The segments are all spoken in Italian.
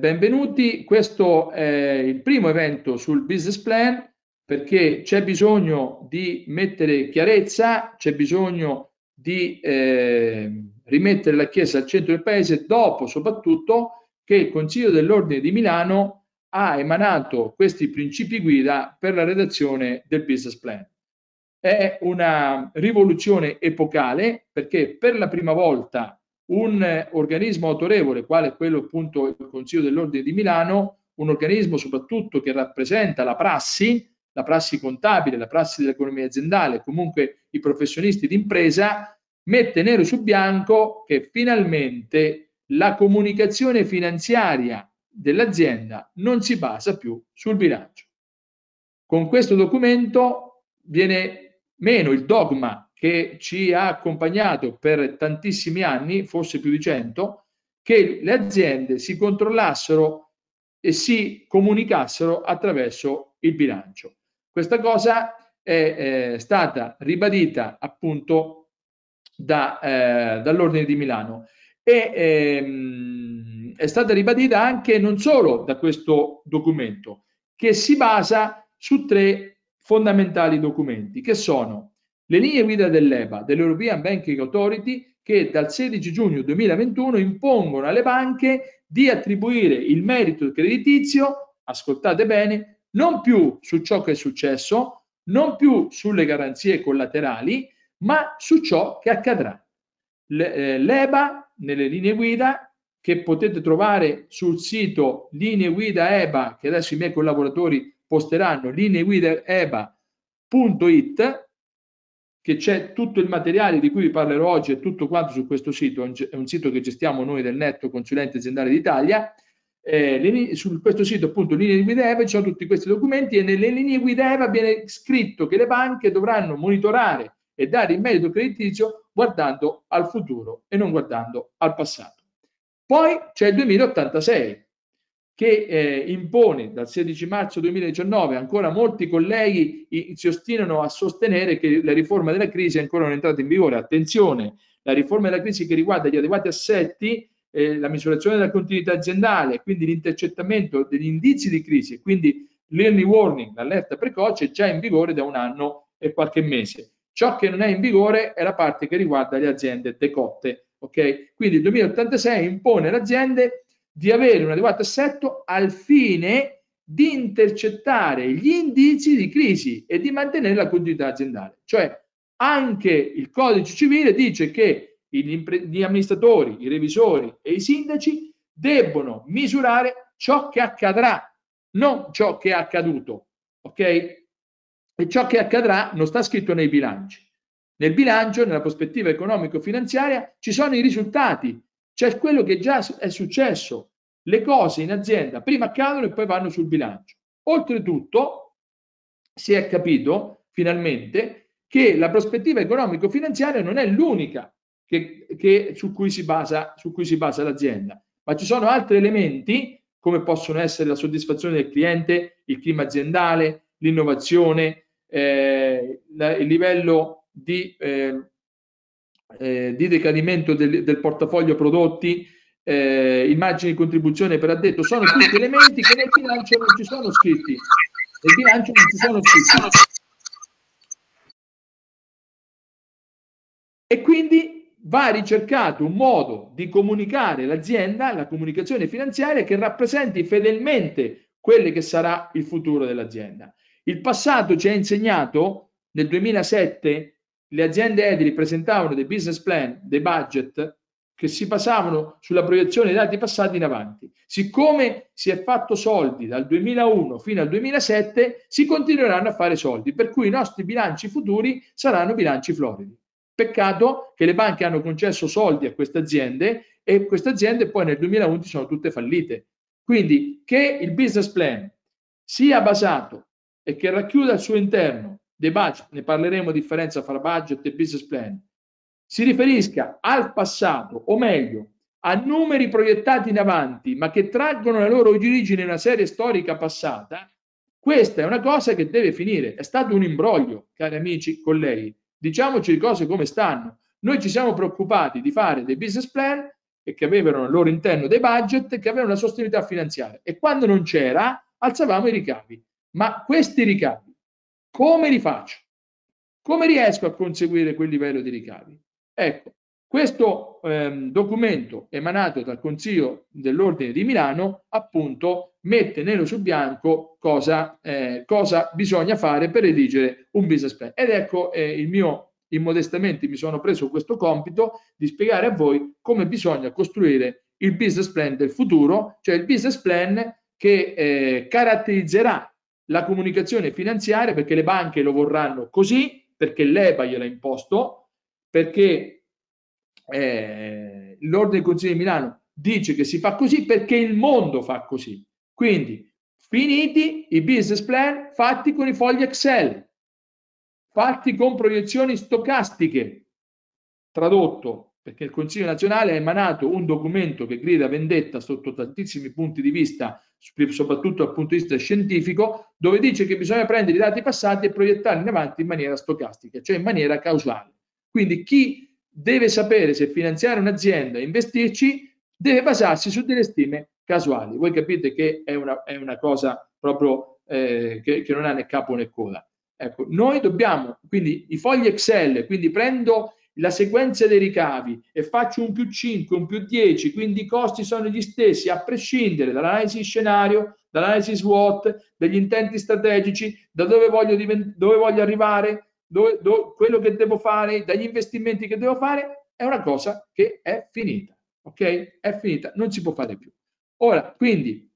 benvenuti, questo è il primo evento sul business plan perché c'è bisogno di mettere chiarezza, c'è bisogno di eh, rimettere la Chiesa al centro del Paese dopo soprattutto che il Consiglio dell'Ordine di Milano ha emanato questi principi guida per la redazione del business plan. È una rivoluzione epocale perché per la prima volta un organismo autorevole, quale quello appunto il Consiglio dell'Ordine di Milano, un organismo soprattutto che rappresenta la prassi, la prassi contabile, la prassi dell'economia aziendale, comunque i professionisti d'impresa, mette nero su bianco che finalmente la comunicazione finanziaria dell'azienda non si basa più sul bilancio. Con questo documento viene meno il dogma che ci ha accompagnato per tantissimi anni, forse più di cento, che le aziende si controllassero e si comunicassero attraverso il bilancio. Questa cosa è, è stata ribadita appunto da, eh, dall'Ordine di Milano e ehm, è stata ribadita anche non solo da questo documento, che si basa su tre fondamentali documenti, che sono le linee guida dell'EBA, dell'European Banking Authority, che dal 16 giugno 2021 impongono alle banche di attribuire il merito creditizio, ascoltate bene, non più su ciò che è successo, non più sulle garanzie collaterali, ma su ciò che accadrà. Eh, L'EBA, nelle linee guida, che potete trovare sul sito linee guida EBA, che adesso i miei collaboratori posteranno, lineeguidaeba.it, che c'è tutto il materiale di cui vi parlerò oggi e tutto quanto su questo sito, è un sito che gestiamo noi del Netto Consulente Aziendale d'Italia. Eh, su questo sito appunto linee guida EVA ci sono tutti questi documenti e nelle linee guida EVA viene scritto che le banche dovranno monitorare e dare il merito creditizio guardando al futuro e non guardando al passato. Poi c'è il 2086 che eh, impone dal 16 marzo 2019, ancora molti colleghi si ostinano a sostenere che la riforma della crisi è ancora non entrata in vigore. Attenzione, la riforma della crisi che riguarda gli adeguati assetti, eh, la misurazione della continuità aziendale, quindi l'intercettamento degli indizi di crisi, quindi l'early warning, l'allerta precoce, è già in vigore da un anno e qualche mese. Ciò che non è in vigore è la parte che riguarda le aziende decotte. Okay? Quindi il 2086 impone alle aziende di avere un adeguato assetto al fine di intercettare gli indizi di crisi e di mantenere la continuità aziendale. Cioè anche il codice civile dice che gli amministratori, i revisori e i sindaci debbono misurare ciò che accadrà, non ciò che è accaduto. Ok? E ciò che accadrà non sta scritto nei bilanci. Nel bilancio, nella prospettiva economico-finanziaria, ci sono i risultati, c'è quello che già è successo. Le cose in azienda prima accadono e poi vanno sul bilancio. Oltretutto, si è capito finalmente che la prospettiva economico-finanziaria non è l'unica che, che, su, cui si basa, su cui si basa l'azienda, ma ci sono altri elementi come possono essere la soddisfazione del cliente, il clima aziendale, l'innovazione, eh, la, il livello di eh, eh, di decadimento del, del portafoglio prodotti, eh, immagini di contribuzione per addetto, sono tutti elementi che nel bilancio non ci sono scritti. Nel bilancio non ci sono scritti. E quindi va ricercato un modo di comunicare l'azienda, la comunicazione finanziaria che rappresenti fedelmente quello che sarà il futuro dell'azienda. Il passato ci ha insegnato nel 2007 le aziende edili presentavano dei business plan, dei budget che si basavano sulla proiezione dei dati passati in avanti. Siccome si è fatto soldi dal 2001 fino al 2007, si continueranno a fare soldi, per cui i nostri bilanci futuri saranno bilanci floridi. Peccato che le banche hanno concesso soldi a queste aziende e queste aziende poi nel 2011 sono tutte fallite. Quindi che il business plan sia basato e che racchiuda al suo interno dei budget, ne parleremo differenza fra budget e business plan, si riferisca al passato, o meglio, a numeri proiettati in avanti, ma che traggono la loro origine in una serie storica passata, questa è una cosa che deve finire. È stato un imbroglio, cari amici, colleghi. Diciamoci le cose come stanno. Noi ci siamo preoccupati di fare dei business plan che avevano al loro interno dei budget che avevano una sostenibilità finanziaria e quando non c'era alzavamo i ricavi. Ma questi ricavi come li faccio? Come riesco a conseguire quel livello di ricavi? Ecco, questo ehm, documento emanato dal Consiglio dell'Ordine di Milano appunto mette nero su bianco cosa, eh, cosa bisogna fare per redigere un business plan. Ed ecco eh, il mio, immodestamente mi sono preso questo compito di spiegare a voi come bisogna costruire il business plan del futuro, cioè il business plan che eh, caratterizzerà la comunicazione finanziaria perché le banche lo vorranno così, perché l'EBA gliel'ha imposto, perché eh, l'Ordine del Consiglio di Milano dice che si fa così perché il mondo fa così. Quindi, finiti i business plan fatti con i fogli Excel, fatti con proiezioni stocastiche, tradotto perché il Consiglio nazionale ha emanato un documento che grida vendetta sotto tantissimi punti di vista, soprattutto dal punto di vista scientifico, dove dice che bisogna prendere i dati passati e proiettarli in avanti in maniera stocastica, cioè in maniera causale. Quindi chi deve sapere se finanziare un'azienda e investirci, deve basarsi su delle stime casuali. Voi capite che è una, è una cosa proprio eh, che, che, non ha né capo né coda. Ecco, noi dobbiamo, quindi i fogli Excel, quindi prendo la sequenza dei ricavi e faccio un più 5, un più 10, quindi i costi sono gli stessi a prescindere dall'analisi scenario, dall'analisi SWOT, dagli intenti strategici, da dove voglio, dove voglio arrivare, dove, dove, quello che devo fare, dagli investimenti che devo fare, è una cosa che è finita. Ok? È finita, non si può fare più. Ora, quindi,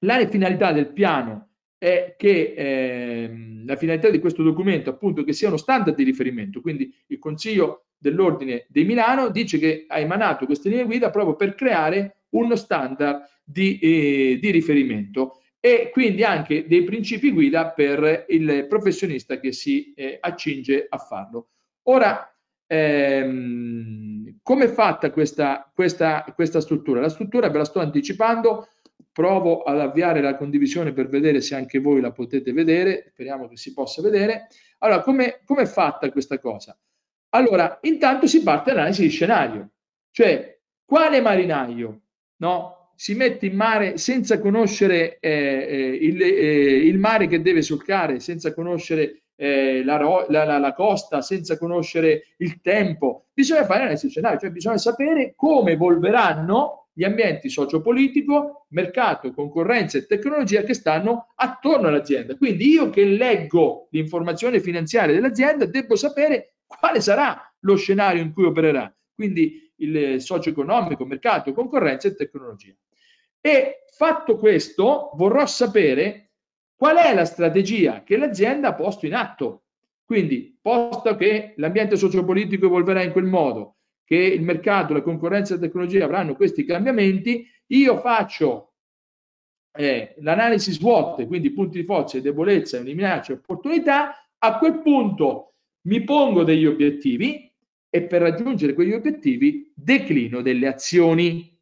la finalità del piano è che eh, la finalità di questo documento appunto che sia uno standard di riferimento, quindi il Consiglio dell'Ordine di Milano dice che ha emanato queste linee guida proprio per creare uno standard di, eh, di riferimento e quindi anche dei principi guida per il professionista che si eh, accinge a farlo. Ora, ehm, come è fatta questa, questa, questa struttura? La struttura ve la sto anticipando, provo ad avviare la condivisione per vedere se anche voi la potete vedere, speriamo che si possa vedere. Allora, come è fatta questa cosa? Allora, intanto si parte dall'analisi di scenario, cioè quale marinaio no, si mette in mare senza conoscere eh, eh, il, eh, il, mare che deve solcare, senza conoscere eh, la, la, la, la, costa, senza conoscere il tempo. Bisogna fare analisi scenario, cioè bisogna sapere come evolveranno gli ambienti sociopolitico, mercato, concorrenza e tecnologia che stanno attorno all'azienda. Quindi io che leggo l'informazione finanziaria dell'azienda devo sapere quale sarà lo scenario in cui opererà. Quindi il socio-economico, mercato, concorrenza e tecnologia. E fatto questo, vorrò sapere qual è la strategia che l'azienda ha posto in atto. Quindi, posto che l'ambiente sociopolitico evolverà in quel modo, che il mercato, la concorrenza e la tecnologia avranno questi cambiamenti, io faccio eh, l'analisi SWOT, quindi punti di forza e debolezza, minacce opportunità, a quel punto mi pongo degli obiettivi e per raggiungere quegli obiettivi declino delle azioni.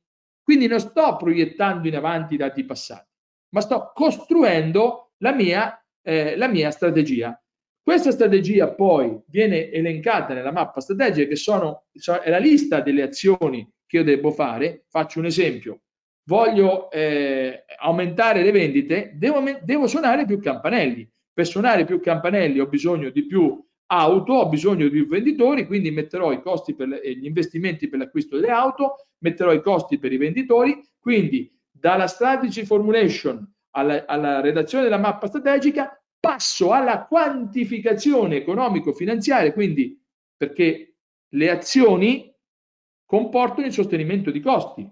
Quindi non sto proiettando in avanti i dati passati, ma sto costruendo la mia, eh, la mia strategia. Questa strategia poi viene elencata nella mappa strategica che sono, è la lista delle azioni che io devo fare. Faccio un esempio. Voglio eh, aumentare le vendite, devo, devo suonare più campanelli. Per suonare più campanelli ho bisogno di più auto, ho bisogno di venditori, quindi metterò i costi per le, gli investimenti per l'acquisto delle auto, metterò i costi per i venditori, quindi dalla strategy formulation alla, alla redazione della mappa strategica passo alla quantificazione economico-finanziaria, quindi perché le azioni comportano il sostenimento di costi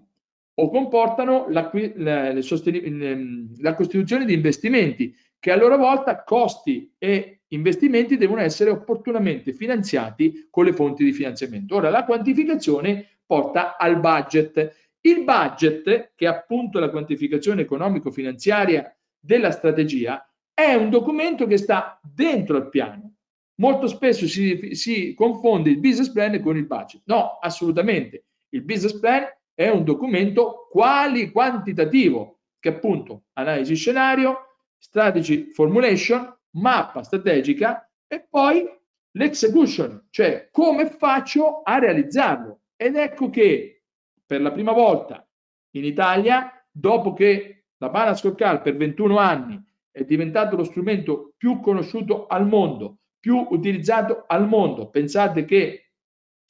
o comportano la, la, la costituzione di investimenti che a loro volta costi e investimenti devono essere opportunamente finanziati con le fonti di finanziamento. Ora, la quantificazione porta al budget. Il budget, che è appunto la quantificazione economico-finanziaria della strategia, è un documento che sta dentro al piano. Molto spesso si, si confonde il business plan con il budget. No, assolutamente. Il business plan è un documento quali quantitativo, che appunto analisi scenario, strategy formulation, mappa strategica e poi l'execution, cioè come faccio a realizzarlo. Ed ecco che per la prima volta in Italia, dopo che la balance scorecard per 21 anni è diventato lo strumento più conosciuto al mondo, più utilizzato al mondo. Pensate che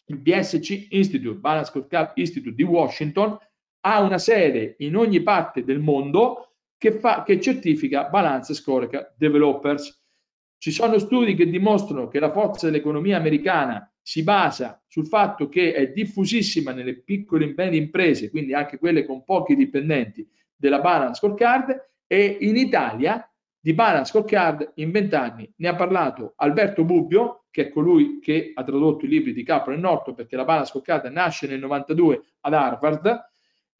il BSC Institute, Balance Scorecard Institute di Washington, ha una sede in ogni parte del mondo che, fa, che certifica Balance Scorecard Developers. Ci sono studi che dimostrano che la forza dell'economia americana si basa sul fatto che è diffusissima nelle piccole e medie imprese, quindi anche quelle con pochi dipendenti, della Balance Scorecard e in Italia di Balance Scorecard in vent'anni ne ha parlato Alberto Bubbio, che è colui che ha tradotto i libri di Capra e Norton, perché la Balance Scorecard nasce nel 92 ad Harvard,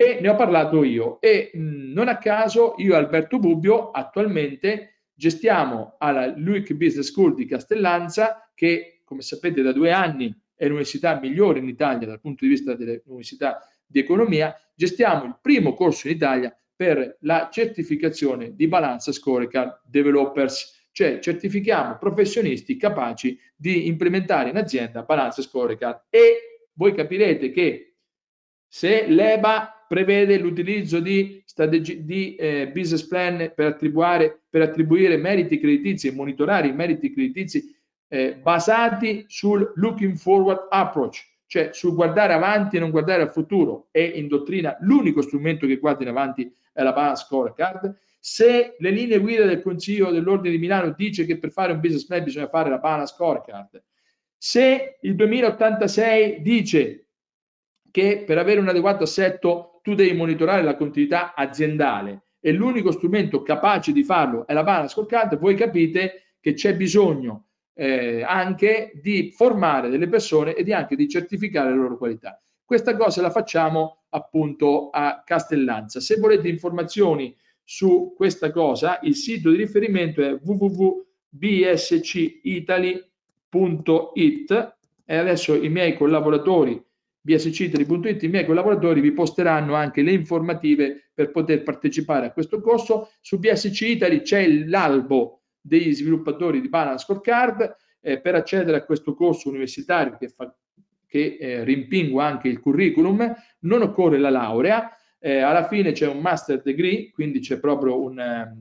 e ne ho parlato io. E mh, non a caso io e Alberto Bubbio attualmente gestiamo alla LUIC Business School di Castellanza, che come sapete da due anni è l'università migliore in Italia dal punto di vista delle università di economia, gestiamo il primo corso in Italia per la certificazione di Balance Scorecard Developers, cioè certifichiamo professionisti capaci di implementare in azienda Balance Scorecard e voi capirete che se l'EBA prevede l'utilizzo di, di eh, business plan per attribuire, per attribuire meriti creditizi e monitorare i meriti creditizi eh, basati sul looking forward approach, cioè sul guardare avanti e non guardare al futuro, è in dottrina l'unico strumento che guarda in avanti è la balance scorecard. Se le linee guida del Consiglio dell'Ordine di Milano dice che per fare un business plan bisogna fare la balance scorecard, se il 2086 dice che per avere un adeguato assetto tu devi monitorare la continuità aziendale e l'unico strumento capace di farlo è la balance scorecard, voi capite che c'è bisogno eh, anche di formare delle persone e di anche di certificare le loro qualità. Questa cosa la facciamo appunto a Castellanza. Se volete informazioni su questa cosa, il sito di riferimento è www.bscitaly.it e adesso i miei collaboratori bscitaly.it, i miei collaboratori vi posteranno anche le informative per poter partecipare a questo corso. Su BSC Italy c'è l'albo degli sviluppatori di Balance Scorecard. Eh, per accedere a questo corso universitario che fa che eh, rimpingua anche il curriculum, non occorre la laurea, eh, alla fine c'è un master degree, quindi c'è proprio un,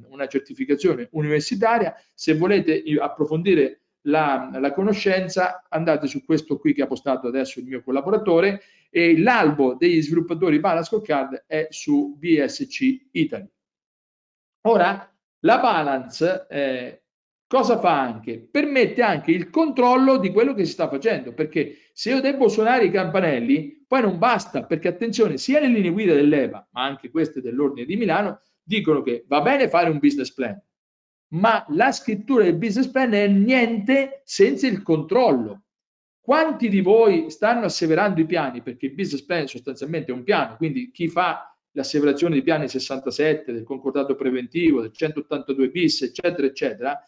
una certificazione universitaria. Se volete approfondire la, la, conoscenza, andate su questo qui che ha postato adesso il mio collaboratore e l'albo degli sviluppatori Balance Card è su BSC Italy. Ora, la Balance eh, cosa fa anche? Permette anche il controllo di quello che si sta facendo, perché se io devo suonare i campanelli, poi non basta, perché attenzione, sia le linee guida dell'EVA, ma anche queste dell'Ordine di Milano, dicono che va bene fare un business plan, ma la scrittura del business plan è niente senza il controllo. Quanti di voi stanno asseverando i piani? Perché il business plan sostanzialmente è un piano, quindi chi fa l'asseverazione dei piani 67, del concordato preventivo, del 182 bis, eccetera, eccetera,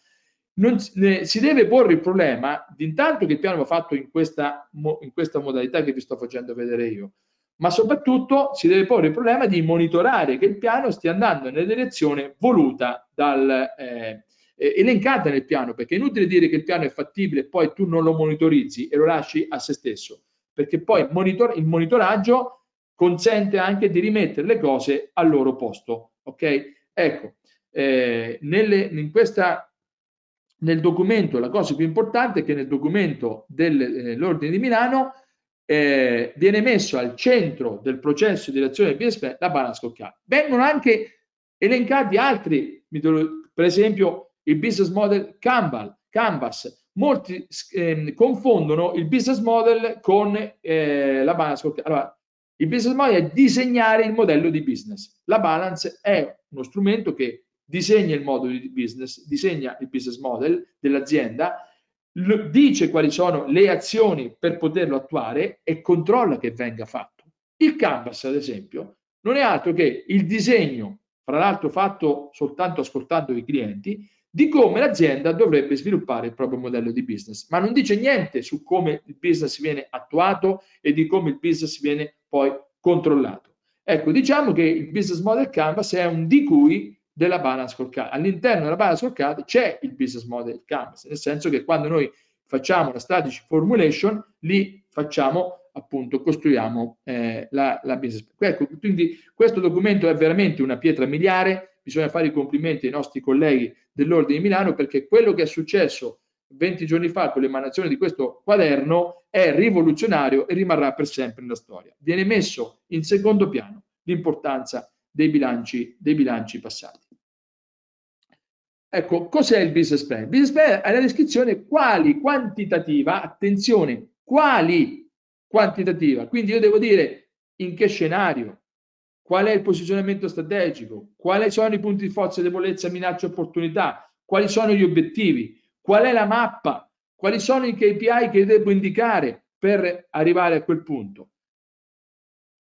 non, eh, si deve porre il problema di intanto che il piano va fatto in questa, in questa modalità che vi sto facendo vedere io, ma soprattutto si deve porre il problema di monitorare che il piano stia andando nella direzione voluta dal, eh, elencata nel piano, perché è inutile dire che il piano è fattibile e poi tu non lo monitorizzi e lo lasci a se stesso, perché poi monitor- il monitoraggio consente anche di rimettere le cose al loro posto. Ok? Ecco, eh, nelle, in questa nel documento, la cosa più importante è che nel documento dell'Ordine eh, di Milano eh, viene messo al centro del processo di azione del BSP la balance scoccata. Vengono anche elencati altri, per esempio il business model Canvas. Canvas. Molti eh, confondono il business model con eh, la balance. Allora, il business model è disegnare il modello di business. La balance è uno strumento che disegna il modulo di business, disegna il business model dell'azienda, dice quali sono le azioni per poterlo attuare e controlla che venga fatto. Il canvas, ad esempio, non è altro che il disegno, fra l'altro fatto soltanto ascoltando i clienti, di come l'azienda dovrebbe sviluppare il proprio modello di business, ma non dice niente su come il business viene attuato e di come il business viene poi controllato. Ecco, diciamo che il business model canvas è un di cui della balance scorecard. All'interno della balance scorecard c'è il business model canvas, nel senso che quando noi facciamo la strategy formulation, lì facciamo appunto costruiamo eh, la, la business. Ecco, quindi questo documento è veramente una pietra miliare, bisogna fare i complimenti ai nostri colleghi dell'Ordine di Milano perché quello che è successo 20 giorni fa con l'emanazione di questo quaderno è rivoluzionario e rimarrà per sempre nella storia. Viene messo in secondo piano l'importanza dei bilanci, dei bilanci passati. Ecco, cos'è il business plan? Il business plan è la descrizione quali quantitativa, attenzione, quali quantitativa. Quindi io devo dire in che scenario, qual è il posizionamento strategico, quali sono i punti di forza, debolezza, minaccia, opportunità, quali sono gli obiettivi, qual è la mappa, quali sono i KPI che devo indicare per arrivare a quel punto.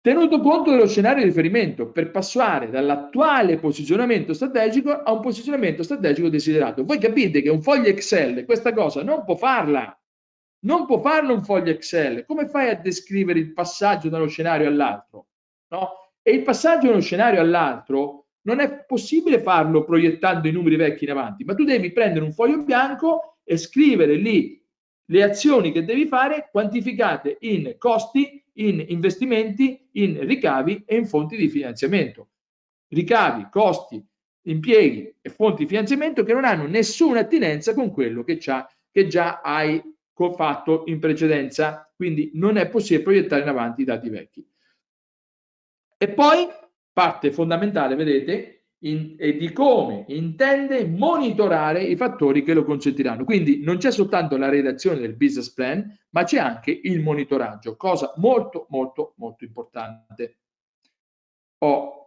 Tenuto conto dello scenario di riferimento per passare dall'attuale posizionamento strategico a un posizionamento strategico desiderato. Voi capite che un foglio Excel questa cosa non può farla. Non può farlo un foglio Excel. Come fai a descrivere il passaggio da uno scenario all'altro? No? E il passaggio da uno scenario all'altro non è possibile farlo proiettando i numeri vecchi in avanti, ma tu devi prendere un foglio bianco e scrivere lì le azioni che devi fare quantificate in costi, in investimenti, in ricavi e in fonti di finanziamento. Ricavi, costi, impieghi e fonti di finanziamento che non hanno nessuna attinenza con quello che, che già hai fatto in precedenza, quindi non è possibile proiettare in avanti i dati vecchi. E poi parte fondamentale, vedete, in, e di come intende monitorare i fattori che lo consentiranno. Quindi non c'è soltanto la redazione del business plan, ma c'è anche il monitoraggio, cosa molto molto molto importante. Oh.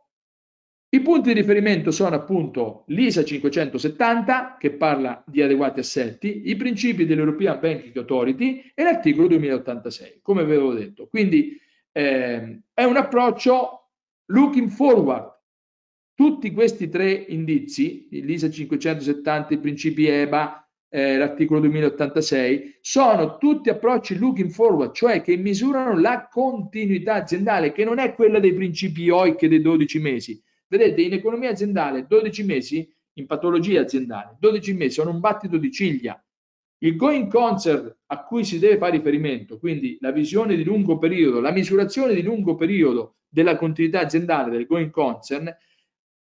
I punti di riferimento sono appunto l'ISA 570 che parla di adeguati assetti, i principi dell'European Banking Authority e l'articolo 2086, come avevo detto. Quindi eh, è un approccio looking forward, tutti questi tre indizi, l'ISA 570, i principi EBA, eh, l'articolo 2086, sono tutti approcci looking forward, cioè che misurano la continuità aziendale, che non è quella dei principi OIC dei 12 mesi. Vedete, in economia aziendale 12 mesi, in patologia aziendale, 12 mesi sono un battito di ciglia. Il going concern a cui si deve fare riferimento, quindi la visione di lungo periodo, la misurazione di lungo periodo della continuità aziendale del going concern,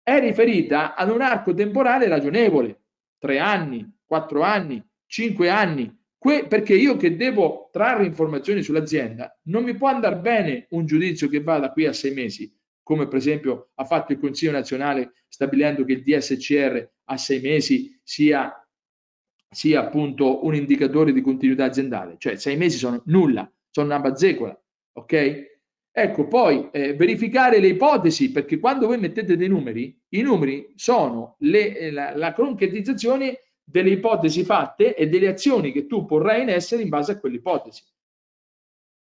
è riferita ad un arco temporale ragionevole, tre anni, quattro anni, cinque anni, que- perché io che devo trarre informazioni sull'azienda non mi può andare bene un giudizio che va da qui a sei mesi, come per esempio ha fatto il Consiglio nazionale stabilendo che il DSCR a sei mesi sia, sia appunto un indicatore di continuità aziendale, cioè sei mesi sono nulla, sono una bazzecola, ok? Ecco, poi eh, verificare le ipotesi, perché quando voi mettete dei numeri, i numeri sono le, eh, la, la concretizzazione delle ipotesi fatte e delle azioni che tu porrai in essere in base a quell'ipotesi.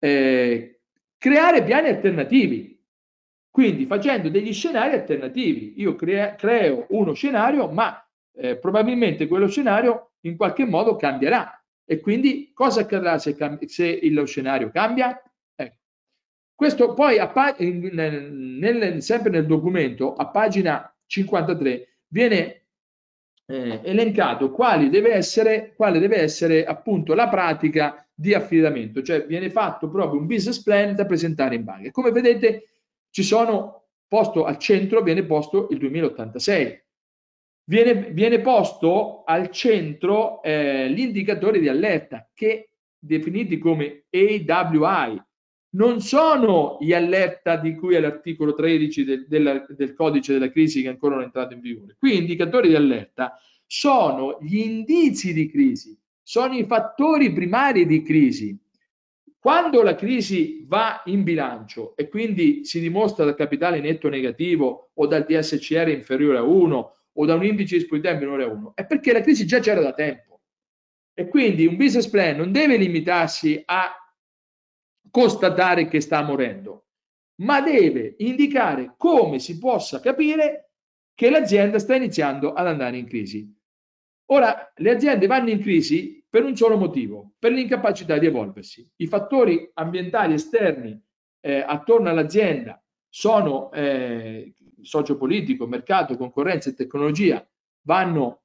Eh, creare piani alternativi, quindi facendo degli scenari alternativi. Io crea, creo uno scenario, ma eh, probabilmente quello scenario in qualche modo cambierà. E quindi cosa accadrà se, se lo scenario cambia? Questo poi nel, nel, sempre nel documento, a pagina 53, viene eh, elencato quali deve essere, quale deve essere appunto la pratica di affidamento, cioè viene fatto proprio un business plan da presentare in banca. Come vedete ci sono posto al centro, viene posto il 2086. Viene, viene posto al centro eh, gli indicatori di allerta che definiti come AWI, non sono gli allerta di cui è l'articolo 13 del, del, del, codice della crisi che ancora non è entrato in vigore. Qui indicatori di allerta sono gli indizi di crisi, sono i fattori primari di crisi. Quando la crisi va in bilancio e quindi si dimostra dal capitale netto negativo o dal DSCR inferiore a 1 o da un indice di disponibilità minore a 1, è perché la crisi già c'era da tempo. E quindi un business plan non deve limitarsi a constatare che sta morendo, ma deve indicare come si possa capire che l'azienda sta iniziando ad andare in crisi. Ora, le aziende vanno in crisi per un solo motivo, per l'incapacità di evolversi. I fattori ambientali esterni eh, attorno all'azienda sono eh, sociopolitico, mercato, concorrenza e tecnologia, vanno,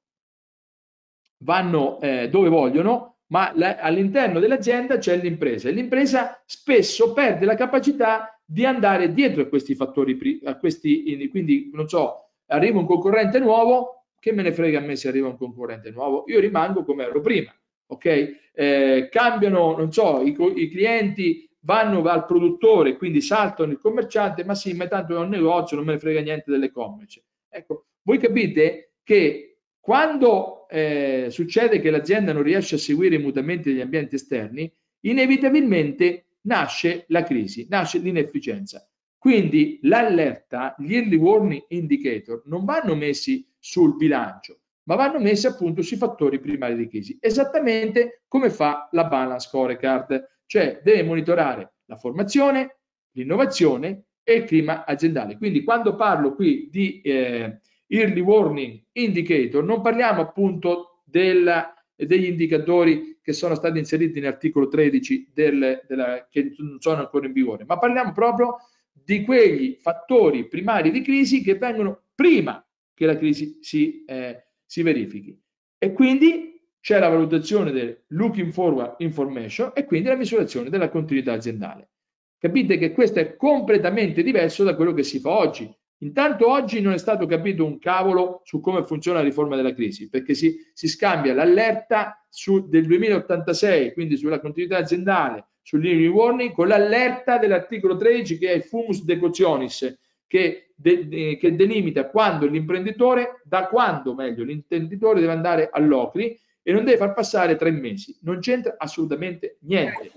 vanno eh, dove vogliono, ma all'interno dell'azienda c'è l'impresa e l'impresa spesso perde la capacità di andare dietro a questi fattori, a questi, quindi non so, arriva un concorrente nuovo, che me ne frega a me se arriva un concorrente nuovo, io rimango come ero prima, ok? Eh, cambiano, non so, i, i clienti vanno al produttore, quindi saltano il commerciante, ma sì, ma tanto è un negozio, non me ne frega niente dell'e-commerce. Ecco, voi capite che quando eh, succede che l'azienda non riesce a seguire i mutamenti degli ambienti esterni, inevitabilmente nasce la crisi, nasce l'inefficienza. Quindi l'allerta, gli early warning indicator non vanno messi sul bilancio, ma vanno messi appunto sui fattori primari di crisi, esattamente come fa la balance scorecard cioè deve monitorare la formazione, l'innovazione e il clima aziendale. Quindi quando parlo qui di eh, early warning indicator, non parliamo appunto del, degli indicatori che sono stati inseriti nell'articolo 13 del, della, che non sono ancora in vigore, ma parliamo proprio di quegli fattori primari di crisi che vengono prima che la crisi si, eh, si verifichi. E quindi c'è la valutazione del looking forward information e quindi la misurazione della continuità aziendale. Capite che questo è completamente diverso da quello che si fa oggi. Intanto oggi non è stato capito un cavolo su come funziona la riforma della crisi, perché si, si scambia l'allerta del 2086, quindi sulla continuità aziendale, sull'early warning, con l'allerta dell'articolo 13 che è il fumus decotionis, che, de, che delimita quando l'imprenditore, da quando meglio l'imprenditore deve andare all'OCRI e non deve far passare tre mesi. Non c'entra assolutamente niente.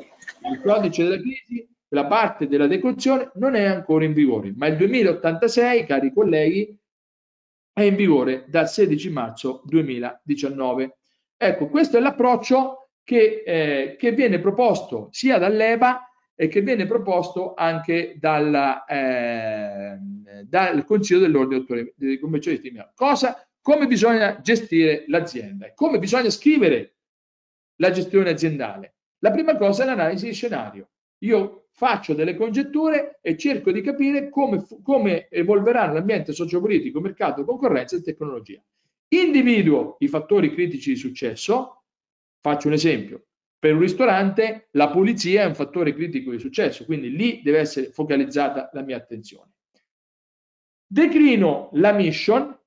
Il codice della crisi, la parte della decozione, non è ancora in vigore, ma il 2086, cari colleghi, è in vigore dal 16 marzo 2019. Ecco, questo è l'approccio che, eh, che viene proposto sia dall'EBA e che viene proposto anche dalla, eh, dal Consiglio dell'Ordine dei Commercialisti di Milano. Cosa come bisogna gestire l'azienda e come bisogna scrivere la gestione aziendale. La prima cosa è l'analisi di scenario. Io faccio delle congetture e cerco di capire come, come evolverà l'ambiente sociopolitico, mercato, concorrenza e tecnologia. Individuo i fattori critici di successo. Faccio un esempio. Per un ristorante la pulizia è un fattore critico di successo, quindi lì deve essere focalizzata la mia attenzione. Declino la mission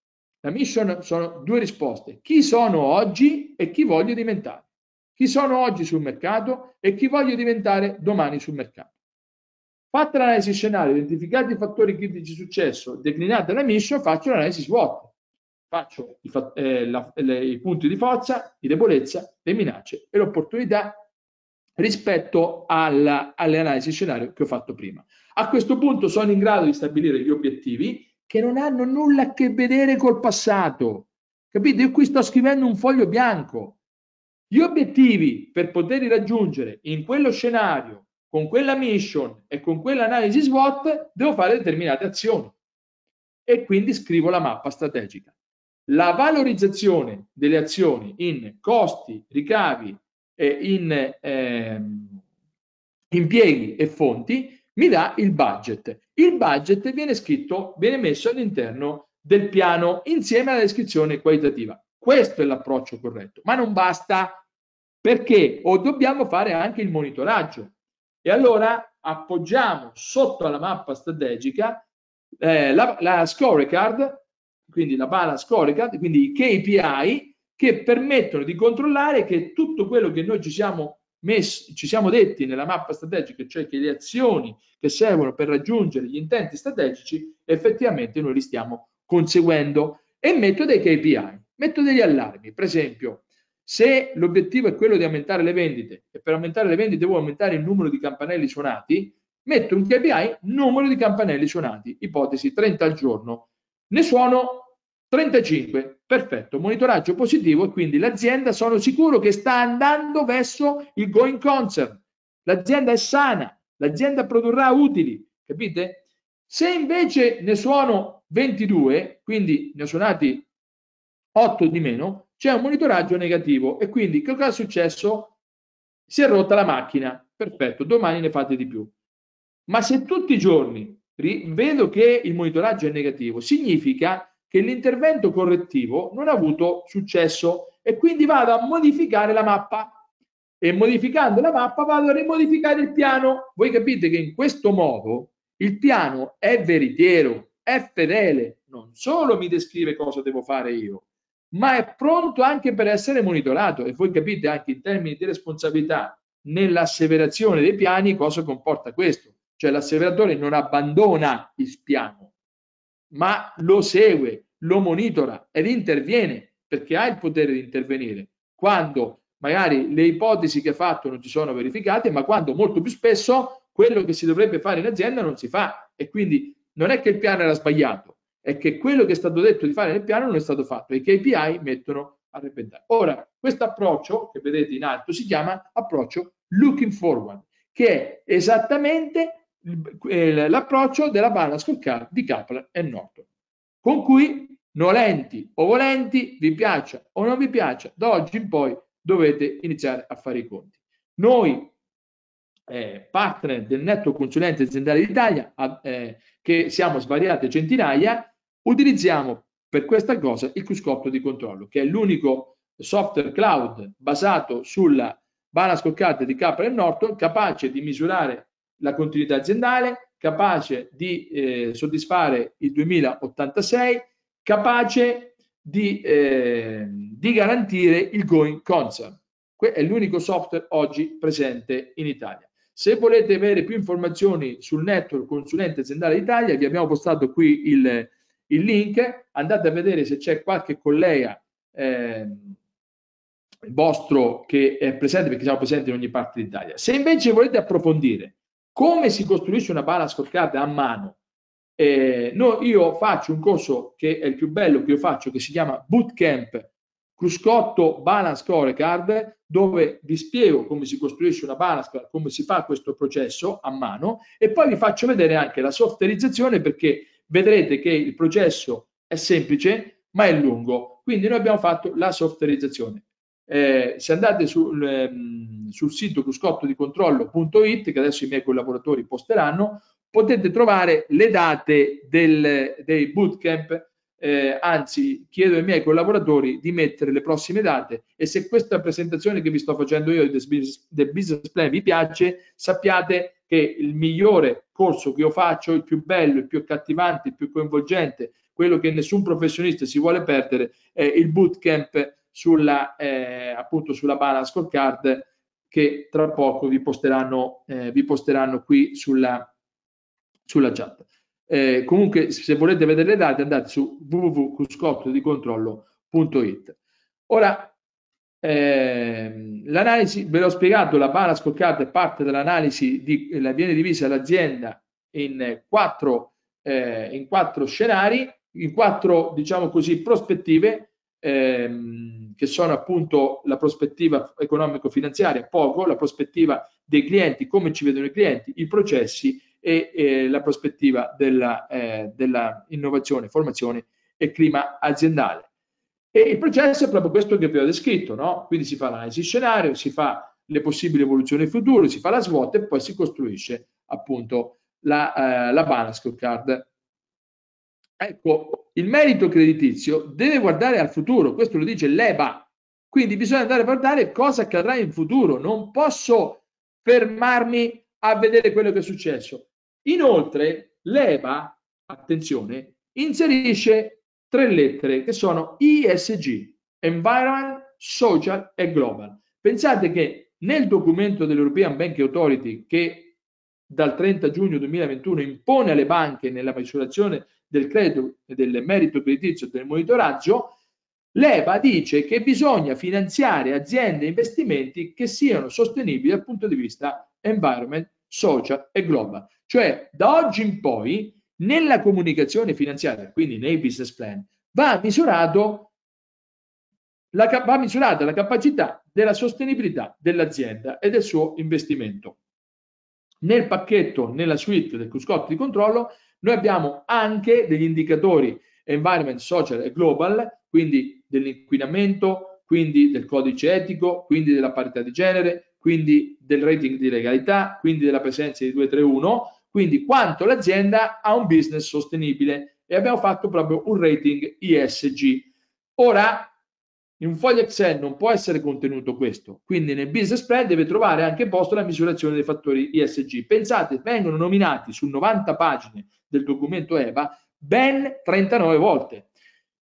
la mission sono due risposte. Chi sono oggi e chi voglio diventare. Chi sono oggi sul mercato e chi voglio diventare domani sul mercato. Fatta l'analisi scenario, identificati i fattori critici di successo, declinata la mission, faccio l'analisi SWOT. Faccio i, eh, la, le, i punti di forza, di debolezza, le minacce e l'opportunità rispetto alla, alle analisi scenario che ho fatto prima. A questo punto sono in grado di stabilire gli obiettivi che non hanno nulla a che vedere col passato. Capite? Io qui sto scrivendo un foglio bianco. Gli obiettivi per poterli raggiungere in quello scenario, con quella mission e con quell'analisi SWOT, devo fare determinate azioni. E quindi scrivo la mappa strategica. La valorizzazione delle azioni in costi, ricavi, eh, in eh, impieghi e fonti mi dà il budget. Il budget viene scritto, viene messo all'interno del piano insieme alla descrizione qualitativa. Questo è l'approccio corretto, ma non basta perché o dobbiamo fare anche il monitoraggio. E allora appoggiamo sotto alla mappa strategica eh, la, la scorecard, quindi la bala scorecard, quindi i KPI che permettono di controllare che tutto quello che noi ci siamo messi, ci siamo detti nella mappa strategica, cioè che le azioni che servono per raggiungere gli intenti strategici, effettivamente noi li stiamo conseguendo e metto dei KPI, metto degli allarmi. Per esempio, se l'obiettivo è quello di aumentare le vendite e per aumentare le vendite devo aumentare il numero di campanelli suonati, metto un KPI numero di campanelli suonati, ipotesi 30 al giorno. Ne suono 35, perfetto, monitoraggio positivo e quindi l'azienda sono sicuro che sta andando verso il going concern. L'azienda è sana, l'azienda produrrà utili, capite? Se invece ne suono 22, quindi ne ho suonati 8 di meno, c'è un monitoraggio negativo e quindi che cosa è successo? Si è rotta la macchina, perfetto, domani ne fate di più. Ma se tutti i giorni vedo che il monitoraggio è negativo, significa che l'intervento correttivo non ha avuto successo e quindi vado a modificare la mappa. e modificando la mappa vado a rimodificare il piano. Voi capite che in questo modo il piano è veritiero, è fedele, non solo mi descrive cosa devo fare io, ma è pronto anche per essere monitorato. E voi capite anche in termini di responsabilità nell'asseverazione dei piani cosa comporta questo. Cioè l'asseveratore non abbandona il piano, ma lo segue, lo monitora ed interviene perché ha il potere di intervenire. Quando magari le ipotesi che ha fatto non ci sono verificate, ma quando molto più spesso quello che si dovrebbe fare in azienda non si fa. E quindi non è che il piano era sbagliato, è che quello che è stato detto di fare nel piano non è stato fatto e i KPI mettono a repentare. Ora, questo approccio che vedete in alto si chiama approccio looking forward, che è esattamente l'approccio della balance scorecard di Kaplan e Norton, con cui nolenti o volenti, vi piaccia o non vi piaccia, da oggi in poi dovete iniziare a fare i conti. Noi, eh, partner del network consulente aziendale d'Italia, eh, che siamo svariate centinaia, utilizziamo per questa cosa il cruscotto di controllo, che è l'unico software cloud basato sulla balance scorecard di Capra e Norton, capace di misurare la continuità aziendale, capace di eh, soddisfare il 2086, capace di, eh, di garantire il going concern. Questo è l'unico software oggi presente in Italia. Se volete avere più informazioni sul network consulente aziendale d'Italia, vi abbiamo postato qui il, il link, andate a vedere se c'è qualche collega eh, vostro che è presente, perché siamo presenti in ogni parte d'Italia. Se invece volete approfondire come si costruisce una balance scorecard a mano, eh, no, io faccio un corso che è il più bello che io faccio, che si chiama Bootcamp Cruscotto Balance Scorecard, dove vi spiego come si costruisce una balance, come si fa questo processo a mano e poi vi faccio vedere anche la softwareizzazione perché vedrete che il processo è semplice ma è lungo. Quindi noi abbiamo fatto la softwareizzazione. Eh, se andate sul, ehm, sul sito cruscottodicontrollo.it, che adesso i miei collaboratori posteranno, potete trovare le date del, dei bootcamp. Eh, anzi, chiedo ai miei collaboratori di mettere le prossime date e se questa presentazione che vi sto facendo io del business, business plan vi piace, sappiate che il migliore corso che io faccio, il più bello, il più accattivante, il più coinvolgente, quello che nessun professionista si vuole perdere, è il bootcamp sulla, eh, appunto sulla balance scorecard che tra poco vi posteranno, eh, vi posteranno qui sulla, sulla chat. Eh, comunque, se volete vedere le date, andate su www.cuscottodicontrollo.it. Ora, eh, l'analisi, ve l'ho spiegato, la balance scorecard è parte dell'analisi, di, la viene divisa l'azienda in quattro, eh, in quattro scenari, in quattro, diciamo così, prospettive ehm, che sono appunto la prospettiva economico-finanziaria, poco, la prospettiva dei clienti, come ci vedono i clienti, i processi e eh, la prospettiva della, eh, della, formazione e clima aziendale. E il processo è proprio questo che vi ho descritto, no? quindi si fa l'analisi scenario, si fa le possibili evoluzioni future, si fa la SWOT e poi si costruisce appunto la, eh, la balance scorecard Ecco, il merito creditizio deve guardare al futuro, questo lo dice l'EBA, quindi bisogna andare a guardare cosa accadrà in futuro, non posso fermarmi a vedere quello che è successo. Inoltre, l'EBA, attenzione, inserisce tre lettere che sono ISG, Environment, Social e Global. Pensate che nel documento dell'European Banking Authority che dal 30 giugno 2021 impone alle banche nella misurazione del credito e del merito creditizio e del monitoraggio, l'EBA dice che bisogna finanziare aziende e investimenti che siano sostenibili dal punto di vista environment, social e global. Cioè, da oggi in poi, nella comunicazione finanziaria, quindi nei business plan, va, misurato la, va misurata la capacità della sostenibilità dell'azienda e del suo investimento. Nel pacchetto, nella suite del cruscotto di controllo, noi abbiamo anche degli indicatori environment, social e global, quindi dell'inquinamento, quindi del codice etico, quindi della parità di genere, quindi del rating di legalità, quindi della presenza di 231, quindi quanto l'azienda ha un business sostenibile e abbiamo fatto proprio un rating ISG. Ora in un foglio Excel non può essere contenuto questo, quindi nel business plan deve trovare anche posto la misurazione dei fattori ISG. Pensate, vengono nominati su 90 pagine del documento EVA ben 39 volte.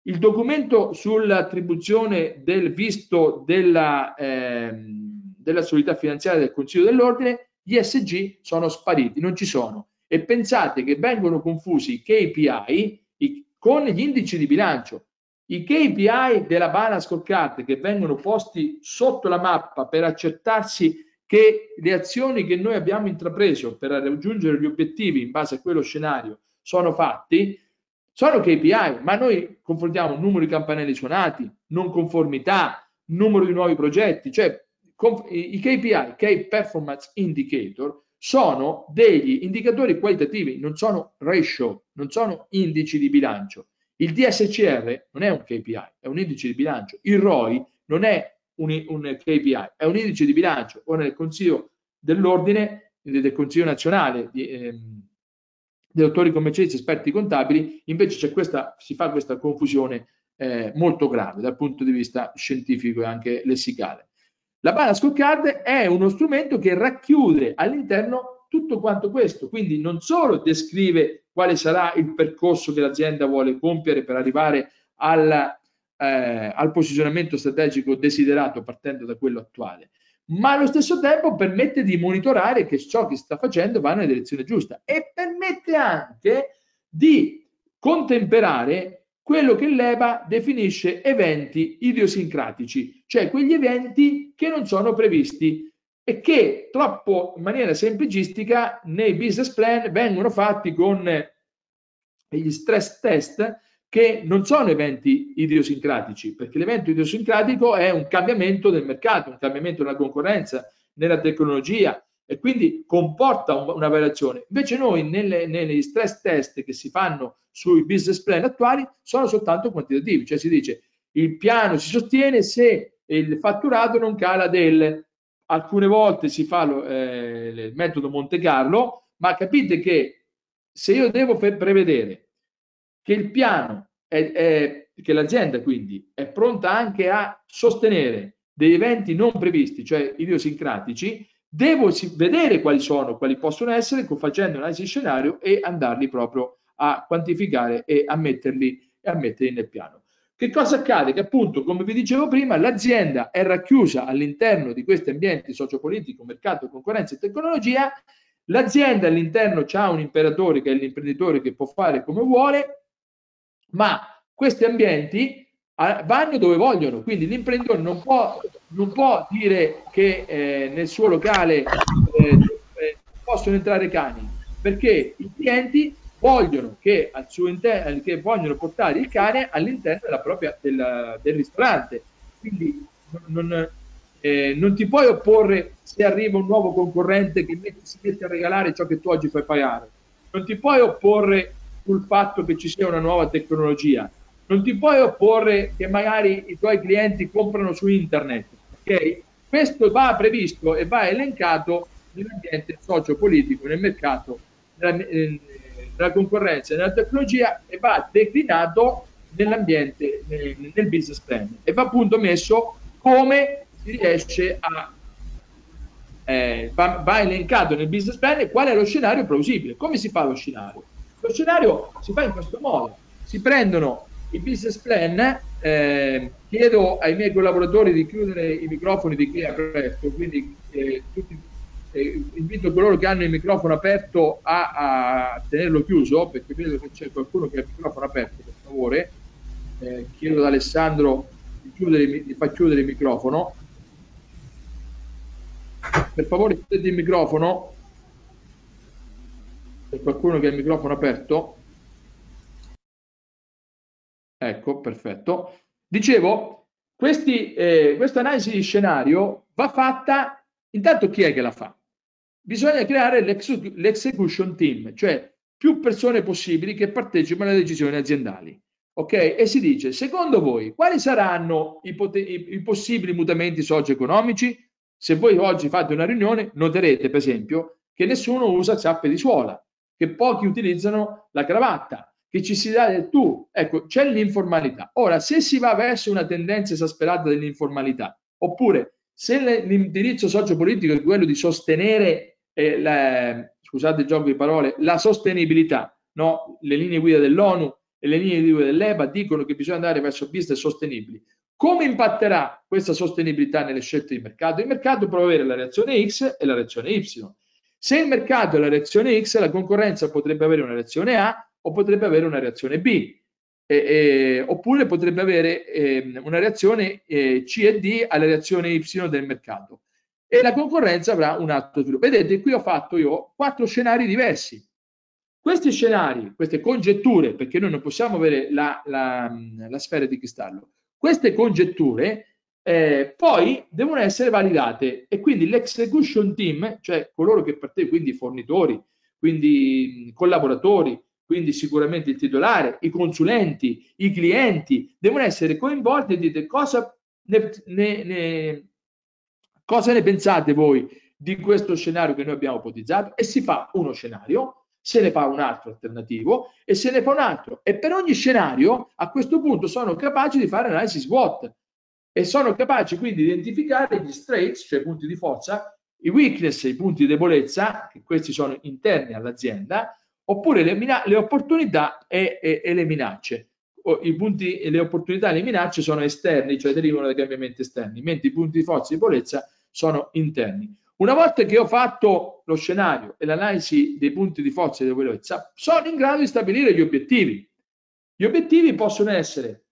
Il documento sull'attribuzione del visto della, ehm, della solidità finanziaria del Consiglio dell'Ordine, gli ESG sono spariti, non ci sono. E pensate che vengono confusi i KPI con gli indici di bilancio. I KPI della Bana Scorecard che vengono posti sotto la mappa per accertarsi che le azioni che noi abbiamo intrapreso per raggiungere gli obiettivi in base a quello scenario sono fatti, sono KPI, ma noi confrontiamo numero di campanelli suonati, non conformità, numero di nuovi progetti, cioè i KPI, Key Performance Indicator, sono degli indicatori qualitativi, non sono ratio, non sono indici di bilancio. Il DSCR non è un KPI, è un indice di bilancio. Il ROI non è un, un KPI, è un indice di bilancio. Ora nel Consiglio dell'Ordine, del Consiglio nazionale di, ehm, degli autori commercialisti esperti contabili, invece questa, si fa questa confusione eh, molto grave dal punto di vista scientifico e anche lessicale. La Balance Scorecard è uno strumento che racchiude all'interno tutto quanto questo, quindi non solo descrive quale sarà il percorso che l'azienda vuole compiere per arrivare al, eh, al posizionamento strategico desiderato partendo da quello attuale, ma allo stesso tempo permette di monitorare che ciò che sta facendo va nella direzione giusta e permette anche di contemperare quello che l'EBA definisce eventi idiosincratici, cioè quegli eventi che non sono previsti e che troppo in maniera semplicistica nei business plan vengono fatti con gli stress test che non sono eventi idiosincratici, perché l'evento idiosincratico è un cambiamento del mercato, un cambiamento nella concorrenza, nella tecnologia e quindi comporta una variazione. Invece noi nelle, negli stress test che si fanno sui business plan attuali sono soltanto quantitativi, cioè si dice il piano si sostiene se il fatturato non cala del alcune volte si fa lo, eh, il metodo Monte Carlo, ma capite che se io devo prevedere che il piano, è, è, che l'azienda quindi è pronta anche a sostenere degli eventi non previsti, cioè idiosincratici, devo vedere quali sono, quali possono essere, facendo un'analisi scenario e andarli proprio a quantificare e a metterli, a metterli nel piano. Che cosa accade? Che appunto, come vi dicevo prima, l'azienda è racchiusa all'interno di questi ambienti sociopolitico, mercato, concorrenza e tecnologia. L'azienda all'interno ha un imperatore che è l'imprenditore che può fare come vuole, ma questi ambienti vanno dove vogliono, quindi l'imprenditore non può, non può dire che eh, nel suo locale eh, eh possono entrare cani, perché i clienti vogliono che, al suo interno, che vogliono portare il cane all'interno della propria, del, del ristorante. Quindi non, eh, non, ti puoi opporre se arriva un nuovo concorrente che mette, si mette a regalare ciò che tu oggi fai pagare. Non ti puoi opporre sul fatto che ci sia una nuova tecnologia. Non ti puoi opporre che magari i tuoi clienti comprano su internet. Okay? Questo va previsto e va elencato nell'ambiente socio-politico, nel mercato, nella, nella concorrenza nella tecnologia e va declinato nell'ambiente, nel, nel business plan e va appunto messo come si riesce a eh, va, va, elencato nel business plan qual è lo scenario plausibile. Come si fa lo scenario? Lo scenario si fa in questo modo: si prendono i business plan. Eh, chiedo ai miei collaboratori di chiudere i microfoni di chi è aperto, quindi eh, tutti eh, invito coloro che hanno il microfono aperto a, a, tenerlo chiuso perché vedo che c'è qualcuno che ha il microfono aperto per favore. Eh, chiedo ad Alessandro di, chiudere, di far chiudere il microfono. Per favore chiudete il microfono. Per qualcuno che ha il microfono aperto ecco perfetto dicevo questi, eh, questa analisi di scenario va fatta intanto chi è che la fa bisogna creare l'execution team, cioè più persone possibili che partecipano alle decisioni aziendali. Ok? E si dice, secondo voi, quali saranno i, i, i possibili mutamenti socio-economici? Se voi oggi fate una riunione, noterete, per esempio, che nessuno usa zappe di suola, che pochi utilizzano la cravatta, che ci si dà del tu. Ecco, c'è l'informalità. Ora, se si va verso una tendenza esasperata dell'informalità, oppure se l'indirizzo sociopolitico è quello di sostenere, eh, la, scusate il gioco di parole, la sostenibilità, no? le linee guida dell'ONU e le linee guida dell'EBA dicono che bisogna andare verso business sostenibili. Come impatterà questa sostenibilità nelle scelte di mercato? Il mercato può avere la reazione X e la reazione Y. Se il mercato è la reazione X, la concorrenza potrebbe avere una reazione A o potrebbe avere una reazione B. E, e, oppure potrebbe avere eh, una reazione eh, C e D alla reazione Y del mercato e la concorrenza avrà un altro sviluppo. Vedete, qui ho fatto io quattro scenari diversi. Questi scenari, queste congetture, perché noi non possiamo avere la, la, la sfera di cristallo, queste congetture eh, poi devono essere validate e quindi l'execution team, cioè coloro che partecipano, quindi fornitori, quindi collaboratori, quindi sicuramente il titolare, i consulenti, i clienti, devono essere coinvolti e dite cosa ne, ne, ne, cosa ne pensate voi di questo scenario che noi abbiamo ipotizzato e si fa uno scenario se ne fa un altro alternativo e se ne fa un altro. E per ogni scenario a questo punto sono capaci di fare analisi SWOT e sono capaci quindi di identificare gli strengths, cioè i punti di forza, i weakness, i punti di debolezza, che questi sono interni all'azienda, oppure le, le opportunità e, e, e, le minacce. I punti, le opportunità e le minacce sono esterni, cioè derivano dai cambiamenti esterni, mentre i punti di forza e di debolezza sono interni. Una volta che ho fatto lo scenario e l'analisi dei punti di forza e di debolezza, sono in grado di stabilire gli obiettivi. Gli obiettivi possono essere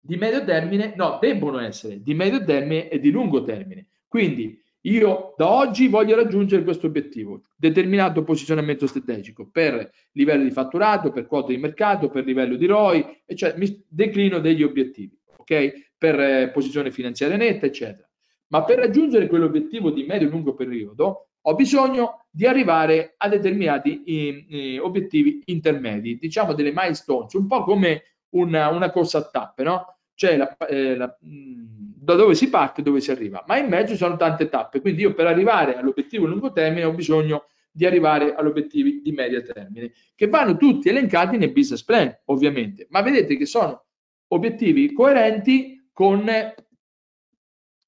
di medio termine, no, debbono essere di medio termine e di lungo termine. Quindi io da oggi voglio raggiungere questo obiettivo, determinato posizionamento strategico per livello di fatturato, per quota di mercato, per livello di ROI, cioè mi declino degli obiettivi, ok? Per eh, posizione finanziaria netta, eccetera. Ma per raggiungere quell'obiettivo di medio e lungo periodo ho bisogno di arrivare a determinati eh, eh, obiettivi intermedi, diciamo delle milestones, un po' come una, una corsa a tappe, no? Cioè la, eh, la, da dove si parte e dove si arriva, ma in mezzo ci sono tante tappe, quindi io per arrivare all'obiettivo a lungo termine ho bisogno di arrivare agli obiettivi di medio termine, che vanno tutti elencati nel business plan, ovviamente, ma vedete che sono obiettivi coerenti con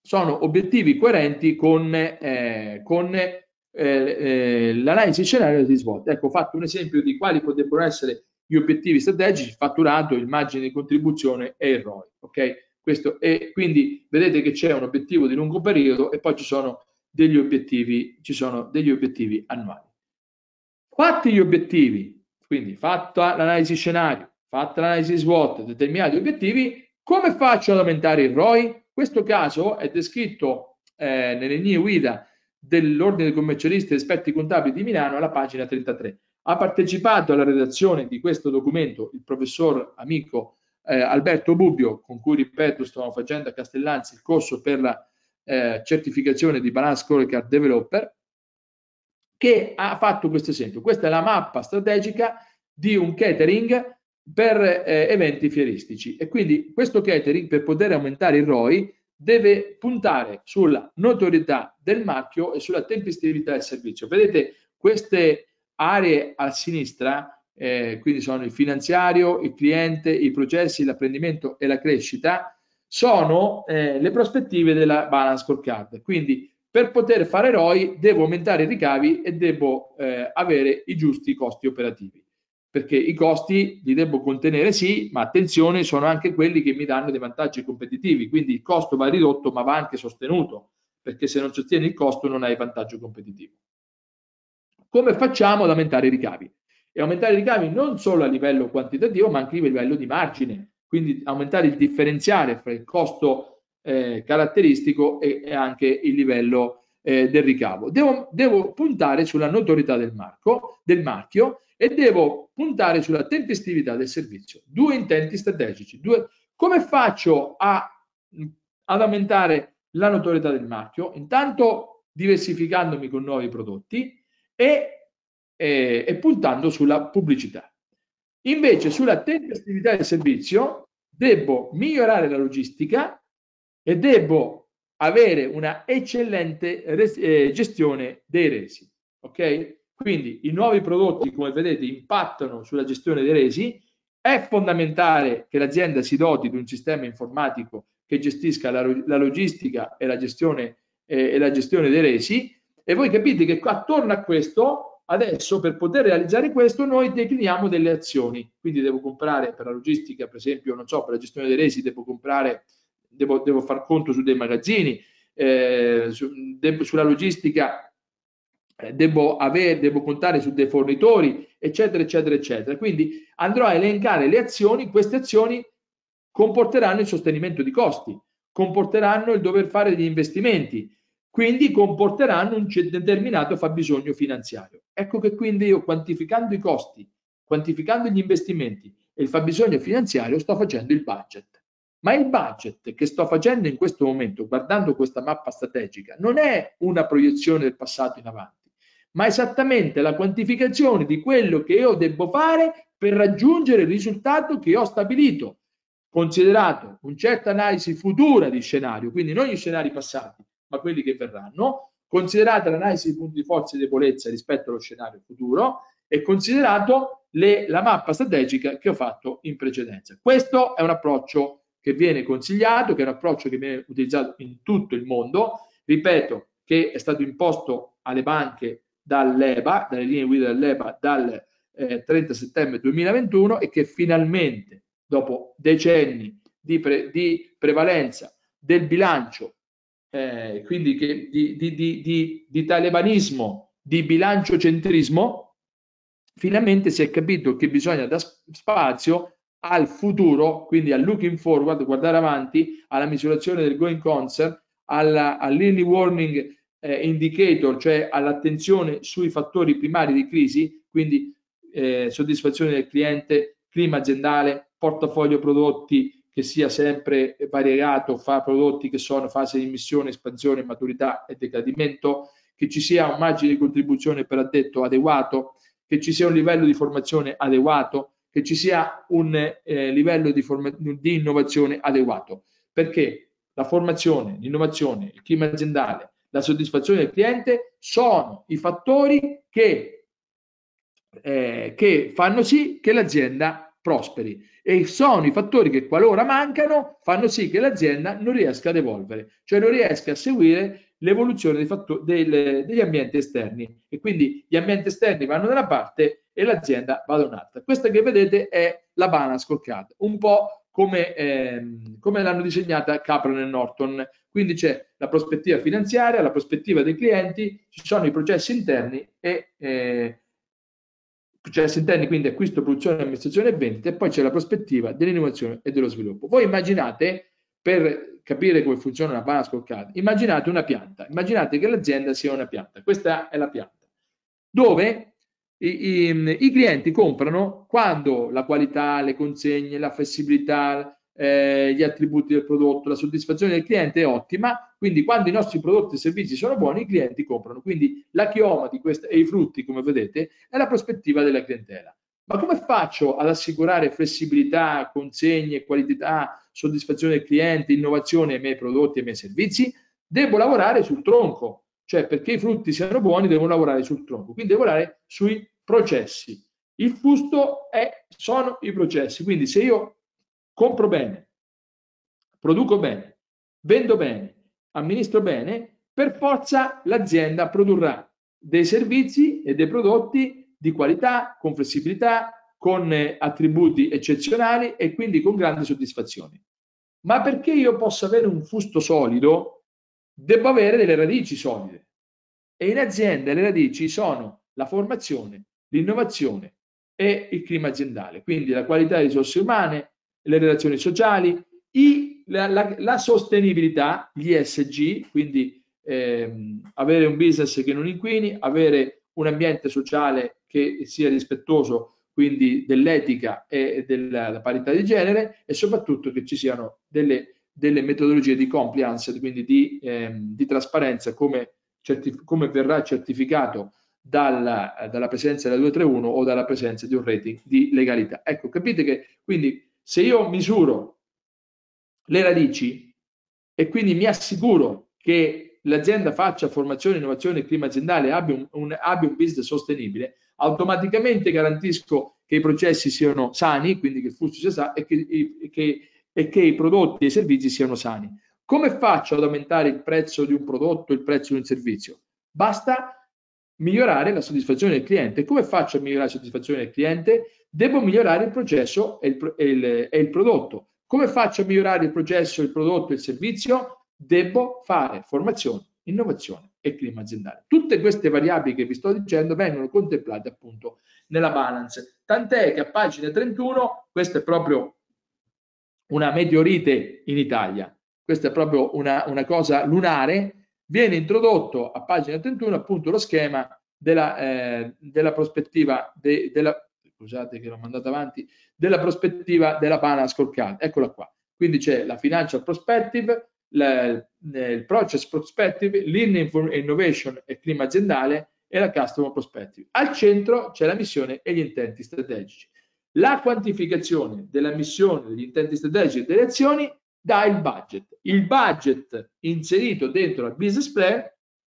sono obiettivi coerenti con, eh, con eh, eh, l'analisi scenario di SWOT. Ecco, ho fatto un esempio di quali potrebbero essere gli obiettivi strategici, fatturato, il margine di contribuzione e il ROI. Ok? Questo, e quindi vedete che c'è un obiettivo di lungo periodo e poi ci sono degli obiettivi, ci sono degli obiettivi annuali. Fatti gli obiettivi, quindi fatta l'analisi scenario, fatta l'analisi SWOT, determinati obiettivi, come faccio ad aumentare il ROI? Questo caso è descritto eh, nelle linee guida dell'Ordine dei commercialisti e esperti contabili di Milano alla pagina 33. Ha partecipato alla redazione di questo documento il professor amico eh, Alberto Bubbio, con cui, ripeto, stiamo facendo a Castellanzi il corso per la eh, certificazione di Balance Scorecard Developer, che ha fatto questo esempio. Questa è la mappa strategica di un catering per eh, eventi fieristici e quindi questo catering per poter aumentare il ROI deve puntare sulla notorietà del marchio e sulla tempestività del servizio. Vedete queste aree a sinistra, eh, quindi sono il finanziario, il cliente, i processi, l'apprendimento e la crescita, sono eh, le prospettive della balance scorecard. Quindi per poter fare ROI devo aumentare i ricavi e devo eh, avere i giusti costi operativi perché i costi li devo contenere sì, ma attenzione, sono anche quelli che mi danno dei vantaggi competitivi, quindi il costo va ridotto ma va anche sostenuto, perché se non sostieni il costo non hai vantaggio competitivo. Come facciamo ad aumentare i ricavi? E aumentare i ricavi non solo a livello quantitativo, ma anche a livello di margine, quindi aumentare il differenziale fra il costo eh, caratteristico e, e, anche il livello eh, del ricavo. Devo, devo puntare sulla notorietà del, marco, del marchio e devo puntare sulla tempestività del servizio. Due intenti strategici. Due... Come faccio a, ad aumentare la notorietà del marchio? Intanto diversificandomi con nuovi prodotti e, e, e puntando sulla pubblicità. Invece sulla tempestività del servizio devo migliorare la logistica e devo avere una eccellente eh, gestione dei resi. Ok? Quindi i nuovi prodotti, come vedete, impattano sulla gestione dei resi. È fondamentale che l'azienda si doti di un sistema informatico che gestisca la, la logistica e la, gestione, eh, e la gestione dei resi. E voi capite che attorno a questo, adesso per poter realizzare questo, noi decliniamo delle azioni. Quindi devo comprare per la logistica, per esempio, non so, per la gestione dei resi, devo comprare, devo, devo far conto su dei magazzini, eh, su, devo, sulla logistica eh, devo, avere, devo contare su dei fornitori, eccetera, eccetera, eccetera. Quindi andrò a elencare le azioni, queste azioni comporteranno il sostenimento di costi, comporteranno il dover fare degli investimenti, quindi comporteranno un determinato fabbisogno finanziario. Ecco che quindi io quantificando i costi, quantificando gli investimenti e il fabbisogno finanziario sto facendo il budget. Ma il budget che sto facendo in questo momento, guardando questa mappa strategica, non è una proiezione del passato in avanti ma esattamente la quantificazione di quello che io devo fare per raggiungere il risultato che ho stabilito, considerato una certa analisi futura di scenario, quindi non gli scenari passati, ma quelli che verranno, considerata l'analisi di punti di forza e debolezza rispetto allo scenario futuro e considerato le, la mappa strategica che ho fatto in precedenza. Questo è un approccio che viene consigliato, che è un approccio che viene utilizzato in tutto il mondo, ripeto, che è stato imposto alle banche dall'EBA, dalle linee guida dell'EBA dal eh, 30 settembre 2021 e che finalmente, dopo decenni di, pre, di prevalenza del bilancio, eh, quindi che, di, di, di, di talebanismo, di bilancio centrismo, finalmente si è capito che bisogna dare spazio al futuro, quindi al looking forward, guardare avanti, alla misurazione del going concern, all'early warning eh, indicator, cioè all'attenzione sui fattori primari di crisi, quindi eh, soddisfazione del cliente, clima aziendale, portafoglio prodotti che sia sempre variegato, fa prodotti che sono fase di emissione, espansione, maturità e decadimento, che ci sia un margine di contribuzione per addetto adeguato, che ci sia un livello di formazione adeguato, che ci sia un eh, livello di, di innovazione adeguato. Perché la formazione, l'innovazione, il clima aziendale, la soddisfazione del cliente sono i fattori che, eh, che fanno sì che l'azienda prosperi. E sono i fattori che qualora mancano fanno sì che l'azienda non riesca ad evolvere, cioè non riesca a seguire l'evoluzione degli ambienti esterni. E quindi gli ambienti esterni vanno da una parte e l'azienda va da un'altra. Questa che vedete è la bana scoccata, un po' come, ehm, come l'hanno disegnata Capron e Norton, quindi c'è la prospettiva finanziaria, la prospettiva dei clienti, ci sono i processi interni e eh, processi interni, quindi acquisto, produzione, amministrazione e vendita, e poi c'è la prospettiva dell'innovazione e dello sviluppo. Voi immaginate, per capire come funziona una banana scoccata, immaginate una pianta, immaginate che l'azienda sia una pianta, questa è la pianta, dove i, i, i clienti comprano quando la qualità, le consegne, la flessibilità, eh, gli attributi del prodotto, la soddisfazione del cliente è ottima, quindi quando i nostri prodotti e servizi sono buoni i clienti comprano, quindi la chioma di questa, e i frutti come vedete è la prospettiva della clientela. Ma come faccio ad assicurare flessibilità, consegne, qualità, soddisfazione del cliente, innovazione ai miei prodotti e ai miei servizi? Devo lavorare sul tronco, cioè perché i frutti siano buoni devo lavorare sul tronco, quindi devo lavorare sui processi. Il fusto è, sono i processi, quindi se io compro bene, produco bene, vendo bene, amministro bene, per forza l'azienda produrrà dei servizi e dei prodotti di qualità, con flessibilità, con eh, attributi eccezionali e quindi con grande soddisfazione. Ma perché io possa avere un fusto solido, devo avere delle radici solide. E in azienda le radici sono la formazione, l'innovazione e il clima aziendale, quindi la qualità delle risorse umane, le relazioni sociali, i, la, la, la, sostenibilità, gli ESG, quindi ehm, avere un business che non inquini, avere un ambiente sociale che sia rispettoso quindi dell'etica e della parità di genere e soprattutto che ci siano delle, delle metodologie di compliance, quindi di, ehm, di trasparenza come, certif- come, verrà certificato dalla, dalla presenza della 231 o dalla presenza di un rating di legalità. Ecco, capite che quindi se io misuro le radici e quindi mi assicuro che l'azienda faccia formazione, innovazione e clima aziendale, abbia un, un, abbia un business sostenibile, automaticamente garantisco che i processi siano sani, quindi che il flusso sia sano e che, e che, e che i prodotti e i servizi siano sani. Come faccio ad aumentare il prezzo di un prodotto, il prezzo di un servizio? Basta migliorare la soddisfazione del cliente. Come faccio a migliorare la soddisfazione del cliente? Devo migliorare il processo e il, e il, e il prodotto. Come faccio a migliorare il processo, il prodotto e il servizio? Devo fare formazione, innovazione e clima aziendale. Tutte queste variabili che vi sto dicendo vengono contemplate appunto nella balance. Tant'è che a pagina 31, questa è proprio una mediorite in Italia, questa è proprio una, una cosa lunare, viene introdotto a pagina 31 appunto lo schema della, eh, della prospettiva de, della, scusate che l'ho mandato avanti, della prospettiva della Pana Scorecard. Eccola qua. Quindi c'è la financial prospective, la, il process prospective, l'innovation e clima aziendale e la customer prospective. Al centro c'è la missione e gli intenti strategici. La quantificazione della missione, degli intenti strategici e delle azioni dà il budget. Il budget inserito dentro al business plan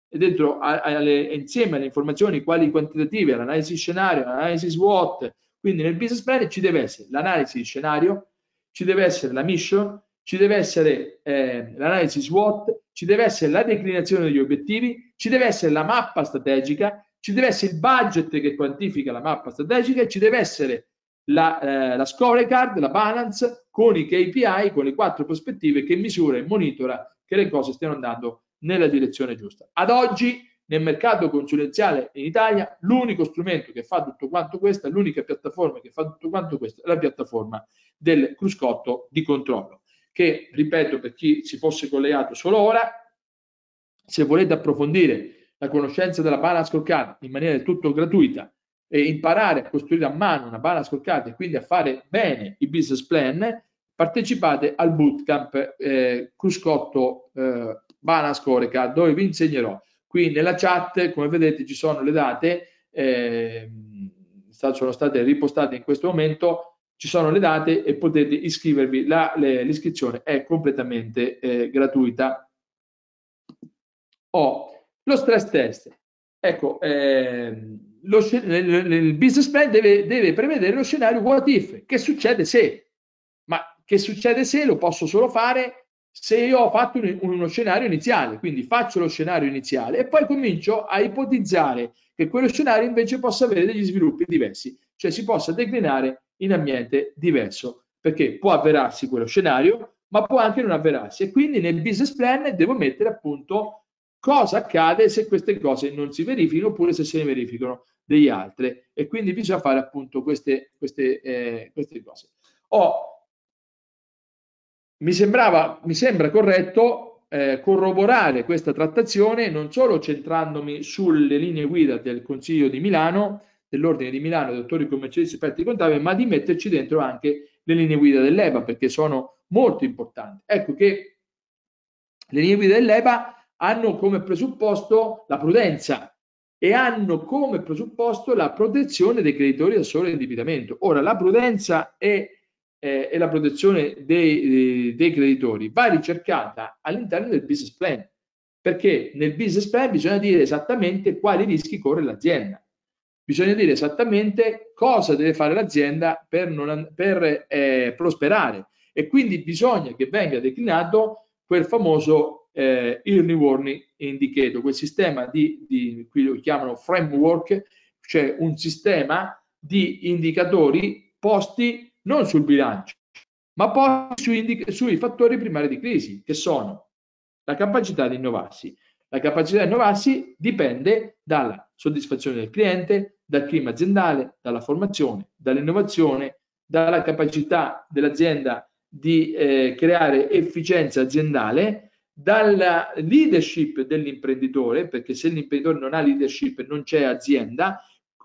e dentro alle, insieme alle informazioni quali quantitative, l'analisi scenario, l'analisi SWOT, quindi nel business plan ci deve essere l'analisi scenario, ci deve essere la mission, ci deve essere eh, l'analisi SWOT, ci deve essere la declinazione degli obiettivi, ci deve essere la mappa strategica, ci deve essere il budget che quantifica la mappa strategica ci deve essere la, eh, la scorecard, la balance con i KPI, con le quattro prospettive che misura e monitora che le cose stiano andando nella direzione giusta. Ad oggi nel mercato consulenziale in Italia l'unico strumento che fa tutto quanto questo, l'unica piattaforma che fa tutto quanto questo è la piattaforma del cruscotto di controllo che, ripeto, per chi si fosse collegato solo ora, se volete approfondire la conoscenza della balance scorecard in maniera del tutto gratuita e imparare a costruire a mano una balance scorecard e quindi a fare bene i business plan, partecipate al bootcamp eh, Cruscotto eh, Balance Scorecard dove vi insegnerò. Qui nella chat come vedete ci sono le date eh, sono state ripostate in questo momento ci sono le date e potete iscrivervi. La, le, l'iscrizione è completamente eh, gratuita. Oh, lo stress test. Ecco eh, lo, il business plan deve, deve prevedere lo scenario what if che succede se. Ma che succede se lo posso solo fare se io ho fatto un, uno scenario iniziale, quindi faccio lo scenario iniziale e poi comincio a ipotizzare che quello scenario invece possa avere degli sviluppi diversi, cioè si possa declinare in ambiente diverso, perché può avverarsi quello scenario, ma può anche non avverarsi. E quindi nel business plan devo mettere appunto cosa accade se queste cose non si verificano oppure se se ne verificano degli altre e quindi bisogna fare appunto queste, queste, eh, queste cose. Ho mi, sembrava, mi sembra corretto eh, corroborare questa trattazione non solo centrandomi sulle linee guida del Consiglio di Milano, dell'Ordine di Milano, dei dottori commercialisti esperti contabili, ma di metterci dentro anche le linee guida dell'EBA perché sono molto importanti. Ecco che le linee guida dell'EBA hanno come presupposto la prudenza e hanno come presupposto la protezione dei creditori da solo indebitamento. Ora, la prudenza è eh, e la protezione dei, dei creditori va ricercata all'interno del business plan, perché nel business plan bisogna dire esattamente quali rischi corre l'azienda. Bisogna dire esattamente cosa deve fare l'azienda per, non, per eh, prosperare e quindi bisogna che venga declinato quel famoso eh, early warning indicator, quel sistema di, di, qui lo chiamano framework, cioè un sistema di indicatori posti non sul bilancio, ma poi sui, sui fattori primari di crisi, che sono la capacità di innovarsi. La capacità di innovarsi dipende dalla soddisfazione del cliente, dal clima aziendale, dalla formazione, dall'innovazione, dalla capacità dell'azienda di eh, creare efficienza aziendale, dalla leadership dell'imprenditore, perché se l'imprenditore non ha leadership non c'è azienda.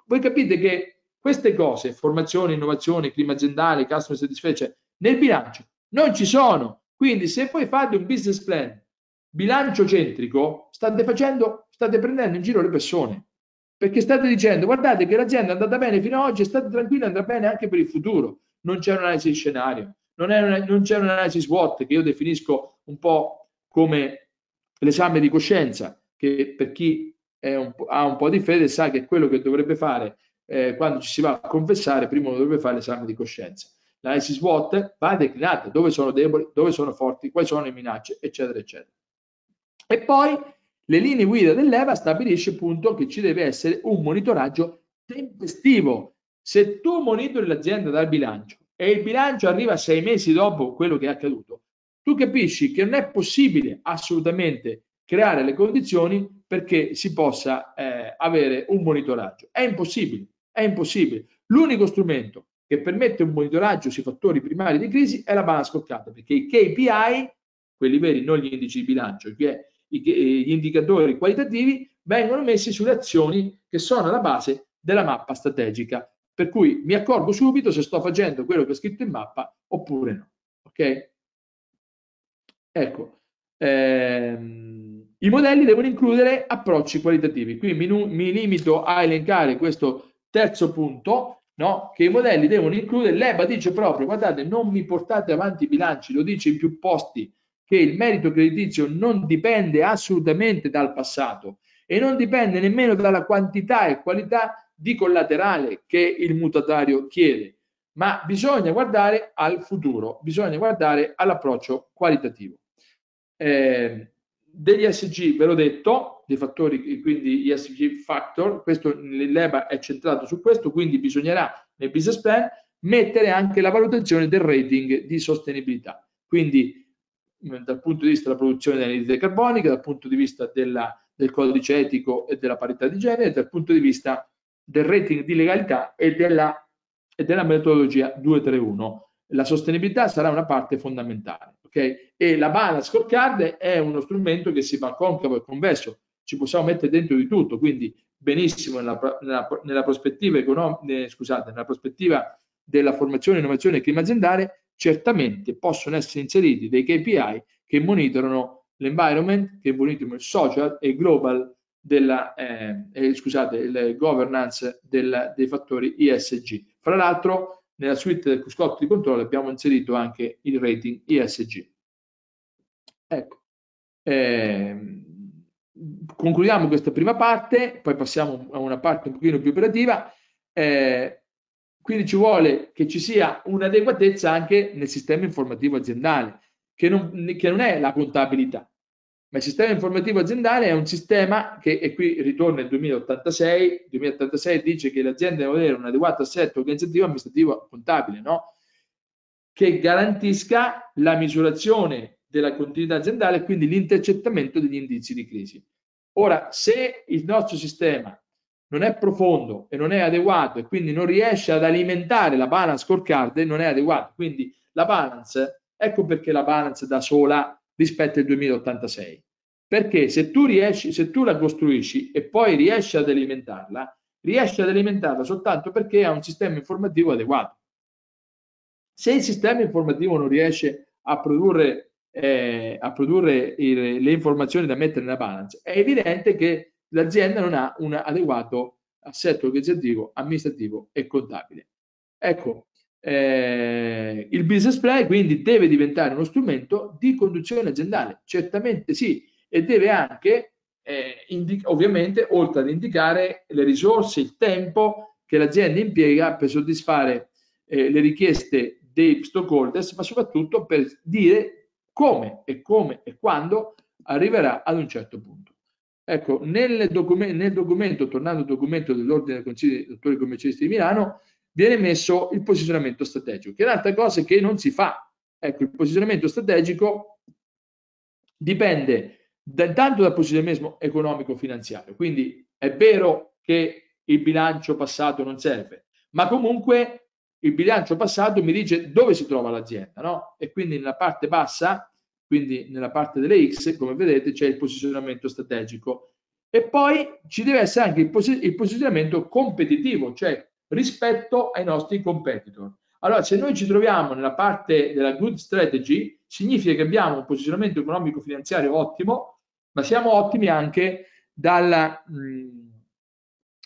Voi capite che queste cose, formazione, innovazione, clima aziendale, customer satisfaction, nel bilancio non ci sono. Quindi se poi fate un business plan bilancio centrico, state facendo, state prendendo in giro le persone. Perché state dicendo, guardate che l'azienda è andata bene fino ad oggi, state tranquilli, andrà bene anche per il futuro. Non c'è un'analisi di scenario, non, una, non c'è un'analisi SWOT che io definisco un po' come l'esame di coscienza, che per chi un ha un po' di fede sa che quello che dovrebbe fare eh, quando ci si va a confessare, prima dovrebbe fare l'esame di coscienza. La SWOT va declinata, dove sono deboli, dove sono forti, quali sono le minacce, eccetera, eccetera. E poi le linee guida dell'EVA stabilisce appunto che ci deve essere un monitoraggio tempestivo. Se tu monitori l'azienda dal bilancio e il bilancio arriva sei mesi dopo quello che è accaduto, tu capisci che non è possibile assolutamente creare le condizioni perché si possa eh, avere un monitoraggio. È impossibile, è impossibile. L'unico strumento che permette un monitoraggio sui fattori primari di crisi è la banda scoccata, perché i KPI, quelli veri, non gli indici di bilancio, che gli indicatori qualitativi, vengono messi sulle azioni che sono alla base della mappa strategica. Per cui mi accorgo subito se sto facendo quello che è scritto in mappa oppure no. Ok? Ecco, ehm, i modelli devono includere approcci qualitativi. Qui mi, mi limito a elencare questo terzo punto, no? che i modelli devono includere, l'EBA dice proprio, guardate, non mi portate avanti i bilanci, lo dice in più posti, che il merito creditizio non dipende assolutamente dal passato e non dipende nemmeno dalla quantità e qualità di collaterale che il mutatario chiede, ma bisogna guardare al futuro, bisogna guardare all'approccio qualitativo. Eh, degli SG, ve l'ho detto, dei fattori, quindi ESG factor, questo l'EBA è centrato su questo, quindi bisognerà nel business plan mettere anche la valutazione del rating di sostenibilità. Quindi dal punto di vista della produzione dell'anidride carbonica, dal punto di vista della, del codice etico e della parità di genere, dal punto di vista del rating di legalità e della, e della metodologia 231. La sostenibilità sarà una parte fondamentale. Okay? E la balance scorecard è uno strumento che si fa concavo e convesso, ci possiamo mettere dentro di tutto, quindi benissimo nella, nella, nella prospettiva economica, eh, scusate, nella prospettiva della formazione, innovazione e clima aziendale, certamente possono essere inseriti dei KPI che monitorano l'environment, che monitorano il social e il global della, eh, eh, scusate, il governance del, dei fattori ISG. Fra l'altro, nella suite del scotto di controllo abbiamo inserito anche il rating ISG. Ecco, eh, concludiamo questa prima parte, poi passiamo a una parte un pochino più operativa. Eh, quindi ci vuole che ci sia un'adeguatezza anche nel sistema informativo aziendale, che non, che non è la contabilità, ma il sistema informativo aziendale è un sistema che, e qui ritorna il 2086, 2086 dice che l'azienda deve avere un adeguato assetto organizzativo, amministrativo, contabile, no? che garantisca la misurazione della continuità aziendale e quindi l'intercettamento degli indizi di crisi. Ora, se il nostro sistema non è profondo e non è adeguato e quindi non riesce ad alimentare la balance scorecard, non è adeguato. Quindi la balance, ecco perché la balance da sola rispetto al 2086. Perché se tu riesci, se tu la costruisci e poi riesci ad alimentarla, riesci ad alimentarla soltanto perché ha un sistema informativo adeguato. Se il sistema informativo non riesce a produrre, eh, a produrre il, le informazioni da mettere nella balance, è evidente che l'azienda non ha un adeguato assetto organizzativo, amministrativo e contabile. Ecco, eh, il business plan quindi deve diventare uno strumento di conduzione aziendale, certamente sì, e deve anche, eh, ovviamente, oltre ad indicare le risorse, il tempo che l'azienda impiega per soddisfare eh, le richieste dei stockholders, ma soprattutto per dire come e come e quando arriverà ad un certo punto. Ecco, nel, document nel documento, tornando al documento dell'Ordine dei Consigli dei dottori commercialisti di Milano, viene messo il posizionamento strategico, che è un'altra cosa che non si fa. Ecco, il posizionamento strategico dipende da, tanto dal posizionamento economico-finanziario, quindi è vero che il bilancio passato non serve, ma comunque il bilancio passato mi dice dove si trova l'azienda, no? E quindi nella parte bassa quindi nella parte delle X, come vedete, c'è il posizionamento strategico. E poi ci deve essere anche il, posi il posizionamento competitivo, cioè rispetto ai nostri competitor. Allora, se noi ci troviamo nella parte della good strategy, significa che abbiamo un posizionamento economico-finanziario ottimo, ma siamo ottimi anche dalla, mh, mm,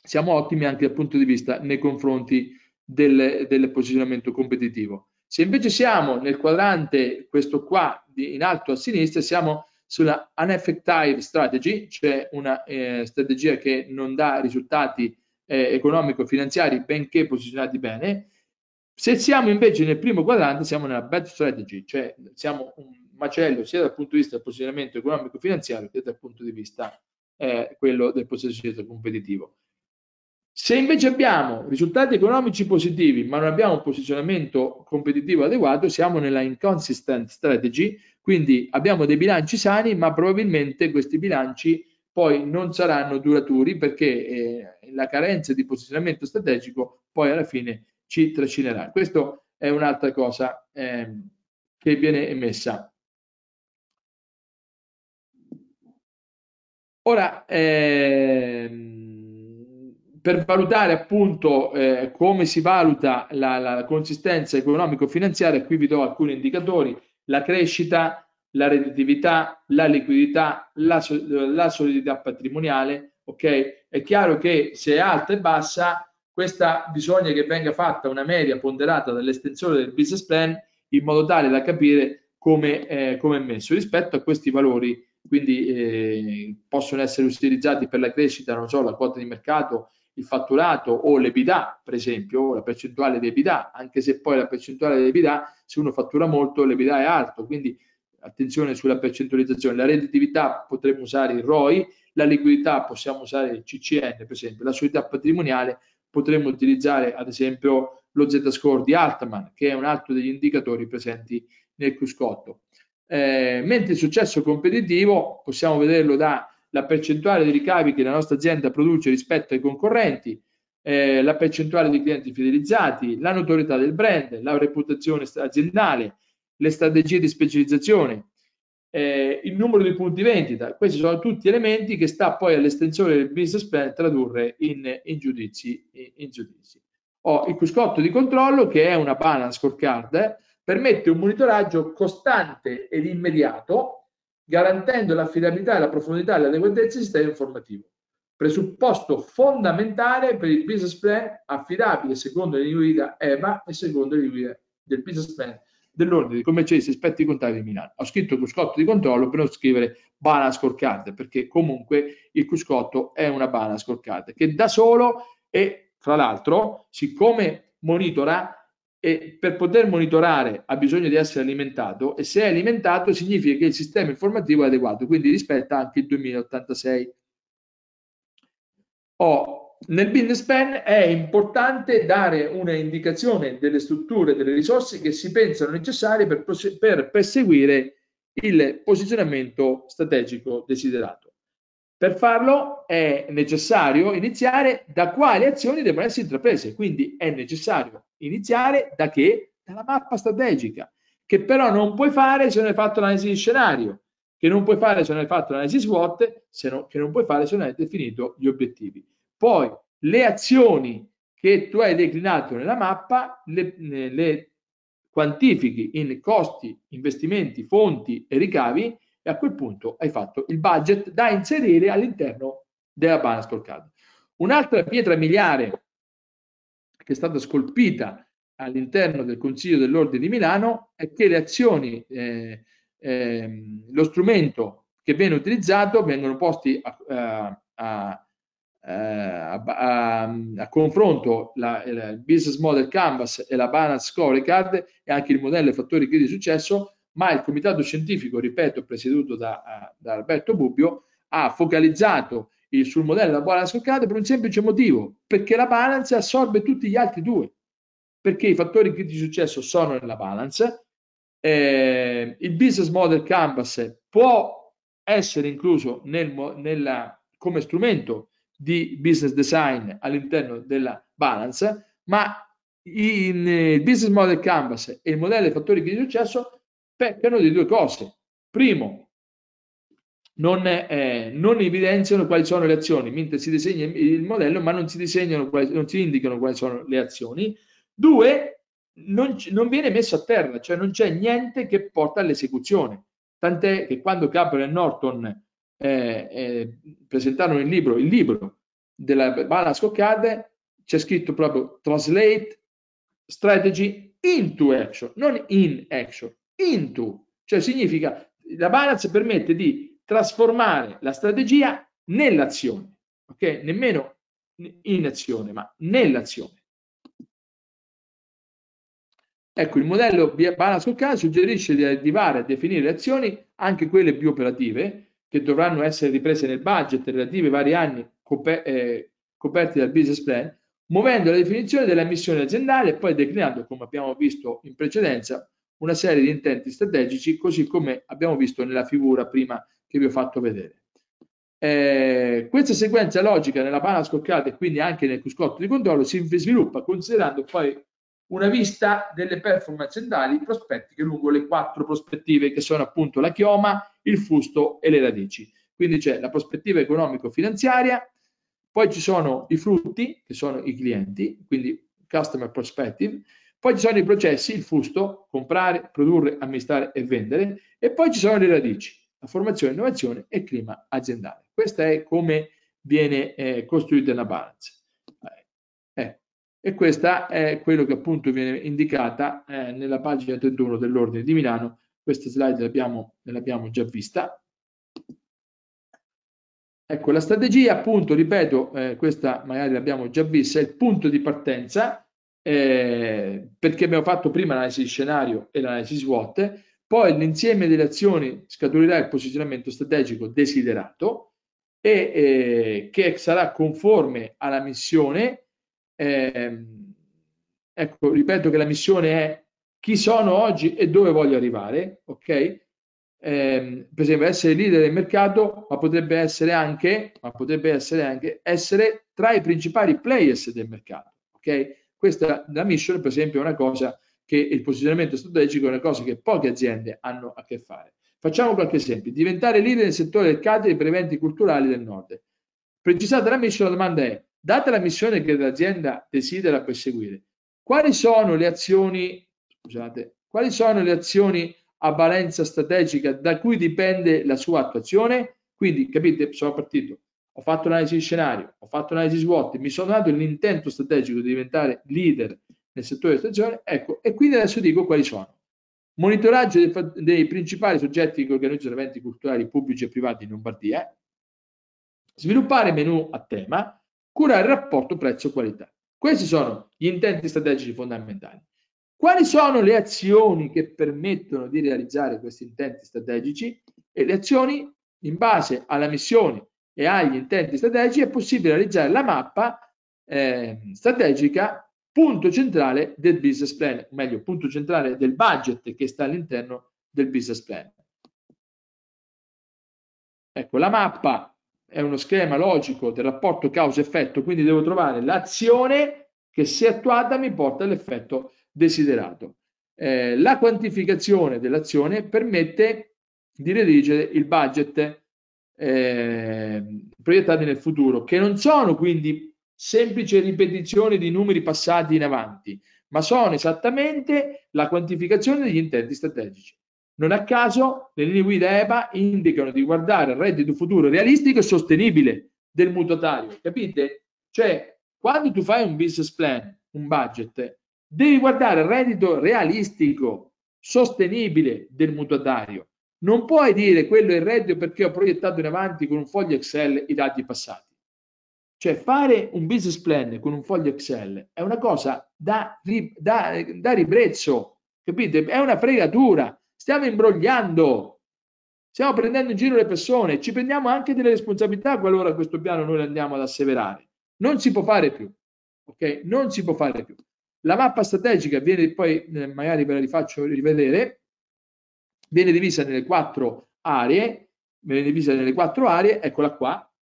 siamo ottimi anche dal punto di vista nei confronti del, del posizionamento competitivo. Se invece siamo nel quadrante, questo qua in alto a sinistra, siamo sulla uneffective strategy, cioè una eh, strategia che non dà risultati eh, economico-finanziari benché posizionati bene. Se siamo invece nel primo quadrante siamo nella bad strategy, cioè siamo un macello sia dal punto di vista del posizionamento economico-finanziario che dal punto di vista eh, quello del posizionamento competitivo. Se invece abbiamo risultati economici positivi ma non abbiamo un posizionamento competitivo adeguato, siamo nella inconsistent strategy, quindi abbiamo dei bilanci sani ma probabilmente questi bilanci poi non saranno duraturi perché eh, la carenza di posizionamento strategico poi alla fine ci trascinerà. Questa è un'altra cosa eh, che viene emessa. Ora, ehm, per valutare appunto eh, come si valuta la, la consistenza economico-finanziaria, qui vi do alcuni indicatori, la crescita, la redditività, la liquidità, la, la solidità patrimoniale, ok? È chiaro che se è alta e bassa, questa bisogna che venga fatta una media ponderata dall'estensione del business plan in modo tale da capire come, eh, come è messo rispetto a questi valori quindi eh, possono essere utilizzati per la crescita, non so, la quota di mercato, il fatturato o l'EBITDA, per esempio, la percentuale di EBITDA, anche se poi la percentuale di EBITDA, se uno fattura molto, l'EBITDA è alto, quindi attenzione sulla percentualizzazione. La redditività potremmo usare il ROI, la liquidità possiamo usare il CCN, per esempio, la solidità patrimoniale potremmo utilizzare ad esempio lo Z-score di Altman, che è un altro degli indicatori presenti nel cruscotto. Eh, mentre il successo competitivo possiamo vederlo da la percentuale di ricavi che la nostra azienda produce rispetto ai concorrenti, eh, la percentuale di clienti fidelizzati, la notorietà del brand, la reputazione aziendale, le strategie di specializzazione, eh, il numero di punti vendita. Questi sono tutti elementi che sta poi all'estensione del business plan tradurre in, in giudizi. In, in giudizi. Ho il cruscotto di controllo che è una balance scorecard, eh, permette un monitoraggio costante ed immediato garantendo l'affidabilità, la profondità e l'adeguatezza del sistema informativo. Presupposto fondamentale per il business plan affidabile secondo le linee guida EVA e secondo le linee guida del business plan dell'ordine di commercialisti esperti contabili di Milano. Ho scritto il cruscotto di controllo per non scrivere balance scorecard, perché comunque il cruscotto è una balance scorecard che da solo e tra l'altro, siccome monitora e per poter monitorare ha bisogno di essere alimentato e se è alimentato significa che il sistema informativo è adeguato, quindi rispetta anche il 2086. Oh, nel business plan è importante dare una indicazione delle strutture, delle risorse che si pensano necessarie per, per perseguire il posizionamento strategico desiderato. Per farlo è necessario iniziare da quali azioni devono essere intraprese, quindi è necessario iniziare da che? Dalla mappa strategica, che però non puoi fare se non hai fatto l'analisi di scenario, che non puoi fare se non hai fatto l'analisi SWOT, se no, che non puoi fare se non hai definito gli obiettivi. Poi le azioni che tu hai declinato nella mappa le, le quantifichi in costi, investimenti, fonti e ricavi e a quel punto hai fatto il budget da inserire all'interno della balance scorecard. Un'altra pietra miliare che è stata scolpita all'interno del Consiglio dell'Ordine di Milano è che le azioni, eh, eh, lo strumento che viene utilizzato vengono posti a, a, a, a, a confronto la, il business model canvas e la balance scorecard e anche il modello fattori critici di successo, ma il comitato scientifico, ripeto, presieduto da, da Alberto Bubbio, ha focalizzato il, sul modello della balance scorecard per un semplice motivo, perché la balance assorbe tutti gli altri due, perché i fattori di successo sono nella balance, eh, il business model canvas può essere incluso nel, nella, come strumento di business design all'interno della balance, ma il business model canvas e il modello dei fattori di successo peccano di due cose. Primo, non, eh, non, evidenziano quali sono le azioni, mentre si disegna il modello, ma non si, disegnano non si indicano quali sono le azioni. Due, non, non, viene messo a terra, cioè non c'è niente che porta all'esecuzione. Tant'è che quando e Norton eh, eh, presentarono il libro, il libro della Bala Scoccade, c'è scritto proprio Translate Strategy into Action, non in action, into, cioè significa la balance permette di trasformare la strategia nell'azione, ok? Nemmeno in azione, ma nell'azione. Ecco, il modello balance Call suggerisce di arrivare a definire azioni, anche quelle più operative, che dovranno essere riprese nel budget relative ai vari anni eh, coperti dal business plan, muovendo la definizione della missione aziendale e poi declinando, come abbiamo visto in precedenza, una serie di intenti strategici, così come abbiamo visto nella figura prima che vi ho fatto vedere. Eh, questa sequenza logica nella pana scoccata e quindi anche nel cruscotto di controllo si sviluppa considerando poi una vista delle performance aziendali prospettiche lungo le quattro prospettive che sono appunto la chioma, il fusto e le radici. Quindi c'è la prospettiva economico-finanziaria, poi ci sono i frutti, che sono i clienti, quindi customer perspective, poi ci sono i processi, il fusto, comprare, produrre, amministrare e vendere, e poi ci sono le radici, la formazione, innovazione e clima aziendale. Questa è come viene eh, costruita una balance. E questa è quello che appunto viene indicata eh, nella pagina 31 dell'ordine di Milano. Questa slide l'abbiamo, l'abbiamo già vista. Ecco, la strategia, appunto, ripeto, eh, questa magari l'abbiamo già vista, è il punto di partenza, eh, perché abbiamo fatto prima l'analisi di scenario e l'analisi SWOT, poi l'insieme delle azioni scaturirà il posizionamento strategico desiderato e eh, che sarà conforme alla missione. Ehm, ecco, ripeto che la missione è chi sono oggi e dove voglio arrivare, ok? eh, per esempio essere leader del mercato, ma potrebbe essere anche, ma potrebbe essere anche essere tra i principali players del mercato. Ok? Questa la mission, per esempio, è una cosa che il posizionamento strategico è una cosa che poche aziende hanno a che fare. Facciamo qualche esempio. Diventare leader nel settore del catering per eventi culturali del nord. Precisata la mission, la domanda è, data la missione che l'azienda desidera perseguire, quali sono le azioni, scusate, quali sono le azioni a valenza strategica da cui dipende la sua attuazione. Quindi, capite, sono partito, ho fatto un'analisi di scenario, ho fatto un'analisi SWOT, mi sono dato l'intento strategico di diventare leader nel settore di stagione, ecco, e quindi adesso dico quali sono. Monitoraggio dei, dei principali soggetti che organizzano eventi culturali pubblici e privati in Lombardia, sviluppare menu a tema, curare il rapporto prezzo-qualità. Questi sono gli intenti strategici fondamentali. Quali sono le azioni che permettono di realizzare questi intenti strategici? E le azioni, in base alla missione e agli intenti strategici, è possibile realizzare la mappa eh, strategica, punto centrale del business plan, meglio, punto centrale del budget che sta all'interno del business plan. Ecco, la mappa è uno schema logico del rapporto causa-effetto, quindi devo trovare l'azione che se attuata mi porta all'effetto desiderato. Eh, la quantificazione dell'azione permette di redigere il budget eh, proiettati nel futuro, che non sono quindi semplici ripetizioni di numeri passati in avanti, ma sono esattamente la quantificazione degli intenti strategici. Non a caso le linee guida EBA indicano di guardare il reddito futuro realistico e sostenibile del mutuatario, capite? Cioè, quando tu fai un business plan, un budget, Devi guardare il reddito realistico, sostenibile del mutuatario. Non puoi dire quello è il reddito perché ho proiettato in avanti con un foglio Excel i dati passati. Cioè fare un business plan con un foglio Excel è una cosa da, da, da ribrezzo, capite? È una fregatura. Stiamo imbrogliando, stiamo prendendo in giro le persone, ci prendiamo anche delle responsabilità qualora questo piano noi andiamo ad asseverare. Non si può fare più, ok? Non si può fare più. La mappa strategica viene poi, eh, magari ve la rifaccio rivedere, viene divisa nelle quattro aree, viene divisa nelle quattro aree, eccola qua,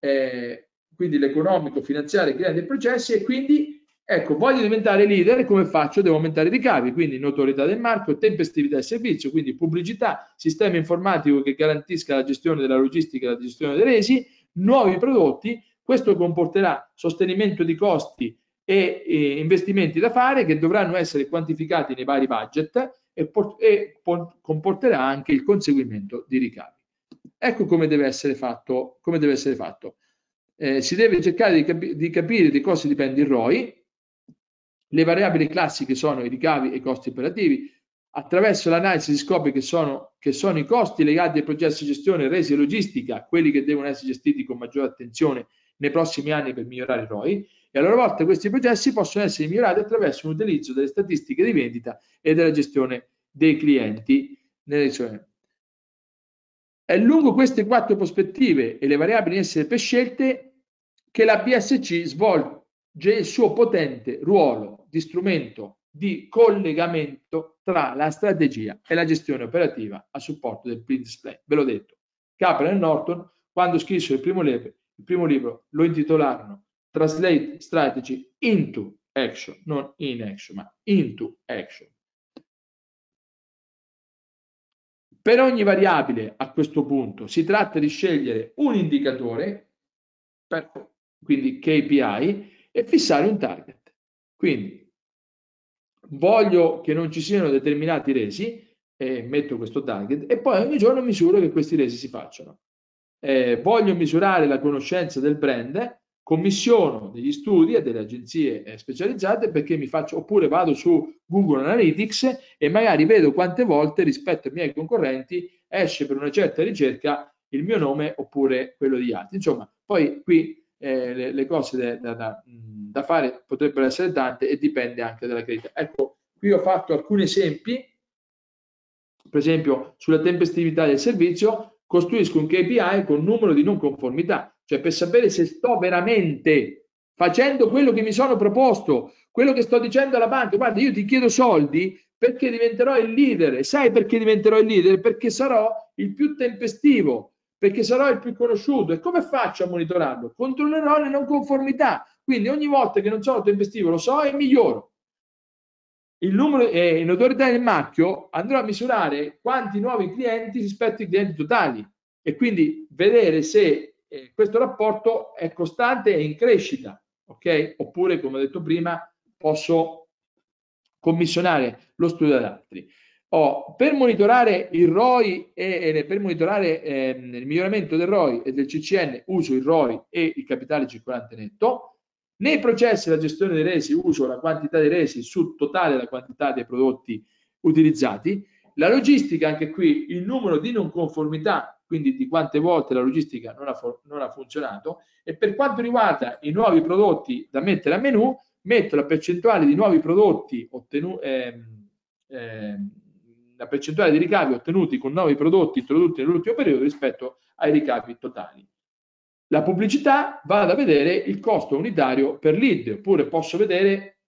eh, quindi l'economico, finanziario, cliente e processi e quindi ecco, voglio diventare leader, come faccio? Devo aumentare i ricavi, quindi notorietà del marchio, tempestività del servizio, quindi pubblicità, sistema informatico che garantisca la gestione della logistica e la gestione dei resi, nuovi prodotti, questo comporterà sostenimento di costi e, e investimenti da fare che dovranno essere quantificati nei vari budget e, e comporterà anche il conseguimento di ricavi. Ecco come deve essere fatto. Come deve essere fatto. Eh, si deve cercare di, capi di, capire di cosa dipende il ROI. Le variabili classiche sono i ricavi e i costi operativi. attraverso l'analisi si scopre che sono, che sono i costi legati ai processi di gestione, resi e logistica, quelli che devono essere gestiti con maggiore attenzione nei prossimi anni per migliorare il ROI e a loro volta questi processi possono essere migliorati attraverso un utilizzo delle statistiche di vendita e della gestione dei clienti. È lungo queste quattro prospettive e le variabili in essere prescelte che la BSC svolge il suo potente ruolo di strumento di collegamento tra la strategia e la gestione operativa a supporto del print display. Ve l'ho detto, Capra e Norton, quando scrissero il primo, libro, il primo libro, lo intitolarono Translate Strategy into Action, non in action, ma into action. Per ogni variabile a questo punto si tratta di scegliere un indicatore, per, quindi KPI, e fissare un target. Quindi voglio che non ci siano determinati resi, e metto questo target, e poi ogni giorno misuro che questi resi si facciano. Eh, voglio misurare la conoscenza del brand, commissiono degli studi a delle agenzie eh, specializzate perché mi faccio, oppure vado su Google Analytics e magari vedo quante volte rispetto ai miei concorrenti esce per una certa ricerca il mio nome oppure quello di altri. Insomma, poi qui eh, le, le, cose da, da, da, fare potrebbero essere tante e dipende anche dalla credita. Ecco, qui ho fatto alcuni esempi, per esempio sulla tempestività del servizio, costruisco un KPI con numero di non conformità cioè per sapere se sto veramente facendo quello che mi sono proposto, quello che sto dicendo alla banca, guarda, io ti chiedo soldi perché diventerò il leader. Sai perché diventerò il leader? Perché sarò il più tempestivo, perché sarò il più conosciuto. E come faccio a monitorarlo? Controllerò le non conformità. Quindi ogni volta che non sono tempestivo lo so e miglioro. Il numero eh, in autorità del marchio andrò a misurare quanti nuovi clienti rispetto ai clienti totali e quindi vedere se eh, questo rapporto è costante e in crescita, ok? Oppure, come ho detto prima, posso commissionare lo studio ad altri. Oh, per monitorare il ROI e, e per monitorare eh, il miglioramento del ROI e del CCN uso il ROI e il capitale circolante netto. Nei processi della gestione dei resi uso la quantità dei resi sul totale della quantità dei prodotti utilizzati. La logistica, anche qui, il numero di non conformità quindi di quante volte la logistica non ha, non ha funzionato e per quanto riguarda i nuovi prodotti da mettere a menu metto la percentuale di nuovi prodotti ottenuti ehm, ehm, la percentuale di ricavi ottenuti con nuovi prodotti introdotti nell'ultimo periodo rispetto ai ricavi totali. La pubblicità vado a vedere il costo unitario per lead, oppure posso vedere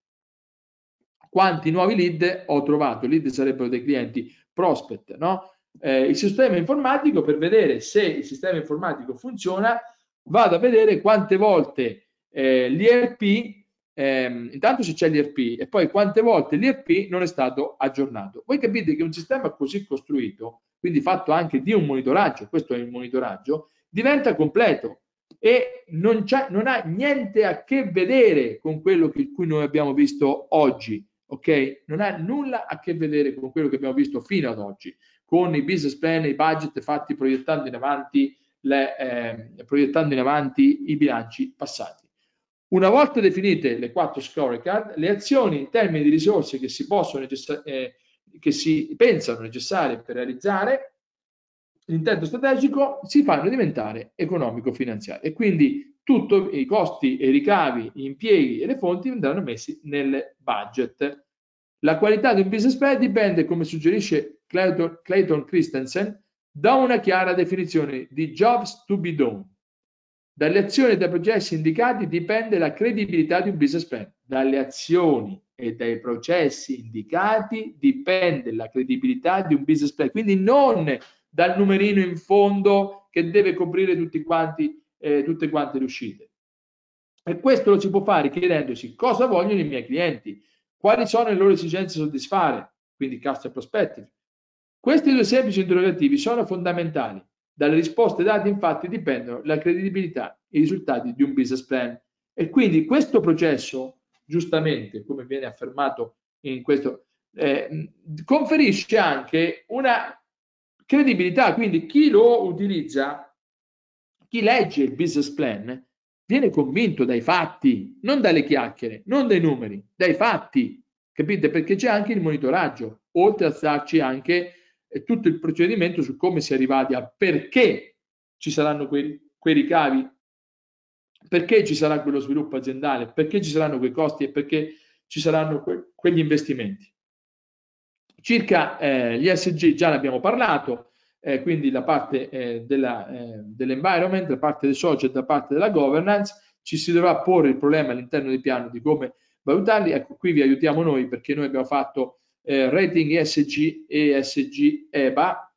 quanti nuovi lead ho trovato. Lead sarebbero dei clienti prospect, no? eh, il sistema informatico per vedere se il sistema informatico funziona, vado a vedere quante volte eh, l'IRP, ehm, intanto se c'è l'IRP e poi quante volte l'IRP non è stato aggiornato. Voi capite che un sistema così costruito, quindi fatto anche di un monitoraggio, questo è il monitoraggio, diventa completo e non, non ha niente a che vedere con quello che cui noi abbiamo visto oggi, ok? Non ha nulla a che vedere con quello che abbiamo visto fino ad oggi con i business plan i budget fatti proiettando in avanti, le, eh, proiettando in avanti i bilanci passati. Una volta definite le quattro scorecard, le azioni in termini di risorse che si, possono eh, che si pensano necessarie per realizzare l'intento strategico si fanno diventare economico-finanziarie e quindi tutti i costi e i ricavi, gli impieghi e le fonti andranno messi nel budget. La qualità di un business plan dipende, come suggerisce Clayton Christensen da una chiara definizione di jobs to be done. Dalle azioni e dai processi indicati dipende la credibilità di un business plan. Dalle azioni e dai processi indicati dipende la credibilità di un business plan. Quindi non dal numerino in fondo che deve coprire tutti quanti, eh, tutte quante le uscite. E questo lo si può fare chiedendosi cosa vogliono i miei clienti, quali sono le loro esigenze da soddisfare, quindi customer perspective, questi due semplici interrogativi sono fondamentali. Dalle risposte date infatti dipendono la credibilità e i risultati di un business plan. E quindi questo processo, giustamente, come viene affermato in questo, eh, conferisce anche una credibilità. Quindi chi lo utilizza, chi legge il business plan, viene convinto dai fatti, non dalle chiacchiere, non dai numeri, dai fatti. capite? Perché c'è anche il monitoraggio, oltre a starci anche eh, tutto il procedimento su come si è arrivati a perché ci saranno quei, quei ricavi, perché ci sarà quello sviluppo aziendale, perché ci saranno quei costi e perché ci saranno que quegli investimenti. Circa eh, gli SG già ne abbiamo parlato, eh, quindi la parte eh, della, eh, dell'environment, la parte del social, la parte della governance, ci si dovrà porre il problema all'interno del piano di come valutarli. Ecco, qui vi aiutiamo noi perché noi abbiamo fatto eh, rating ESG, ESG EBA,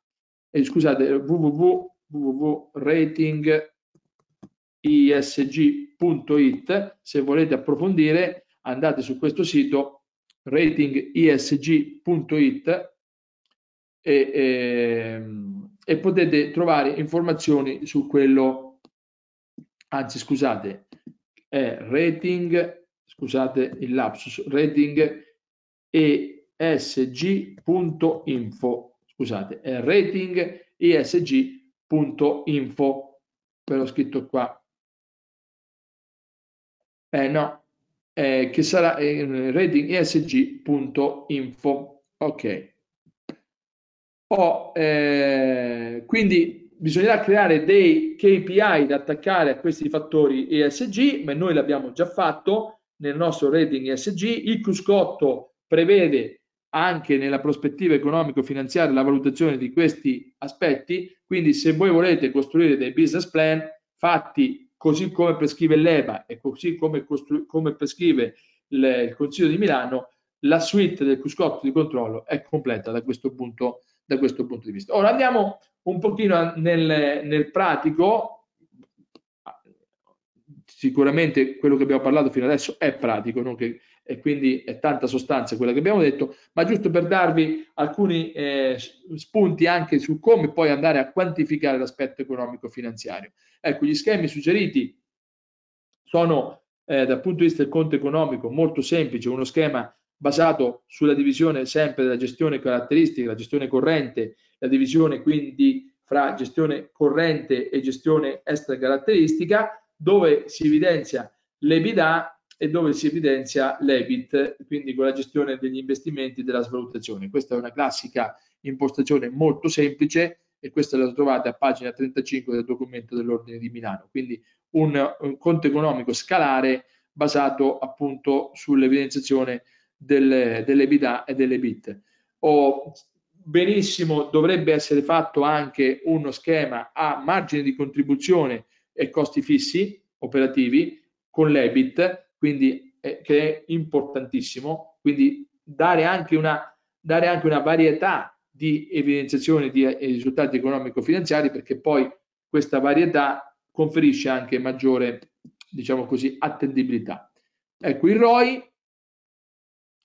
eh, scusate, www.ratingesg.it, se volete approfondire andate su questo sito ratingesg.it e, e, e potete trovare informazioni su quello, anzi scusate, è rating, scusate il lapsus, rating esg.info, scusate, è rating esg.info, ve l'ho scritto qua. Eh no, eh, che sarà eh, rating esg.info, ok. Oh, eh, quindi bisognerà creare dei KPI da attaccare a questi fattori ESG, ma noi l'abbiamo già fatto nel nostro rating ESG. Il Cuscotto prevede anche nella prospettiva economico-finanziaria la valutazione di questi aspetti, quindi se voi volete costruire dei business plan fatti così come prescrive l'EBA e così come, come prescrive il, il Consiglio di Milano, la suite del Cuscotto di controllo è completa da questo punto da questo punto di vista. Ora andiamo un pochino nel, nel pratico, sicuramente quello che abbiamo parlato fino adesso è pratico, non che, e quindi è tanta sostanza quella che abbiamo detto, ma giusto per darvi alcuni eh, spunti anche su come poi andare a quantificare l'aspetto economico-finanziario. Ecco, gli schemi suggeriti sono eh, dal punto di vista del conto economico molto semplice, uno schema basato sulla divisione sempre della gestione caratteristica, la gestione corrente, la divisione quindi fra gestione corrente e gestione extra caratteristica, dove si evidenzia l'EBITDA e dove si evidenzia l'EBIT, quindi con la gestione degli investimenti e della svalutazione. Questa è una classica impostazione molto semplice e questa la trovate a pagina 35 del documento dell'Ordine di Milano. Quindi un, un conto economico scalare basato appunto sull'evidenziazione delle, delle BIDA e delle BIT. O benissimo dovrebbe essere fatto anche uno schema a margine di contribuzione e costi fissi operativi con l'EBIT, quindi eh, che è importantissimo, quindi dare anche una, dare anche una varietà di evidenziazione di eh, risultati economico-finanziari perché poi questa varietà conferisce anche maggiore, diciamo così, attendibilità. Ecco, il ROI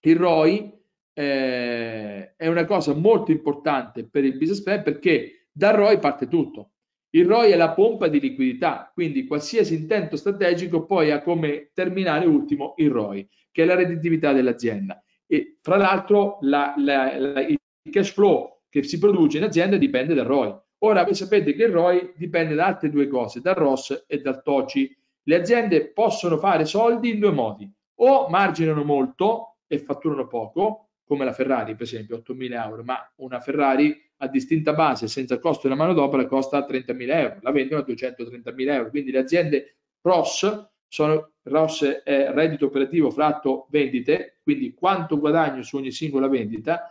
il ROI eh, è una cosa molto importante per il business plan perché dal ROI parte tutto. Il ROI è la pompa di liquidità, quindi qualsiasi intento strategico poi ha come terminale ultimo il ROI, che è la redditività dell'azienda. E fra l'altro la, la, la, il cash flow che si produce in azienda dipende dal ROI. Ora voi sapete che il ROI dipende da altre due cose, dal ROS e dal TOCI. Le aziende possono fare soldi in due modi, o marginano molto e fatturano poco, come la Ferrari per esempio 8.000 euro, ma una Ferrari a distinta base senza costo della manodopera costa 30.000 euro, la vendono a 230.000 euro, quindi le aziende ROS sono ROS è reddito operativo fratto vendite, quindi quanto guadagno su ogni singola vendita,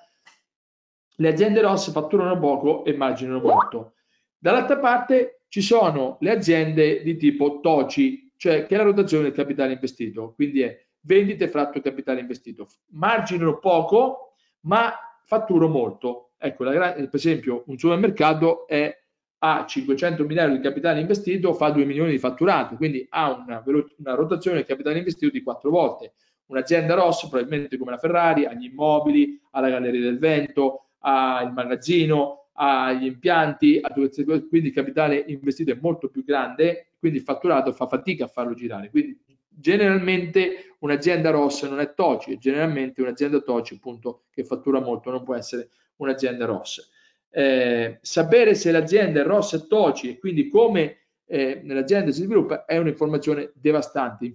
le aziende ROS fatturano poco e marginano molto. Dall'altra parte ci sono le aziende di tipo TOCI, cioè che è la rotazione del capitale investito, quindi è vendite fratto capitale investito. Marginano poco, ma fatturo molto. Ecco, la, per esempio, un supermercato è, ha 500 mila euro di capitale investito, fa 2 milioni di fatturato, quindi ha una, una rotazione del capitale investito di 4 volte. Un'azienda rossa, probabilmente come la Ferrari, ha gli immobili, ha la galleria del vento, ha il magazzino, ha gli impianti, ha quindi il capitale investito è molto più grande, quindi il fatturato fa fatica a farlo girare. Quindi generalmente un'azienda rossa non è TOCI, generalmente un'azienda TOCI appunto che fattura molto non può essere un'azienda rossa. Eh, sapere se l'azienda è rossa e TOCI e quindi come eh, nell'azienda si sviluppa è un'informazione devastante,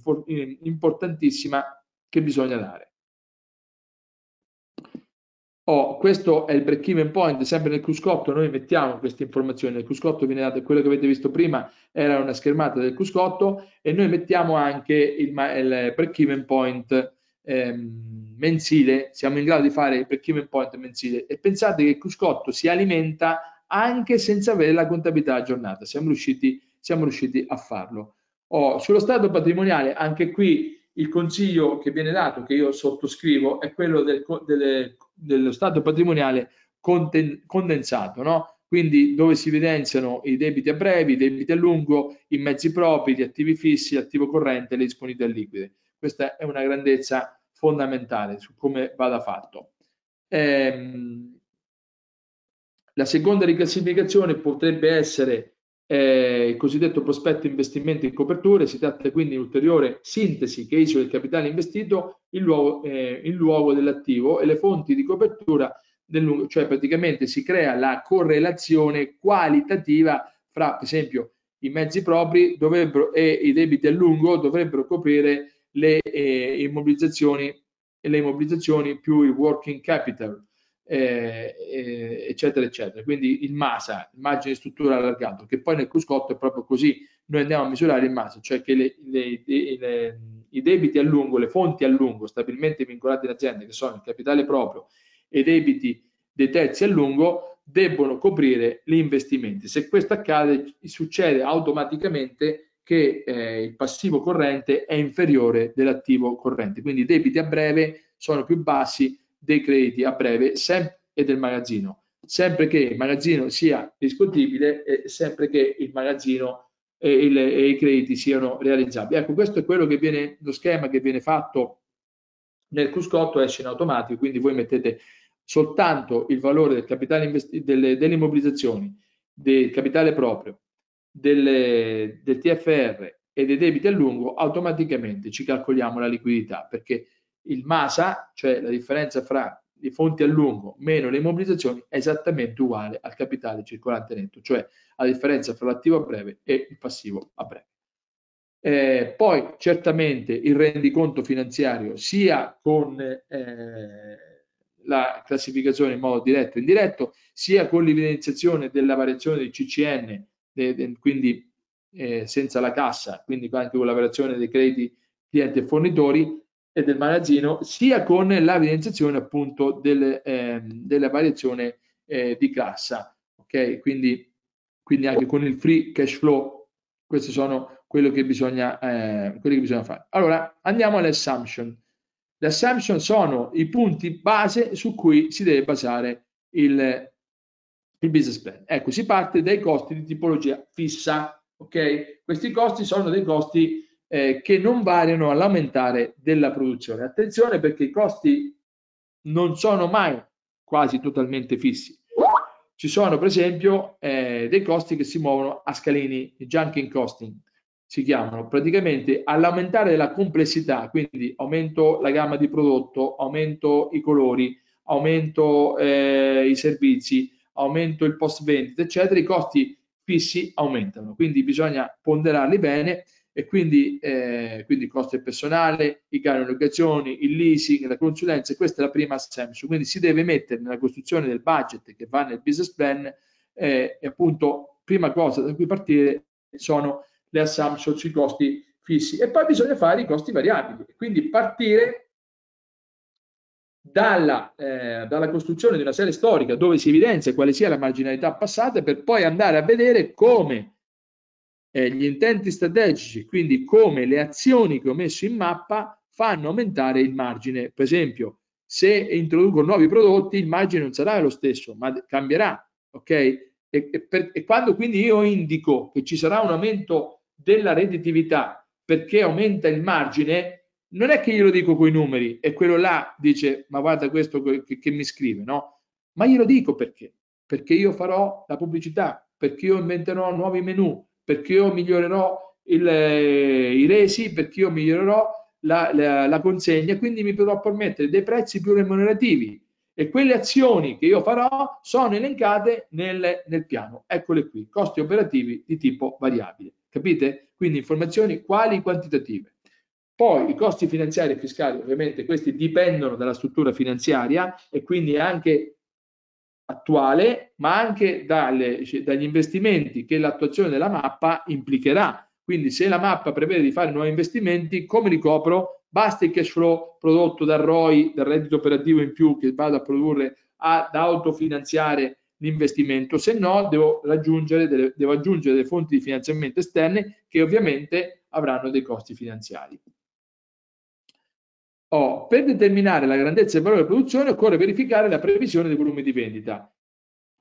importantissima che bisogna dare. Oh, questo è il break even point, sempre nel cruscotto noi mettiamo queste informazioni, nel cruscotto viene dato, quello che avete visto prima era una schermata del cruscotto e noi mettiamo anche il, il break even point ehm, mensile, siamo in grado di fare il break even point mensile. E pensate che il cruscotto si alimenta anche senza avere la contabilità aggiornata, siamo riusciti, siamo riusciti a farlo. Oh, sullo stato patrimoniale, anche qui il consiglio che viene dato, che io sottoscrivo, è quello del, delle, dello stato patrimoniale conten, condensato, no? quindi dove si evidenziano i debiti a breve, i debiti a lungo, i mezzi propri, gli attivi fissi, l'attivo corrente le disponibilità liquide. Questa è una grandezza fondamentale su come vada fatto. Ehm, la seconda riclassificazione potrebbe essere eh, il cosiddetto prospetto investimento in coperture, si tratta quindi di un'ulteriore sintesi che isola il capitale investito in luogo, eh, in luogo dell'attivo e le fonti di copertura del cioè praticamente si crea la correlazione qualitativa fra, per esempio, i mezzi propri e i debiti a lungo dovrebbero coprire le eh, immobilizzazioni le immobilizzazioni più il working capital eh, eh, eccetera, eccetera. Quindi il MASA, di struttura allargato, che poi nel cruscotto è proprio così, noi andiamo a misurare il MASA, cioè che le, le, le, i debiti a lungo, le fonti a lungo, stabilmente vincolati in azienda, che sono il capitale proprio, e i debiti dei terzi a lungo, debbono coprire gli investimenti. Se questo accade, succede automaticamente che eh, il passivo corrente è inferiore dell'attivo corrente, quindi i debiti a breve sono più bassi dei crediti a breve e del magazzino, sempre che il magazzino sia discutibile e sempre che il magazzino e, il, e i crediti siano realizzabili. Ecco, questo è quello che viene, lo schema che viene fatto nel cruscotto esce in automatico, quindi voi mettete soltanto il valore del capitale investi- delle, delle immobilizzazioni, del capitale proprio, delle, del TFR e dei debiti a lungo, automaticamente ci calcoliamo la liquidità, perché il MASA, cioè la differenza fra le fonti a lungo meno le immobilizzazioni, è esattamente uguale al capitale circolante netto, cioè la differenza fra l'attivo a breve e il passivo a breve. Eh, poi certamente il rendiconto finanziario sia con eh, la classificazione in modo diretto e indiretto, sia con l'evidenziazione della variazione del CCN, de, de, quindi eh, senza la cassa, quindi anche con la variazione dei crediti clienti e fornitori, e del magazzino, sia con l'evidenziazione appunto del, eh, della variazione eh, di cassa. Ok, quindi, quindi anche con il free cash flow, questi sono quello che bisogna, eh, quello che bisogna fare. Allora andiamo alle assumption. Le assumption sono i punti base su cui si deve basare il, il business plan. Ecco, si parte dai costi di tipologia fissa. Ok, questi costi sono dei costi eh, che non variano all'aumentare della produzione. Attenzione perché i costi non sono mai quasi totalmente fissi. Ci sono per esempio eh, dei costi che si muovono a scalini, junking costing si chiamano, praticamente all'aumentare della complessità, quindi aumento la gamma di prodotto, aumento i colori, aumento eh, i servizi, aumento il post vendita, eccetera, i costi fissi aumentano, quindi bisogna ponderarli bene e quindi, eh, quindi costo del personale, i canoni di locazioni, il leasing, la consulenza, questa è la prima assumption, quindi si deve mettere nella costruzione del budget che va nel business plan eh, e appunto prima cosa da cui partire sono le assumption sui costi fissi. E poi bisogna fare i costi variabili, quindi partire dalla, eh, dalla, costruzione di una serie storica dove si evidenzia quale sia la marginalità passata per poi andare a vedere come eh, gli intenti strategici, quindi come le azioni che ho messo in mappa fanno aumentare il margine. Per esempio, se introduco nuovi prodotti, il margine non sarà lo stesso, ma cambierà. Ok? E, e, per, e quando quindi io indico che ci sarà un aumento della redditività perché aumenta il margine, non è che io lo dico con i numeri e quello là dice ma guarda questo che, che mi scrive, no? Ma io lo dico perché? Perché io farò la pubblicità, perché io inventerò nuovi menu, perché io migliorerò il, eh, i resi, perché io migliorerò la, la, la consegna, quindi mi potrò permettere dei prezzi più remunerativi e quelle azioni che io farò sono elencate nel, nel piano. Eccole qui, costi operativi di tipo variabile. Capite? Quindi informazioni quali quantitative. Poi i costi finanziari e fiscali, ovviamente questi dipendono dalla struttura finanziaria e quindi anche attuale, ma anche dalle, dagli investimenti che l'attuazione della mappa implicherà. Quindi se la mappa prevede di fare nuovi investimenti, come li copro? Basta il cash flow prodotto dal ROI, dal reddito operativo in più che vado a produrre ad autofinanziare l'investimento, se no devo, delle, devo aggiungere delle fonti di finanziamento esterne che ovviamente avranno dei costi finanziari. Oh, per determinare la grandezza del valore della produzione occorre verificare la previsione dei volumi di vendita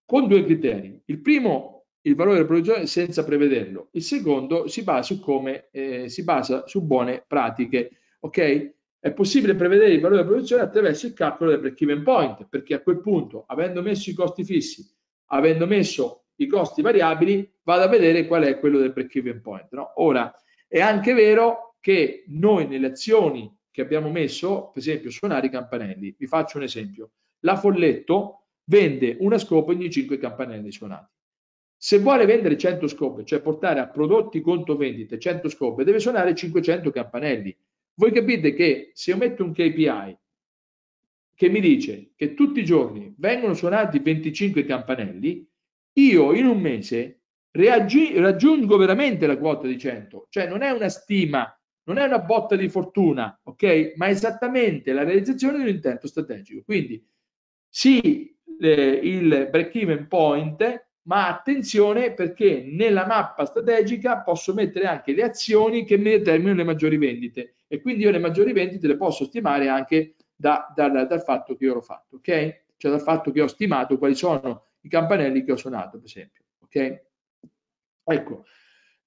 con due criteri. Il primo, il valore della produzione senza prevederlo. Il secondo si basa su come eh, si basa su buone pratiche. Ok? È possibile prevedere il valore della produzione attraverso il calcolo del break-even point, perché a quel punto, avendo messo i costi fissi, avendo messo i costi variabili, vado a vedere qual è quello del break-even point. No? Ora, è anche vero che noi nelle azioni che abbiamo messo, per esempio, suonare i campanelli, vi faccio un esempio. La Folletto vende una scopa ogni 5 campanelli suonati. Se vuole vendere 100 scope, cioè portare a prodotti conto vendite 100 scope, deve suonare 500 campanelli. Voi capite che se io metto un KPI che mi dice che tutti i giorni vengono suonati 25 campanelli, io in un mese raggiungo veramente la quota di 100, cioè non è una stima, non è una botta di fortuna, ok? Ma è esattamente la realizzazione di un intento strategico. Quindi sì, eh, il break-even point ma attenzione perché nella mappa strategica posso mettere anche le azioni che mi determinano le maggiori vendite e quindi io le maggiori vendite le posso stimare anche da, da, dal fatto che io l'ho fatto, ok? Cioè dal fatto che ho stimato quali sono i campanelli che ho suonato, per esempio, ok? Ecco,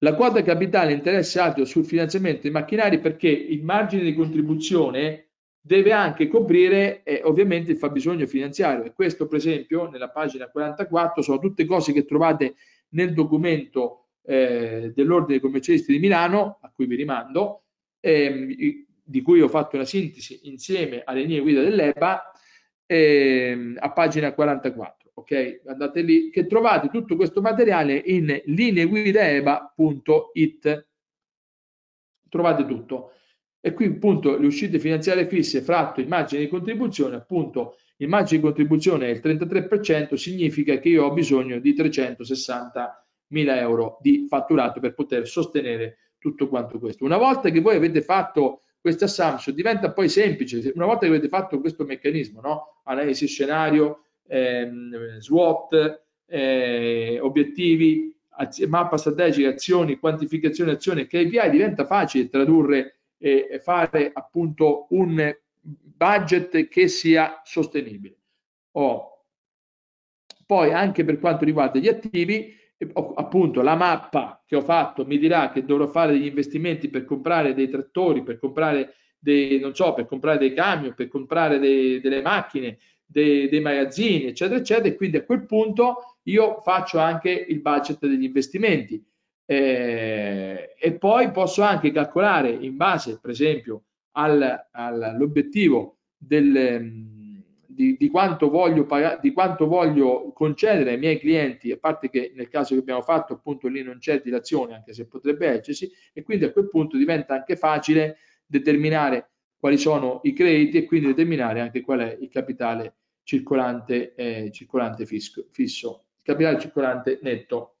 la quota capitale interesse alto sul finanziamento dei macchinari perché il margine di contribuzione deve anche coprire eh, ovviamente il fabbisogno finanziario. E questo per esempio nella pagina 44 sono tutte cose che trovate nel documento eh, dell'ordine dei commercialisti di Milano a cui vi rimando ehm, di cui ho fatto una sintesi insieme alle linee guida dell'EBA ehm, a pagina 44 ok andate lì che trovate tutto questo materiale in lineguidaeba.it trovate tutto e qui appunto le uscite finanziarie fisse fratto il margine di contribuzione, appunto il margine di contribuzione è il 33%, significa che io ho bisogno di 360 mila euro di fatturato per poter sostenere tutto quanto questo. Una volta che voi avete fatto questa assumption diventa poi semplice, una volta che avete fatto questo meccanismo, no? analisi scenario, ehm, SWOT, eh, obiettivi, mappa strategica, azioni, quantificazione azione, KPI, diventa facile tradurre e fare appunto un budget che sia sostenibile. Oh. Poi anche per quanto riguarda gli attivi, appunto la mappa che ho fatto mi dirà che dovrò fare degli investimenti per comprare dei trattori, per comprare dei, non so, per comprare dei camion, per comprare dei, delle macchine, dei, dei, magazzini, eccetera, eccetera, e quindi a quel punto io faccio anche il budget degli investimenti. Eh, e poi posso anche calcolare in base, per esempio, al, all'obiettivo del, mm, di, di, quanto voglio pagare, di quanto voglio concedere ai miei clienti, a parte che nel caso che abbiamo fatto, appunto, lì non c'è dilazione, anche se potrebbe esserci, e quindi a quel punto diventa anche facile determinare quali sono i crediti e quindi determinare anche qual è il capitale circolante, eh, circolante fisco, fisso, capitale circolante netto.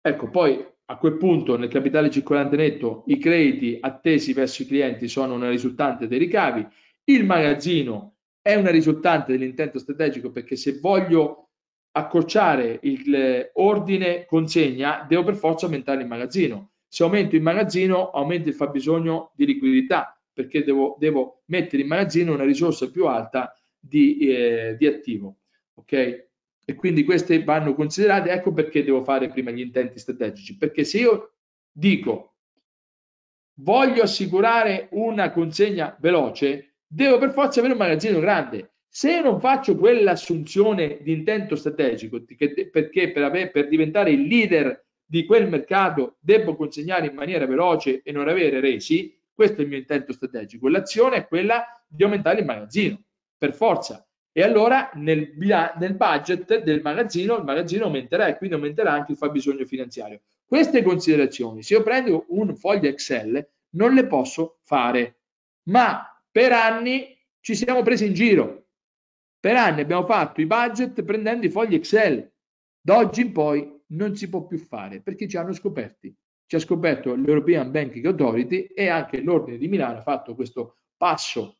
Ecco, poi a quel punto nel capitale circolante netto i crediti attesi verso i clienti sono una risultante dei ricavi, il magazzino è una risultante dell'intento strategico perché se voglio accorciare l'ordine consegna devo per forza aumentare il magazzino. Se aumento il magazzino aumento il fabbisogno di liquidità perché devo, devo mettere in magazzino una risorsa più alta di, eh, di attivo. Ok? e quindi queste vanno considerate. Ecco perché devo fare prima gli intenti strategici, perché se io dico voglio assicurare una consegna veloce, devo per forza avere un magazzino grande. Se io non faccio quell'assunzione di intento strategico, perché per, avere, per diventare il leader di quel mercato devo consegnare in maniera veloce e non avere resi, questo è il mio intento strategico. L'azione è quella di aumentare il magazzino, per forza e allora nel, nel, budget del magazzino il magazzino aumenterà e quindi aumenterà anche il fabbisogno finanziario. Queste considerazioni, se io prendo un foglio Excel, non le posso fare. Ma per anni ci siamo presi in giro. Per anni abbiamo fatto i budget prendendo i fogli Excel. Da oggi in poi non si può più fare perché ci hanno scoperti. Ci ha scoperto l'European Banking Authority e anche l'Ordine di Milano ha fatto questo passo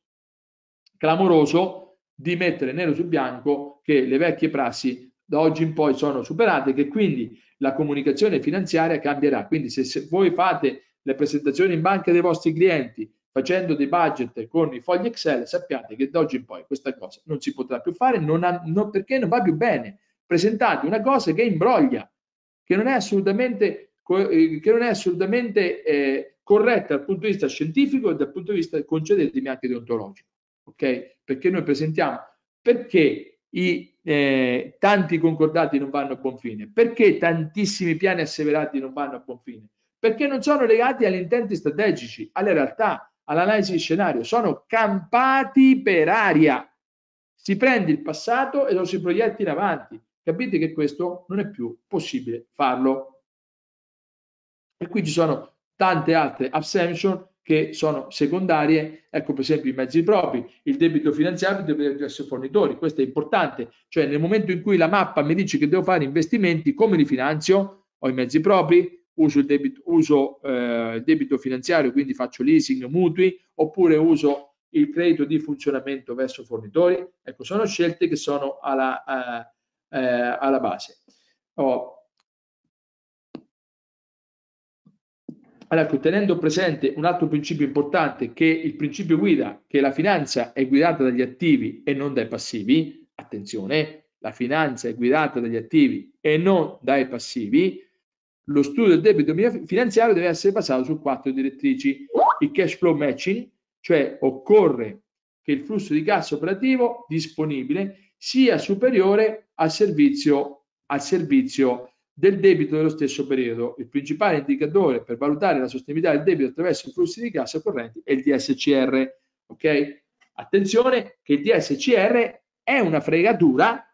clamoroso di mettere nero su bianco che le vecchie prassi da oggi in poi sono superate, che quindi la comunicazione finanziaria cambierà. Quindi se, se voi fate le presentazioni in banca dei vostri clienti facendo dei budget con i fogli Excel, sappiate che da oggi in poi questa cosa non si potrà più fare non ha, non, perché non va più bene. Presentate una cosa che imbroglia, che non è assolutamente, che non è assolutamente eh, corretta dal punto di vista scientifico e dal punto di vista, concedetemi, anche deontologico. Ok? Perché noi presentiamo perché i eh, tanti concordati non vanno a buon fine, perché tantissimi piani asseverati non vanno a buon fine, perché non sono legati agli intenti strategici, alle realtà, all'analisi di scenario, sono campati per aria. Si prende il passato e lo si proietta in avanti. Capite che questo non è più possibile farlo. Qui ci sono tante altre assumption che sono secondarie, ecco per esempio i mezzi propri, il debito finanziario deve essere fornitori, questo è importante, cioè nel momento in cui la mappa mi dice che devo fare investimenti, come li finanzio? Ho i mezzi propri, uso il debito, uso, eh, debito finanziario, quindi faccio leasing, mutui, oppure uso il credito di funzionamento verso fornitori. Ecco, sono scelte che sono alla, eh, eh, alla base. Oh. Allora, ecco, tenendo presente un altro principio importante, che il principio guida, che la finanza è guidata dagli attivi e non dai passivi, attenzione, la finanza è guidata dagli attivi e non dai passivi, lo studio del debito finanziario deve essere basato su quattro direttrici. Il cash flow matching, cioè occorre che il flusso di cassa operativo disponibile sia superiore al servizio, al servizio del debito dello stesso periodo. Il principale indicatore per valutare la sostenibilità del debito attraverso i flussi di cassa correnti è il DSCR. Ok? Attenzione che il DSCR è una fregatura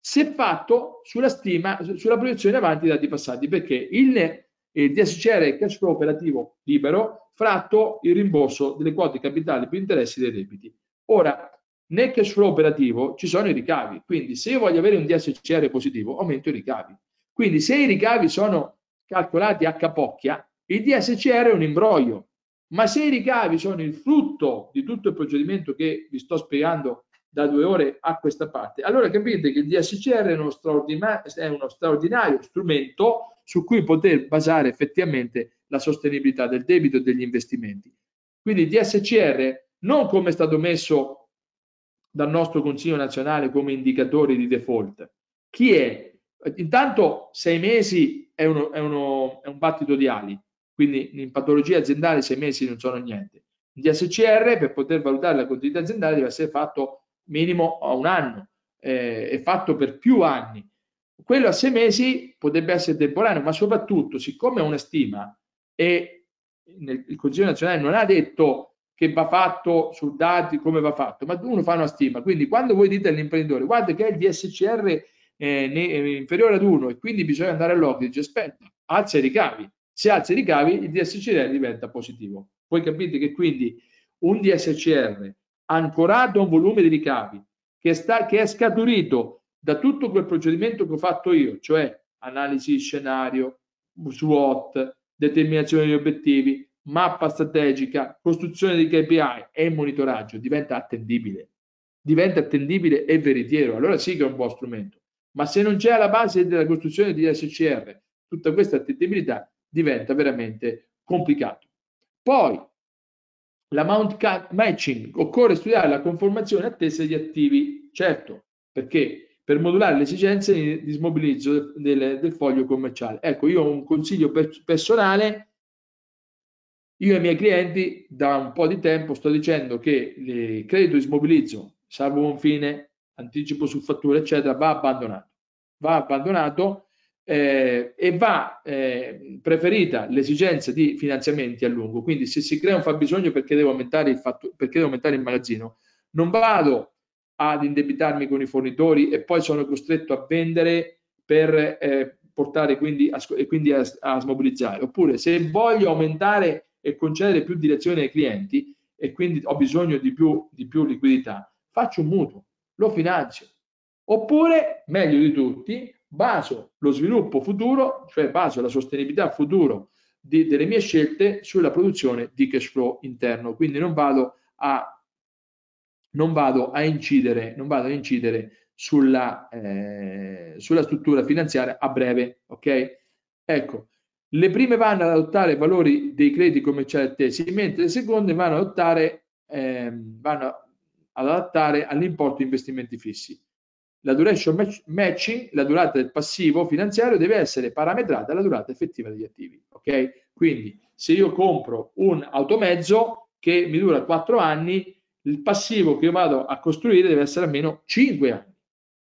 se fatto sulla stima, sulla proiezione avanti dei dati passati, perché il, il DSCR è il cash flow operativo libero fratto il rimborso delle quote capitali più interessi dei debiti. Ora, nel cash flow operativo ci sono i ricavi, quindi se io voglio avere un DSCR positivo, aumento i ricavi. Quindi se i ricavi sono calcolati a capocchia, il DSCR è un imbroglio, ma se i ricavi sono il frutto di tutto il procedimento che vi sto spiegando da due ore a questa parte, allora capite che il DSCR è uno, è uno straordinario strumento su cui poter basare effettivamente la sostenibilità del debito e degli investimenti. Quindi il DSCR non come è stato messo dal nostro Consiglio nazionale come indicatore di default. Chi è? Intanto sei mesi è, uno, è, uno, è un battito di ali, quindi in patologia aziendale sei mesi non sono niente. Il DSCR per poter valutare la continuità aziendale deve essere fatto minimo a un anno, eh, è fatto per più anni. Quello a sei mesi potrebbe essere temporaneo, ma soprattutto, siccome è una stima e nel, il Consiglio nazionale non ha detto che va fatto su dati come va fatto, ma uno fa una stima. Quindi quando voi dite all'imprenditore guarda che il DSCR eh, è inferiore ad 1 e quindi bisogna andare all'ordine, dice aspetta, alza i ricavi. Se alza i ricavi il DSCR diventa positivo. Voi capite che quindi un DSCR ancorato a un volume di ricavi che, sta, che è scaturito da tutto quel procedimento che ho fatto io, cioè analisi di scenario, SWOT, determinazione degli obiettivi, mappa strategica, costruzione di KPI e monitoraggio, diventa attendibile. Diventa attendibile e veritiero. Allora sì che è un buon strumento. Ma se non c'è alla base della costruzione di SCR tutta questa attendibilità, diventa veramente complicato. Poi L'amount matching occorre studiare la conformazione attesa degli attivi, certo, perché per modulare le esigenze di smobilizzo del, del foglio commerciale. Ecco, io ho un consiglio per, personale, io ai miei clienti da un po' di tempo sto dicendo che il credito di smobilizzo, salvo buon fine, anticipo su fattura, eccetera, va abbandonato. Va abbandonato eh, e va eh, preferita l'esigenza di finanziamenti a lungo. Quindi se si crea un fabbisogno perché devo aumentare il, fatto, perché devo aumentare il magazzino, non vado ad indebitarmi con i fornitori e poi sono costretto a vendere per eh, portare quindi, a, e quindi a, a smobilizzare. Oppure se voglio aumentare e concedere più direzione ai clienti e quindi ho bisogno di più, di più liquidità, faccio un mutuo, lo finanzio. Oppure, meglio di tutti, baso lo sviluppo futuro, cioè baso la sostenibilità futuro di, delle mie scelte sulla produzione di cash flow interno. Quindi non vado a, non vado a incidere, non vado a incidere sulla, eh, sulla struttura finanziaria a breve. Ok? Ecco, le prime vanno ad adottare valori dei crediti commerciali attesi, mentre le seconde vanno ad adottare, eh, vanno ad adattare all'importo investimenti fissi. La duration matching, la durata del passivo finanziario deve essere parametrata alla durata effettiva degli attivi. Ok? Quindi se io compro un automezzo che mi dura 4 anni, il passivo che io vado a costruire deve essere almeno 5 anni,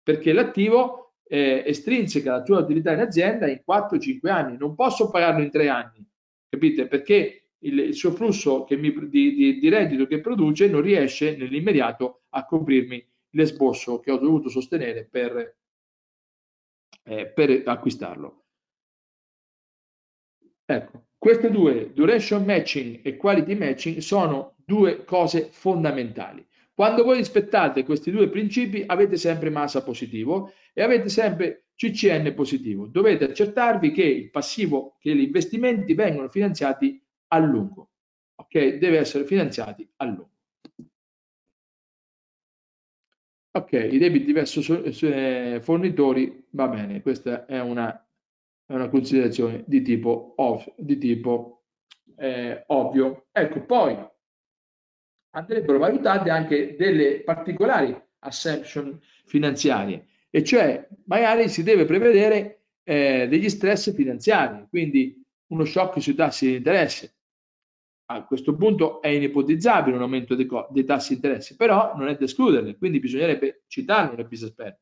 perché l'attivo eh, estrinseca la tua utilità in azienda in 4-5 anni, non posso pagarlo in 3 anni, capite? Perché il, il suo flusso mi, di, di, di reddito che produce non riesce nell'immediato a coprirmi l'esborso che ho dovuto sostenere per, eh, per acquistarlo. Ecco, queste due, duration matching e quality matching, sono due cose fondamentali. Quando voi rispettate questi due principi avete sempre massa positivo e avete sempre CCN positivo. Dovete accertarvi che il passivo, che gli investimenti vengono finanziati a lungo. Ok? Deve essere finanziati a lungo. Ok, i debiti verso eh, fornitori, va bene, questa è una, è una considerazione di tipo, ov, di tipo eh, ovvio. Ecco, poi andrebbero valutate anche delle particolari assumption finanziarie, e cioè magari si deve prevedere eh, degli stress finanziari, quindi uno shock sui tassi di interesse, a questo punto è inipotizzabile un aumento dei, dei tassi di interesse, però non è da escluderle, quindi bisognerebbe citarlo nel business plan.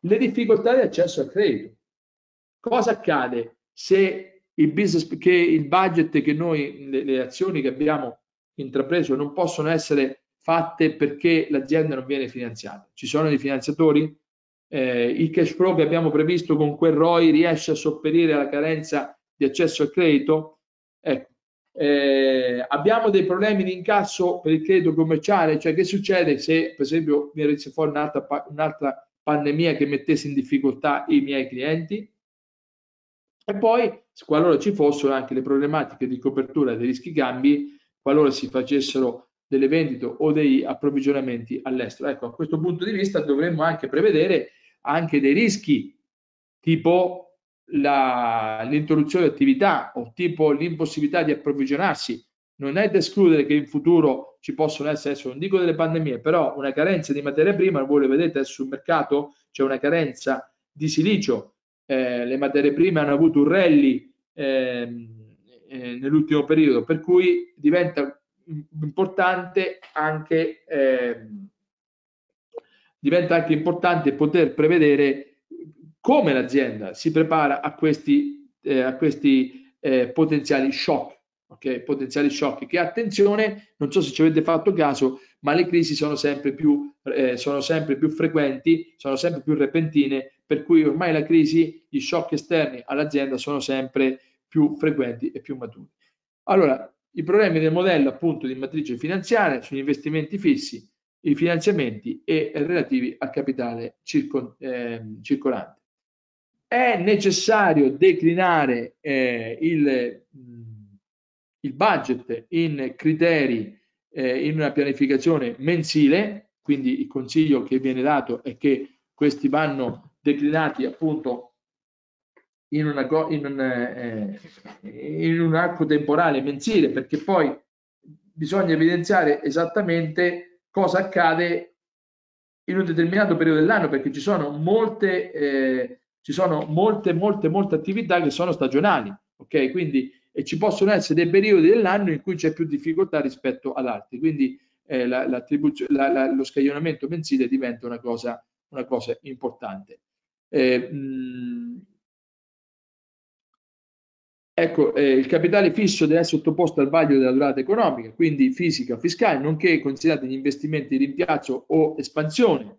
Le difficoltà di accesso al credito. Cosa accade se il business, che il budget che noi, le, le azioni che abbiamo intrapreso non possono essere fatte perché l'azienda non viene finanziata? Ci sono dei finanziatori? Eh, il cash flow che abbiamo previsto con quel ROI riesce a sopperire alla carenza di accesso al credito? Ecco, eh, abbiamo dei problemi di incasso per il credito commerciale, cioè che succede se per esempio mi venisse fuori un'altra, un'altra pandemia che mettesse in difficoltà i miei clienti? E poi, qualora ci fossero anche le problematiche di copertura dei rischi cambi, qualora si facessero delle vendite o dei approvvigionamenti all'estero. Ecco, a questo punto di vista dovremmo anche prevedere anche dei rischi tipo l'interruzione di attività o tipo l'impossibilità di approvvigionarsi, non è da escludere che in futuro ci possono essere, adesso non dico delle pandemie, però una carenza di materia prima, voi lo vedete sul mercato, c'è una carenza di silicio, eh, le materie prime hanno avuto un rally eh, eh, nell'ultimo periodo, per cui diventa importante anche, ehm, diventa anche importante poter prevedere come l'azienda si prepara a questi, eh, a questi eh, potenziali shock, okay? potenziali shock che attenzione, non so se ci avete fatto caso, ma le crisi sono sempre più, eh, sono sempre più frequenti, sono sempre più repentine, per cui ormai la crisi, gli shock esterni all'azienda sono sempre più frequenti e più maturi. Allora, i problemi del modello appunto di matrice finanziaria sugli investimenti fissi, i finanziamenti e relativi al capitale circo, eh, circolante è necessario declinare eh, il, il, budget in criteri eh, in una pianificazione mensile, quindi il consiglio che viene dato è che questi vanno declinati appunto in, una, in, un, eh, in un arco temporale mensile, perché poi bisogna evidenziare esattamente cosa accade in un determinato periodo dell'anno, perché ci sono molte eh, ci sono molte, molte, molte attività che sono stagionali, ok? Quindi ci possono essere dei periodi dell'anno in cui c'è più difficoltà rispetto ad altri, quindi eh, la, la, la, lo scaglionamento mensile diventa una cosa, una cosa importante. Eh, mh, Ecco, eh, il capitale fisso deve essere sottoposto al vaglio della durata economica, quindi fisica o fiscale, nonché considerati gli investimenti di rimpiazzo o espansione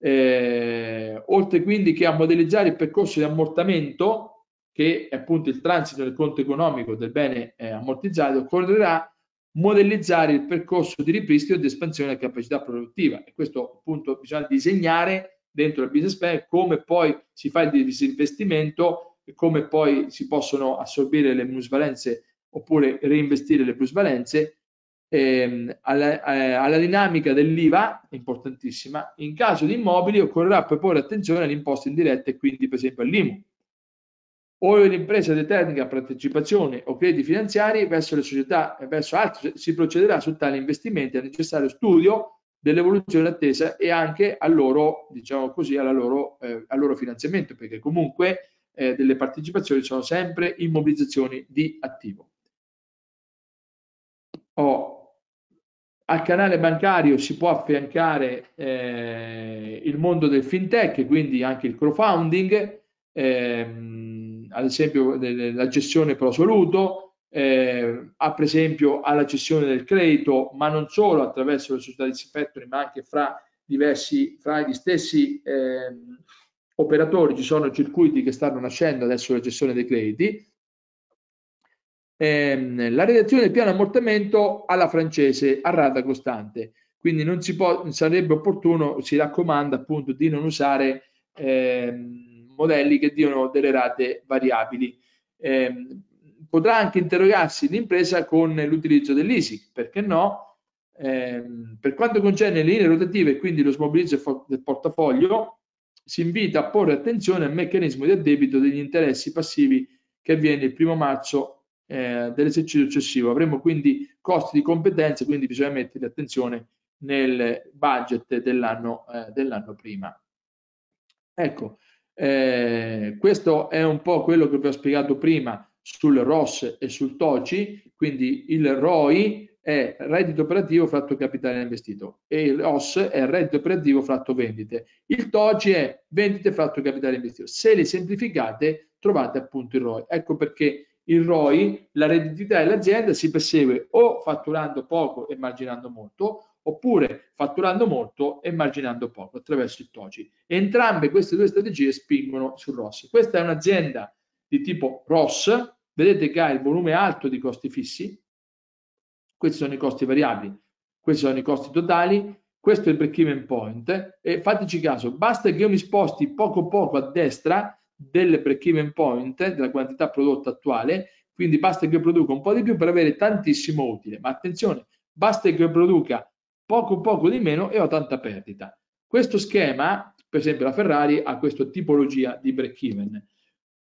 eh, oltre quindi che a modellizzare il percorso di ammortamento che è appunto il transito del conto economico del bene eh, ammortizzato, occorrerà modellizzare il percorso di ripristino e di espansione della capacità produttiva. E questo appunto bisogna disegnare dentro il business plan come poi si fa il disinvestimento e come poi si possono assorbire le minusvalenze oppure reinvestire le plusvalenze ehm, alla, eh, alla, dinamica dell'IVA, importantissima, in caso di immobili occorrerà poi porre attenzione alle imposte indirette, quindi per esempio all'IMU. O l'impresa determina partecipazione o crediti finanziari verso le società e verso altri, si procederà su tali investimenti al necessario studio dell'evoluzione attesa e anche al loro, diciamo così, loro, eh, al loro finanziamento, perché comunque eh, delle partecipazioni sono sempre immobilizzazioni di attivo. Oh, al canale bancario si può affiancare eh, il mondo del fintech, quindi anche il crowdfunding, ehm, ad esempio la gestione pro soluto, eh, per esempio alla gestione del credito, ma non solo attraverso le società di factoring, ma anche fra diversi, fra gli stessi eh, operatori. Ci sono circuiti che stanno nascendo adesso la gestione dei crediti, ehm, la redazione del piano ammortamento alla francese a rata costante. Quindi non si può, sarebbe opportuno, si raccomanda appunto di non usare ehm, modelli che diano delle rate variabili. Eh, potrà anche interrogarsi l'impresa con l'utilizzo dell'ISIC, perché no? Eh, per quanto concerne le linee rotative e quindi lo smobilizzo del portafoglio, si invita a porre attenzione al meccanismo di addebito degli interessi passivi che avviene il primo marzo eh, dell'esercizio successivo. Avremo quindi costi di competenze, quindi bisogna mettere attenzione nel budget dell'anno eh, dell prima. Ecco, eh, questo è un po' quello che vi ho spiegato prima sul ROS e sul TOCI, quindi il ROI è reddito operativo fratto capitale investito e il ROS è reddito operativo fratto vendite. Il TOCI è vendite fratto capitale investito. Se li semplificate trovate appunto il ROI. Ecco perché il ROI, la redditività dell'azienda si persegue o fatturando poco e marginando molto, oppure fatturando molto e marginando poco attraverso il TOCI. Entrambe queste due strategie spingono sul ROS. Questa è un'azienda di tipo ROS, vedete che ha il volume alto di costi fissi, questi sono i costi variabili, questi sono i costi totali, questo è il break-even point e fateci caso, basta che io mi sposti poco poco a destra del break-even point, della quantità prodotta attuale, quindi basta che io produca un po' di più per avere tantissimo utile, ma attenzione, basta che io produca poco poco di meno e ho tanta perdita. Questo schema, per esempio la Ferrari, ha questa tipologia di break-even.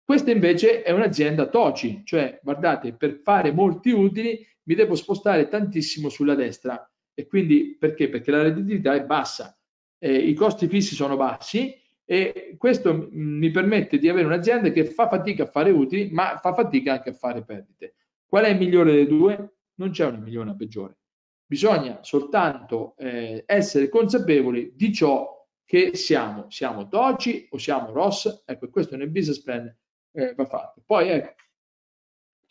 Questa invece è un'azienda TOCI, cioè guardate, per fare molti utili mi devo spostare tantissimo sulla destra. E quindi perché? Perché la redditività è bassa, eh, i costi fissi sono bassi e questo mi permette di avere un'azienda che fa fatica a fare utili, ma fa fatica anche a fare perdite. Qual è il migliore delle due? Non c'è una migliore una peggiore. Bisogna soltanto eh, essere consapevoli di ciò che siamo. Siamo Doci o siamo Ross? Ecco, questo nel business plan eh, va fatto. Poi ecco,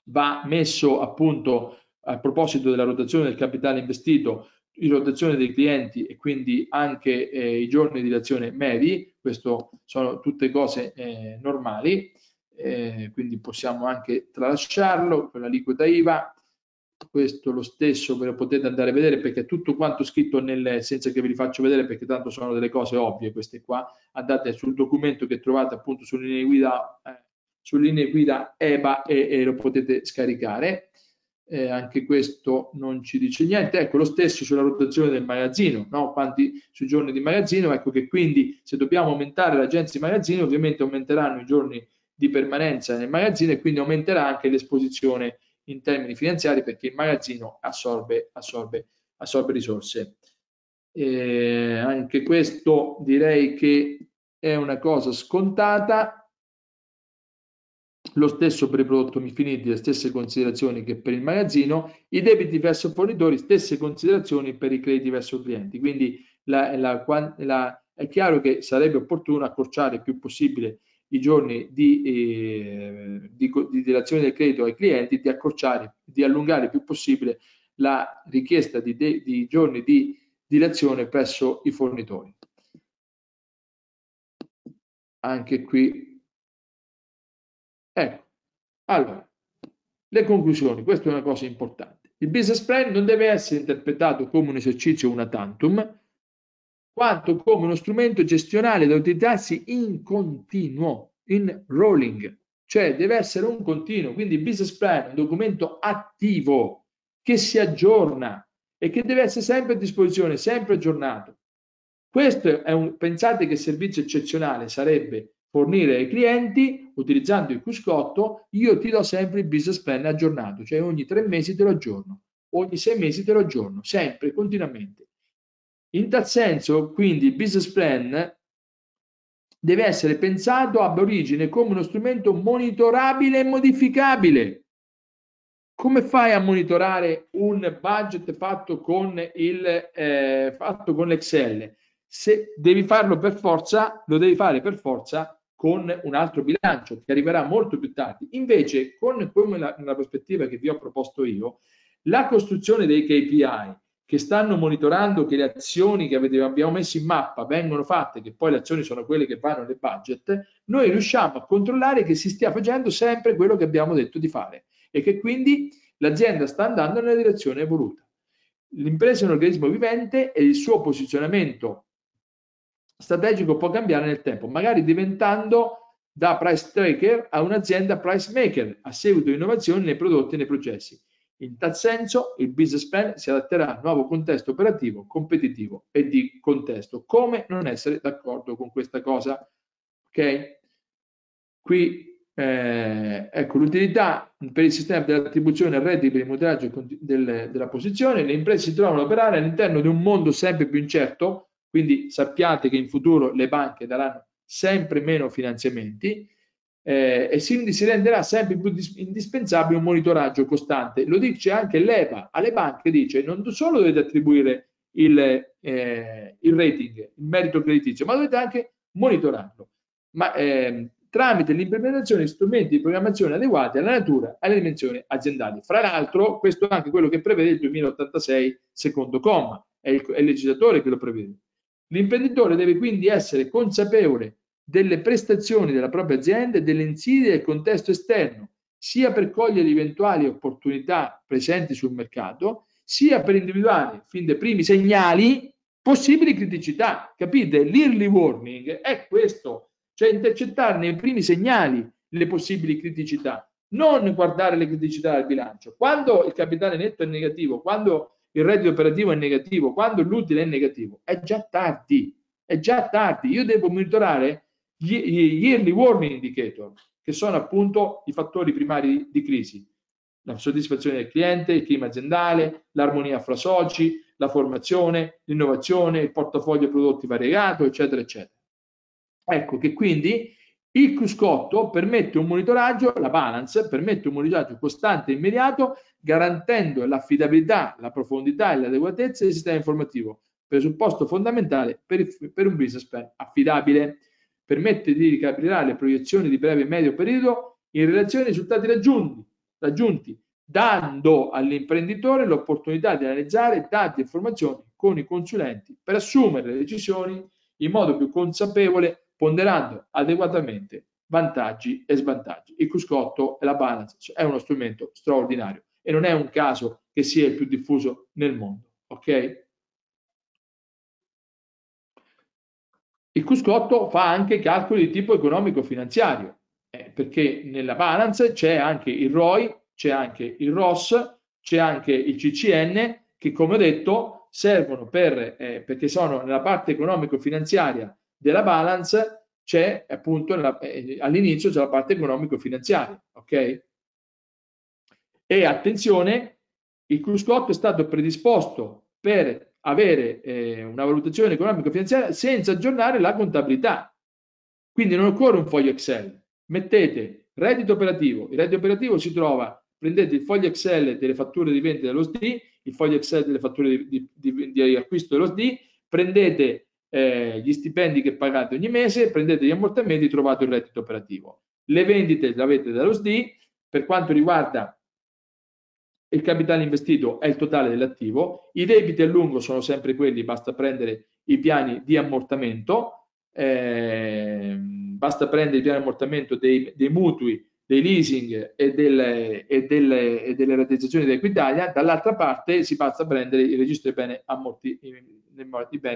va messo appunto a proposito della rotazione del capitale investito in rotazione dei clienti e quindi anche eh, i giorni di azione medi, questo sono tutte cose eh, normali, eh, quindi possiamo anche tralasciarlo con la liquida IVA, questo lo stesso ve lo potete andare a vedere perché tutto quanto scritto nel, senza che ve li faccio vedere perché tanto sono delle cose ovvie queste qua, andate sul documento che trovate appunto sulle linee guida, eh, sulle linee guida EBA e, e lo potete scaricare eh, anche questo non ci dice niente. Ecco, lo stesso sulla rotazione del magazzino, no? quanti sui giorni di magazzino, ecco che quindi se dobbiamo aumentare l'agenza di magazzino, ovviamente aumenteranno i giorni di permanenza nel magazzino e quindi aumenterà anche l'esposizione in termini finanziari perché il magazzino assorbe, assorbe, assorbe risorse. Eh, anche questo direi che è una cosa scontata lo stesso per i prodotti finiti, le stesse considerazioni che per il magazzino, i debiti verso fornitori, stesse considerazioni per i crediti verso clienti. Quindi la, la, la, è chiaro che sarebbe opportuno accorciare il più possibile i giorni di, eh, di, di dilazione del credito ai clienti, di accorciare, di allungare il più possibile la richiesta di, de, di giorni di dilazione presso i fornitori. Anche qui Ecco, Allora, le conclusioni, questa è una cosa importante. Il business plan non deve essere interpretato come un esercizio una tantum, quanto come uno strumento gestionale da utilizzarsi in continuo, in rolling, cioè deve essere un continuo, quindi il business plan è un documento attivo che si aggiorna e che deve essere sempre a disposizione, sempre aggiornato. Questo è un, pensate che servizio eccezionale sarebbe fornire ai clienti, utilizzando il Cuscotto, io ti do sempre il business plan aggiornato, cioè ogni tre mesi te lo aggiorno, ogni sei mesi te lo aggiorno, sempre, continuamente. In tal senso, quindi, il business plan deve essere pensato ab origine come uno strumento monitorabile e modificabile. Come fai a monitorare un budget fatto con, il, eh, fatto con l'Excel? Se devi farlo per forza, lo devi fare per forza con un altro bilancio che arriverà molto più tardi. Invece, con la, la prospettiva che vi ho proposto io, la costruzione dei KPI che stanno monitorando che le azioni che abbiamo messo in mappa vengono fatte, che poi le azioni sono quelle che vanno nel budget, noi riusciamo a controllare che si stia facendo sempre quello che abbiamo detto di fare e che quindi l'azienda sta andando nella direzione voluta. L'impresa è un organismo vivente e il suo posizionamento strategico può cambiare nel tempo, magari diventando da price tracker a un'azienda price maker a seguito di innovazioni nei prodotti e nei processi. In tal senso il business plan si adatterà al nuovo contesto operativo, competitivo e di contesto. Come non essere d'accordo con questa cosa? Ok? Qui eh, ecco l'utilità per il sistema dell'attribuzione al reddito per il monitoraggio del, della posizione. Le imprese si trovano a operare all'interno di un mondo sempre più incerto, quindi sappiate che in futuro le banche daranno sempre meno finanziamenti eh, e quindi si renderà sempre più indispensabile un monitoraggio costante. Lo dice anche l'EBA, alle banche dice non solo dovete attribuire il, eh, il rating, il merito creditizio, ma dovete anche monitorarlo. Ma, eh, tramite l'implementazione di strumenti di programmazione adeguati alla natura e alle dimensioni aziendali. Fra l'altro, questo è anche quello che prevede il 2086 secondo comma, è il, è il legislatore che lo prevede. L'imprenditore deve quindi essere consapevole delle prestazioni della propria azienda e delle insidie del contesto esterno, sia per cogliere eventuali opportunità presenti sul mercato, sia per individuare fin dai primi segnali possibili criticità. Capite? L'early warning è questo, cioè intercettare nei primi segnali le possibili criticità, non guardare le criticità del bilancio. Quando il capitale netto è negativo, quando il reddito operativo è negativo, quando l'utile è negativo, è già tardi, è già tardi. Io devo monitorare gli yearly warning indicator, che sono appunto i fattori primari di crisi. La soddisfazione del cliente, il clima aziendale, l'armonia fra soci, la formazione, l'innovazione, il portafoglio prodotti variegato, eccetera, eccetera. Ecco che quindi il cruscotto permette un monitoraggio, la balance permette un monitoraggio costante e immediato, garantendo l'affidabilità, la profondità e l'adeguatezza del sistema informativo, presupposto fondamentale per, per un business plan affidabile. Permette di ricalibrare le proiezioni di breve e medio periodo in relazione ai risultati raggiunti, raggiunti dando all'imprenditore l'opportunità di analizzare dati e informazioni con i consulenti per assumere le decisioni in modo più consapevole, ponderando adeguatamente vantaggi e svantaggi. Il cruscotto e la balance è uno strumento straordinario e non è un caso che sia il più diffuso nel mondo. Ok? Il Cuscotto fa anche calcoli di tipo economico-finanziario, eh, perché nella balance c'è anche il ROI, c'è anche il ROS, c'è anche il CCN, che come ho detto servono per, eh, perché sono nella parte economico-finanziaria della balance, c'è appunto eh, all'inizio c'è la parte economico-finanziaria, ok? E attenzione, il Cuscotto è stato predisposto per avere eh, una valutazione economico-finanziaria senza aggiornare la contabilità. Quindi non occorre un foglio Excel. Mettete reddito operativo. Il reddito operativo si trova, prendete il foglio Excel delle fatture di vendita dello SD, il foglio Excel delle fatture di, di, di, di acquisto dello SD, prendete eh, gli stipendi che pagate ogni mese, prendete gli ammortamenti, trovate il reddito operativo. Le vendite le avete dallo SD. Per quanto riguarda il capitale investito è il totale dell'attivo, i debiti a lungo sono sempre quelli, basta prendere i piani di ammortamento, eh, basta prendere i piani di ammortamento dei, dei mutui dei leasing e delle, e delle, e delle rateizzazioni di Equitalia, dall'altra parte si passa a prendere il registro dei beni, ammorti,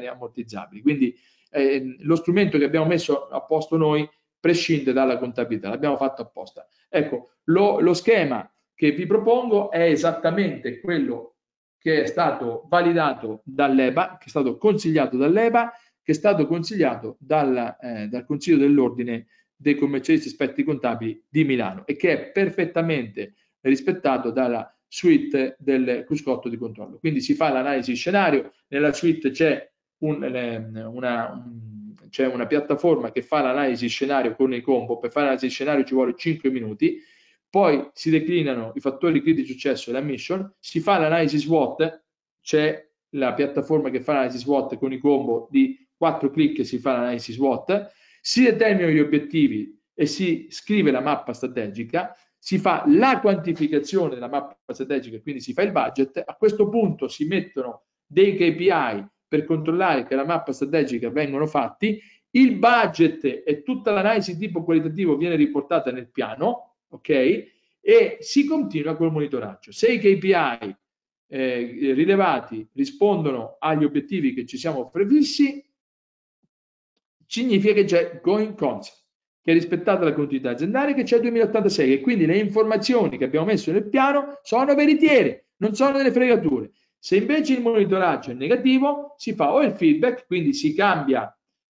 ammortizzabili. Quindi eh, lo strumento che abbiamo messo a posto noi prescinde dalla contabilità, l'abbiamo fatto apposta. Ecco, lo, lo schema che vi propongo è esattamente quello che è stato validato dall'EBA, che è stato consigliato dall'EBA, che è stato consigliato dal, eh, dal Consiglio dell'Ordine dei commercialisti esperti contabili di Milano e che è perfettamente rispettato dalla suite del cruscotto di controllo. Quindi si fa l'analisi scenario, nella suite c'è un, una, un, c'è una piattaforma che fa l'analisi scenario con i combo, per fare l'analisi scenario ci vuole 5 minuti, poi si declinano i fattori critici di successo e la mission, si fa l'analisi SWOT, c'è la piattaforma che fa l'analisi SWOT con i combo di 4 clic si fa l'analisi SWOT, si determinano gli obiettivi e si scrive la mappa strategica, si fa la quantificazione della mappa strategica, quindi si fa il budget, a questo punto si mettono dei KPI per controllare che la mappa strategica vengono fatti, il budget e tutta l'analisi tipo qualitativo viene riportata nel piano, ok? E si continua col monitoraggio. Se i KPI eh, rilevati rispondono agli obiettivi che ci siamo prefissi, significa che c'è going concern, che è rispettata la continuità aziendale, che c'è il 2086 e quindi le informazioni che abbiamo messo nel piano sono veritiere, non sono delle fregature. Se invece il monitoraggio è negativo, si fa o il feedback, quindi si cambia,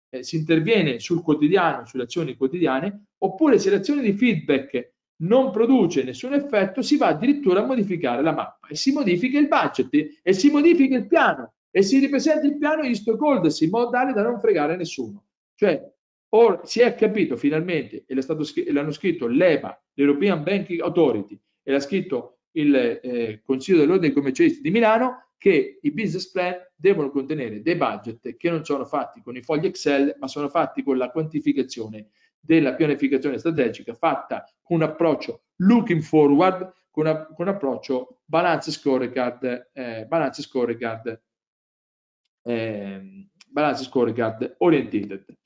eh, si interviene sul quotidiano, sulle azioni quotidiane, oppure se l'azione di feedback non produce nessun effetto, si va addirittura a modificare la mappa e si modifica il budget e si modifica il piano e si ripresenta il piano in stockholders in modo tale da non fregare nessuno. Cioè, or, si è capito finalmente, e l'hanno scritto l'EBA, l'European Banking Authority, e l'ha scritto il eh, Consiglio dell'Ordine dei Commercialisti di Milano, che i business plan devono contenere dei budget che non sono fatti con i fogli Excel, ma sono fatti con la quantificazione della pianificazione strategica fatta con un approccio looking forward, con, una, con un approccio balance scorecard, eh, balance scorecard, eh, balance scorecard oriented.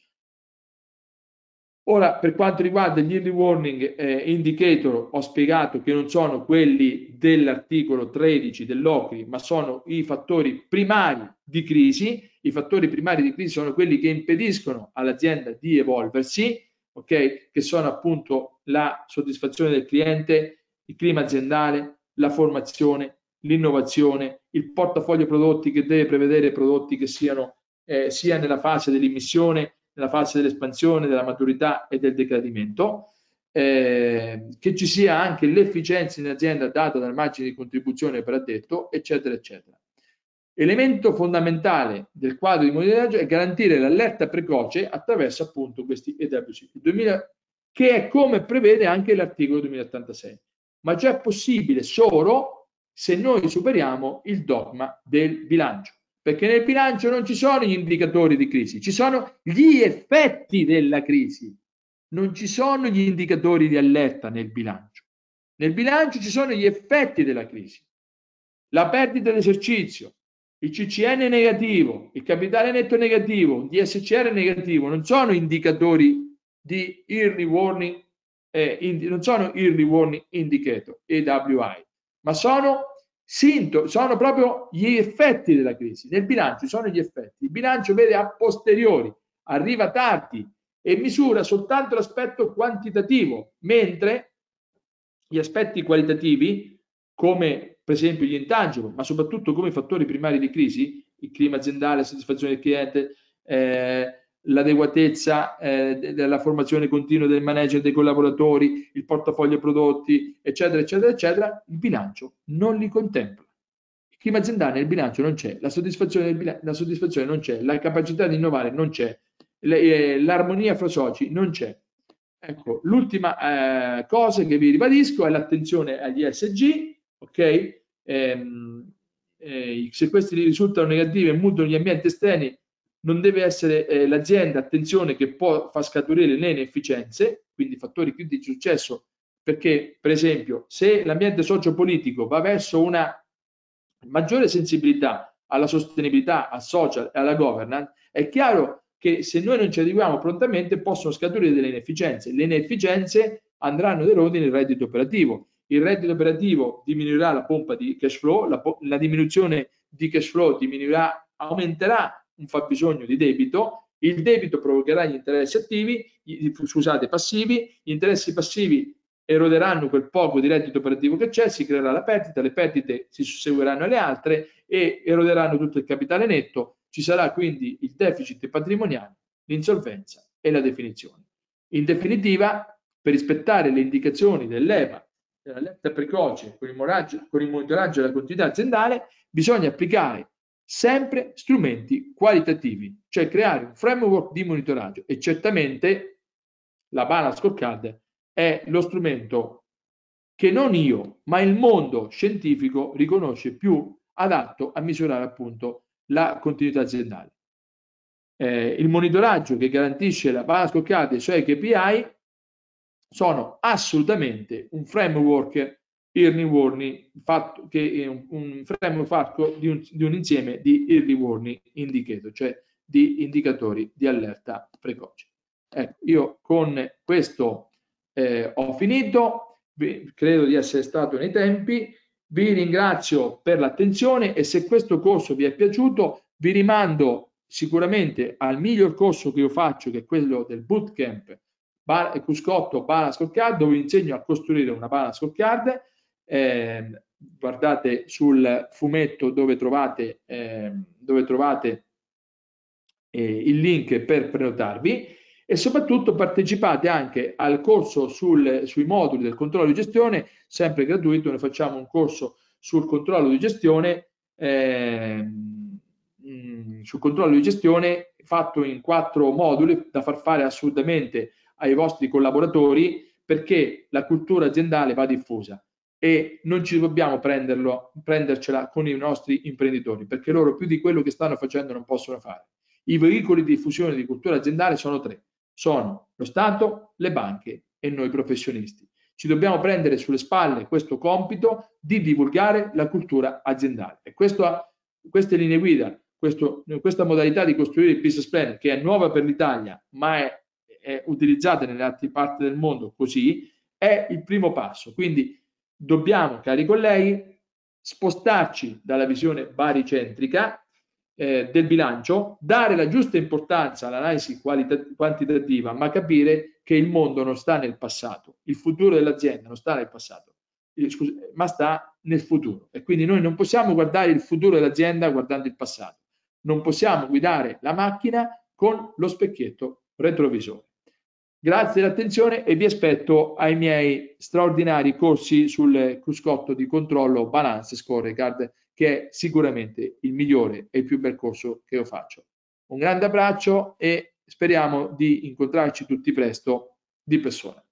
Ora, per quanto riguarda gli early warning eh, indicator, ho spiegato che non sono quelli dell'articolo 13 dell'OCRI, ma sono i fattori primari di crisi. I fattori primari di crisi sono quelli che impediscono all'azienda di evolversi, ok? Che sono appunto la soddisfazione del cliente, il clima aziendale, la formazione, l'innovazione, il portafoglio prodotti che deve prevedere prodotti che siano eh, sia nella fase dell'emissione nella fase dell'espansione, della maturità e del decadimento, eh, che ci sia anche l'efficienza in azienda data dal margine di contribuzione per addetto, eccetera, eccetera. Elemento fondamentale del quadro di monitoraggio è garantire l'allerta precoce attraverso appunto questi EWC, 2000, che è come prevede anche l'articolo 2086, ma già è possibile solo se noi superiamo il dogma del bilancio perché nel bilancio non ci sono gli indicatori di crisi, ci sono gli effetti della crisi, non ci sono gli indicatori di allerta nel bilancio. Nel bilancio ci sono gli effetti della crisi, la perdita dell'esercizio, il CCN negativo, il capitale netto negativo, il DSCR negativo, non sono indicatori di early warning, eh, indi, non sono early warning indicator, EWI, ma sono sintomi, sono proprio gli effetti della crisi. Nel bilancio sono gli effetti. Il bilancio vede a posteriori, arriva tardi e misura soltanto l'aspetto quantitativo, mentre gli aspetti qualitativi, come per esempio gli intangible, ma soprattutto come fattori primari di crisi, il clima aziendale, la soddisfazione del cliente, eh, l'adeguatezza eh, della formazione continua del manager dei collaboratori, il portafoglio prodotti, eccetera, eccetera, eccetera, il bilancio non li contempla. Il clima aziendale nel bilancio non c'è, la soddisfazione, bilancio, la soddisfazione non c'è, la capacità di innovare non c'è, eh, l'armonia fra soci non c'è. Ecco, l'ultima eh, cosa che vi ribadisco è l'attenzione agli SG, ok? Ehm, eh, se questi risultano negativi e mutano gli ambienti esterni, non deve essere eh, l'azienda, attenzione, che può far scaturire le inefficienze, quindi fattori critici di successo, perché per esempio se l'ambiente socio-politico va verso una maggiore sensibilità alla sostenibilità, al social e alla governance, è chiaro che se noi non ci adeguiamo prontamente possono scaturire delle inefficienze. Le inefficienze andranno ad erodere il reddito operativo. Il reddito operativo diminuirà la pompa di cash flow, la, la diminuzione di cash flow diminuirà, aumenterà un fabbisogno di debito, il debito provocherà gli interessi attivi, scusate, passivi, gli interessi passivi eroderanno quel poco di reddito operativo che c'è, si creerà la perdita, le perdite si susseguiranno alle altre e eroderanno tutto il capitale netto, ci sarà quindi il deficit patrimoniale, l'insolvenza e la definizione. In definitiva, per rispettare le indicazioni dell'EVA, dell'allerta precoce con il, con il monitoraggio della continuità aziendale, bisogna applicare sempre strumenti qualitativi, cioè creare un framework di monitoraggio e certamente la balance scorecard è lo strumento che non io, ma il mondo scientifico riconosce più adatto a misurare appunto la continuità aziendale. Eh, il monitoraggio che garantisce la balance scorecard e i suoi KPI sono assolutamente un framework early warning fatto, che è un, un framework fatto di un, di un, insieme di early warning indicator, cioè di indicatori di allerta precoce. Ecco, io con questo eh, ho finito, credo di essere stato nei tempi, vi ringrazio per l'attenzione e se questo corso vi è piaciuto vi rimando sicuramente al miglior corso che io faccio che è quello del bootcamp bar, Cuscotto Balance Scorecard dove insegno a costruire una Balance Scorecard eh, guardate sul fumetto dove trovate, eh, dove trovate eh, il link per prenotarvi e soprattutto partecipate anche al corso sul, sui moduli del controllo di gestione, sempre gratuito, noi facciamo un corso sul controllo di gestione, eh, sul controllo di gestione fatto in quattro moduli da far fare assolutamente ai vostri collaboratori perché la cultura aziendale va diffusa e non ci dobbiamo prenderlo, prendercela con i nostri imprenditori perché loro più di quello che stanno facendo non possono fare. I veicoli di diffusione di cultura aziendale sono tre, sono lo Stato, le banche e noi professionisti. Ci dobbiamo prendere sulle spalle questo compito di divulgare la cultura aziendale e questo, queste linee guida, questo, questa modalità di costruire il business plan che è nuova per l'Italia ma è è utilizzate nelle altre parti del mondo così, è il primo passo. Quindi dobbiamo, cari colleghi, spostarci dalla visione baricentrica eh, del bilancio, dare la giusta importanza all'analisi quantitativa, ma capire che il mondo non sta nel passato, il futuro dell'azienda non sta nel passato, eh, scusa, ma sta nel futuro. E quindi noi non possiamo guardare il futuro dell'azienda guardando il passato, non possiamo guidare la macchina con lo specchietto retrovisore. Grazie dell'attenzione e vi aspetto ai miei straordinari corsi sul cruscotto di controllo Balance Scorecard che è sicuramente il migliore e il più bel corso che io faccio. Un grande abbraccio e speriamo di incontrarci tutti presto di persona.